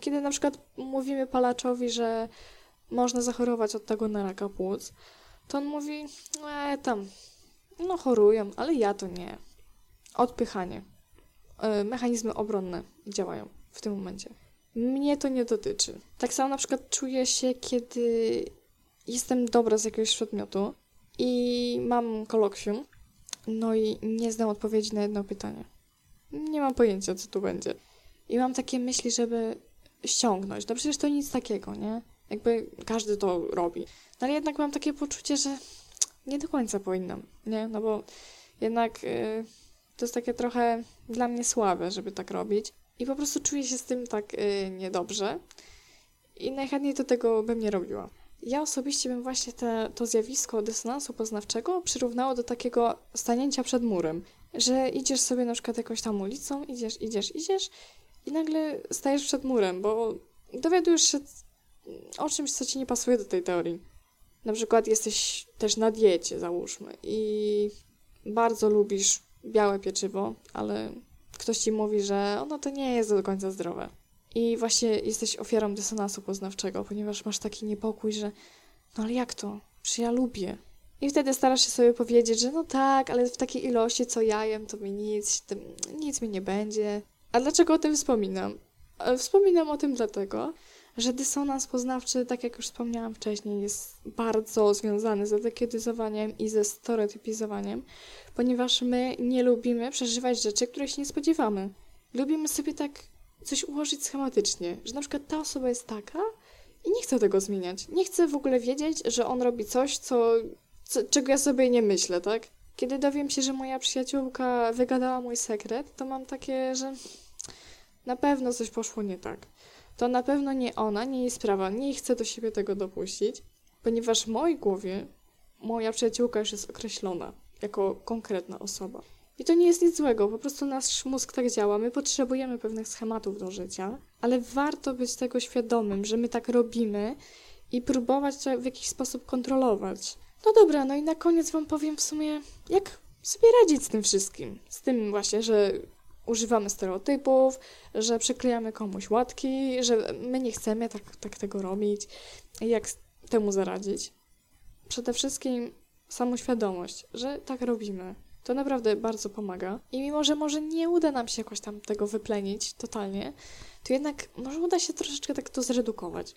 Kiedy na przykład mówimy palaczowi, że można zachorować od tego na raka płuc, to on mówi, e, tam, no chorują, ale ja to nie. Odpychanie. E, mechanizmy obronne działają w tym momencie. Mnie to nie dotyczy. Tak samo na przykład czuję się, kiedy jestem dobra z jakiegoś przedmiotu i mam kolokwium, no i nie znam odpowiedzi na jedno pytanie. Nie mam pojęcia, co tu będzie. I mam takie myśli, żeby ściągnąć. No przecież to nic takiego, nie? Jakby każdy to robi. No ale jednak mam takie poczucie, że nie do końca powinnam, nie? No bo jednak y, to jest takie trochę dla mnie słabe, żeby tak robić. I po prostu czuję się z tym tak y, niedobrze. I najchętniej to tego bym nie robiła. Ja osobiście bym właśnie te, to zjawisko dysonansu poznawczego przyrównała do takiego stanięcia przed murem. Że idziesz sobie na przykład jakąś tam ulicą, idziesz, idziesz, idziesz i nagle stajesz przed murem, bo dowiadujesz się o czymś, co ci nie pasuje do tej teorii. Na przykład jesteś też na diecie, załóżmy, i bardzo lubisz białe pieczywo, ale ktoś ci mówi, że ono to nie jest do końca zdrowe. I właśnie jesteś ofiarą dysonansu poznawczego, ponieważ masz taki niepokój, że no ale jak to? Czy ja lubię? I wtedy starasz się sobie powiedzieć, że no tak, ale w takiej ilości, co ja jem, to mi nic, nic mi nie będzie. A dlaczego o tym wspominam? E, Wspominam o tym dlatego, że dysonans poznawczy, tak jak już wspomniałam wcześniej, jest bardzo związany z etykietowaniem i ze stereotypizowaniem, ponieważ my nie lubimy przeżywać rzeczy, których się nie spodziewamy. Lubimy sobie tak coś ułożyć schematycznie, że na przykład ta osoba jest taka i nie chcę tego zmieniać. Nie chcę w ogóle wiedzieć, że on robi coś, co, co, czego ja sobie nie myślę, tak? Kiedy dowiem się, że moja przyjaciółka wygadała mój sekret, to mam takie, że na pewno coś poszło nie tak. To na pewno nie ona, nie jej sprawa, nie chcę do siebie tego dopuścić, ponieważ w mojej głowie moja przyjaciółka już jest określona jako konkretna osoba. I to nie jest nic złego, po prostu nasz mózg tak działa. My potrzebujemy pewnych schematów do życia, ale warto być tego świadomym, że my tak robimy i próbować to w jakiś sposób kontrolować. No dobra, no i na koniec Wam powiem w sumie, jak sobie radzić z tym wszystkim. Z tym właśnie, że używamy stereotypów, że przyklejamy komuś łatki, że my nie chcemy tak, tak tego robić. Jak temu zaradzić? Przede wszystkim samoświadomość, że tak robimy. To naprawdę bardzo pomaga. I mimo, że może nie uda nam się jakoś tam tego wyplenić totalnie, to jednak może uda się troszeczkę tak to zredukować.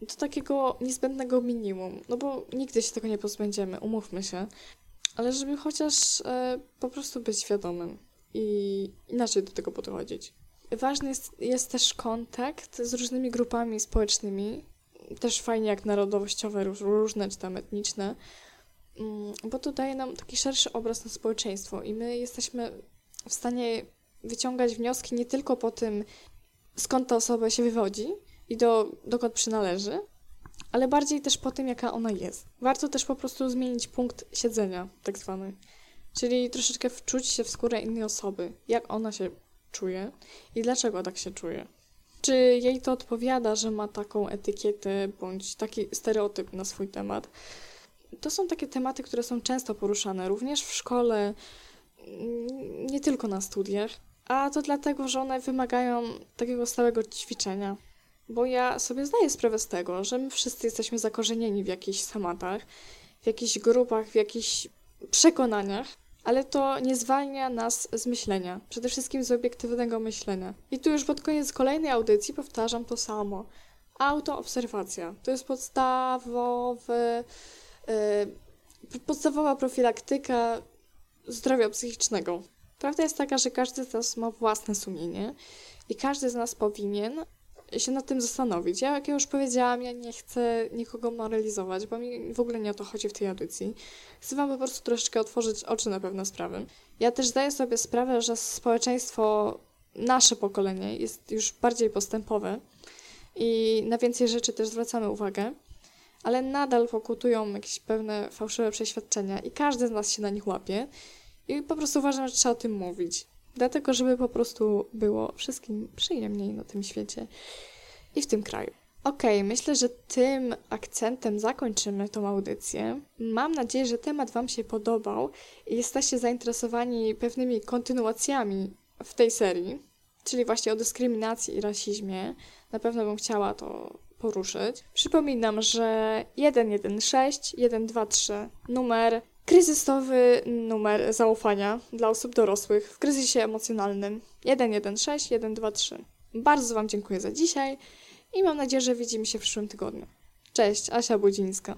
Do takiego niezbędnego minimum. No bo nigdy się tego nie pozbędziemy, umówmy się. Ale żeby chociaż e, po prostu być świadomym i inaczej do tego podchodzić. Ważny jest, jest też kontakt z różnymi grupami społecznymi, też fajnie jak narodowościowe, róż- różne czy tam etniczne, bo to daje nam taki szerszy obraz na społeczeństwo i my jesteśmy w stanie wyciągać wnioski nie tylko po tym, skąd ta osoba się wywodzi i do, dokąd przynależy, ale bardziej też po tym, jaka ona jest. Warto też po prostu zmienić punkt siedzenia, tak zwany. Czyli troszeczkę wczuć się w skórę innej osoby, jak ona się czuje i dlaczego tak się czuje. Czy jej to odpowiada, że ma taką etykietę bądź taki stereotyp na swój temat? To są takie tematy, które są często poruszane również w szkole, mm, nie tylko na studiach, a to dlatego, że one wymagają takiego stałego ćwiczenia. Bo ja sobie zdaję sprawę z tego, że my wszyscy jesteśmy zakorzenieni w jakichś tematach, w jakichś grupach, w jakichś przekonaniach, ale to nie zwalnia nas z myślenia, przede wszystkim z obiektywnego myślenia. I tu już pod koniec kolejnej audycji powtarzam to samo. Autoobserwacja to jest podstawowy, podstawowa profilaktyka zdrowia psychicznego. Prawda jest taka, że każdy z nas ma własne sumienie i każdy z nas powinien się nad tym zastanowić. Ja, jak ja już powiedziałam, ja nie chcę nikogo moralizować, bo mi w ogóle nie o to chodzi w tej audycji. Chcę Wam po prostu troszeczkę otworzyć oczy na pewne sprawy. Ja też zdaję sobie sprawę, że społeczeństwo, nasze pokolenie jest już bardziej postępowe i na więcej rzeczy też zwracamy uwagę, ale nadal pokutują jakieś pewne fałszywe przeświadczenia i każdy z nas się na nich łapie i po prostu uważam, że trzeba o tym mówić. Dlatego, żeby po prostu było wszystkim przyjemniej na tym świecie i w tym kraju. Okej, myślę, że tym akcentem zakończymy tą audycję. Mam nadzieję, że temat Wam się podobał i jesteście zainteresowani pewnymi kontynuacjami w tej serii, czyli właśnie o dyskryminacji i rasizmie. Na pewno bym chciała to poruszyć. Przypominam, że 116 123 numer kryzysowy numer zaufania dla osób dorosłych w kryzysie emocjonalnym 116 123. Bardzo Wam dziękuję za dzisiaj i mam nadzieję, że widzimy się w przyszłym tygodniu. Cześć, Asia Budzińska.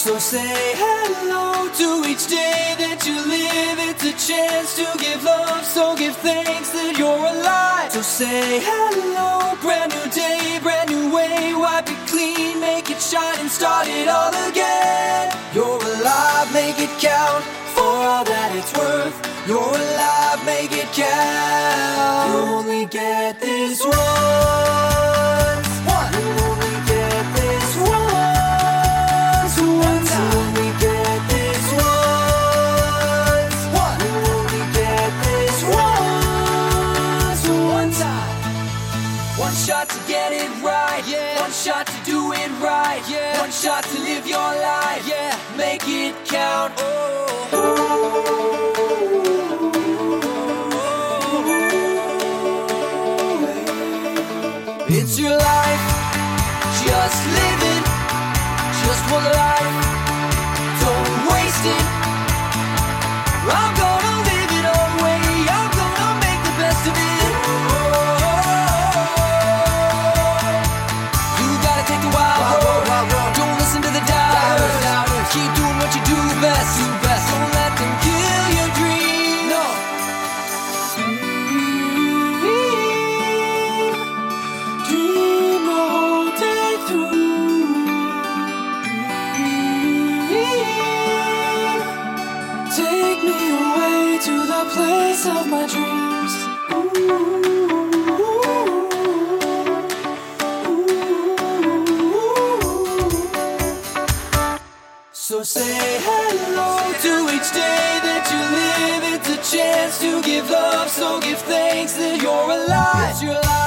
So say hello to each day that you live. It's a chance to give love, so give thanks that you're alive. So say hello, brand new day, brand new way. Wipe it clean, make it shine, and start it all again. You're alive, make it count for all that it's worth. You're alive, make it count. You only get this. One. Right. Yeah. One shot to live your life. Yeah. Make it count. Oh. It's your life. Just live it. Just one life. Don't waste it. I'm Say hello to each day that you live. It's a chance to give love, so give thanks that you're alive.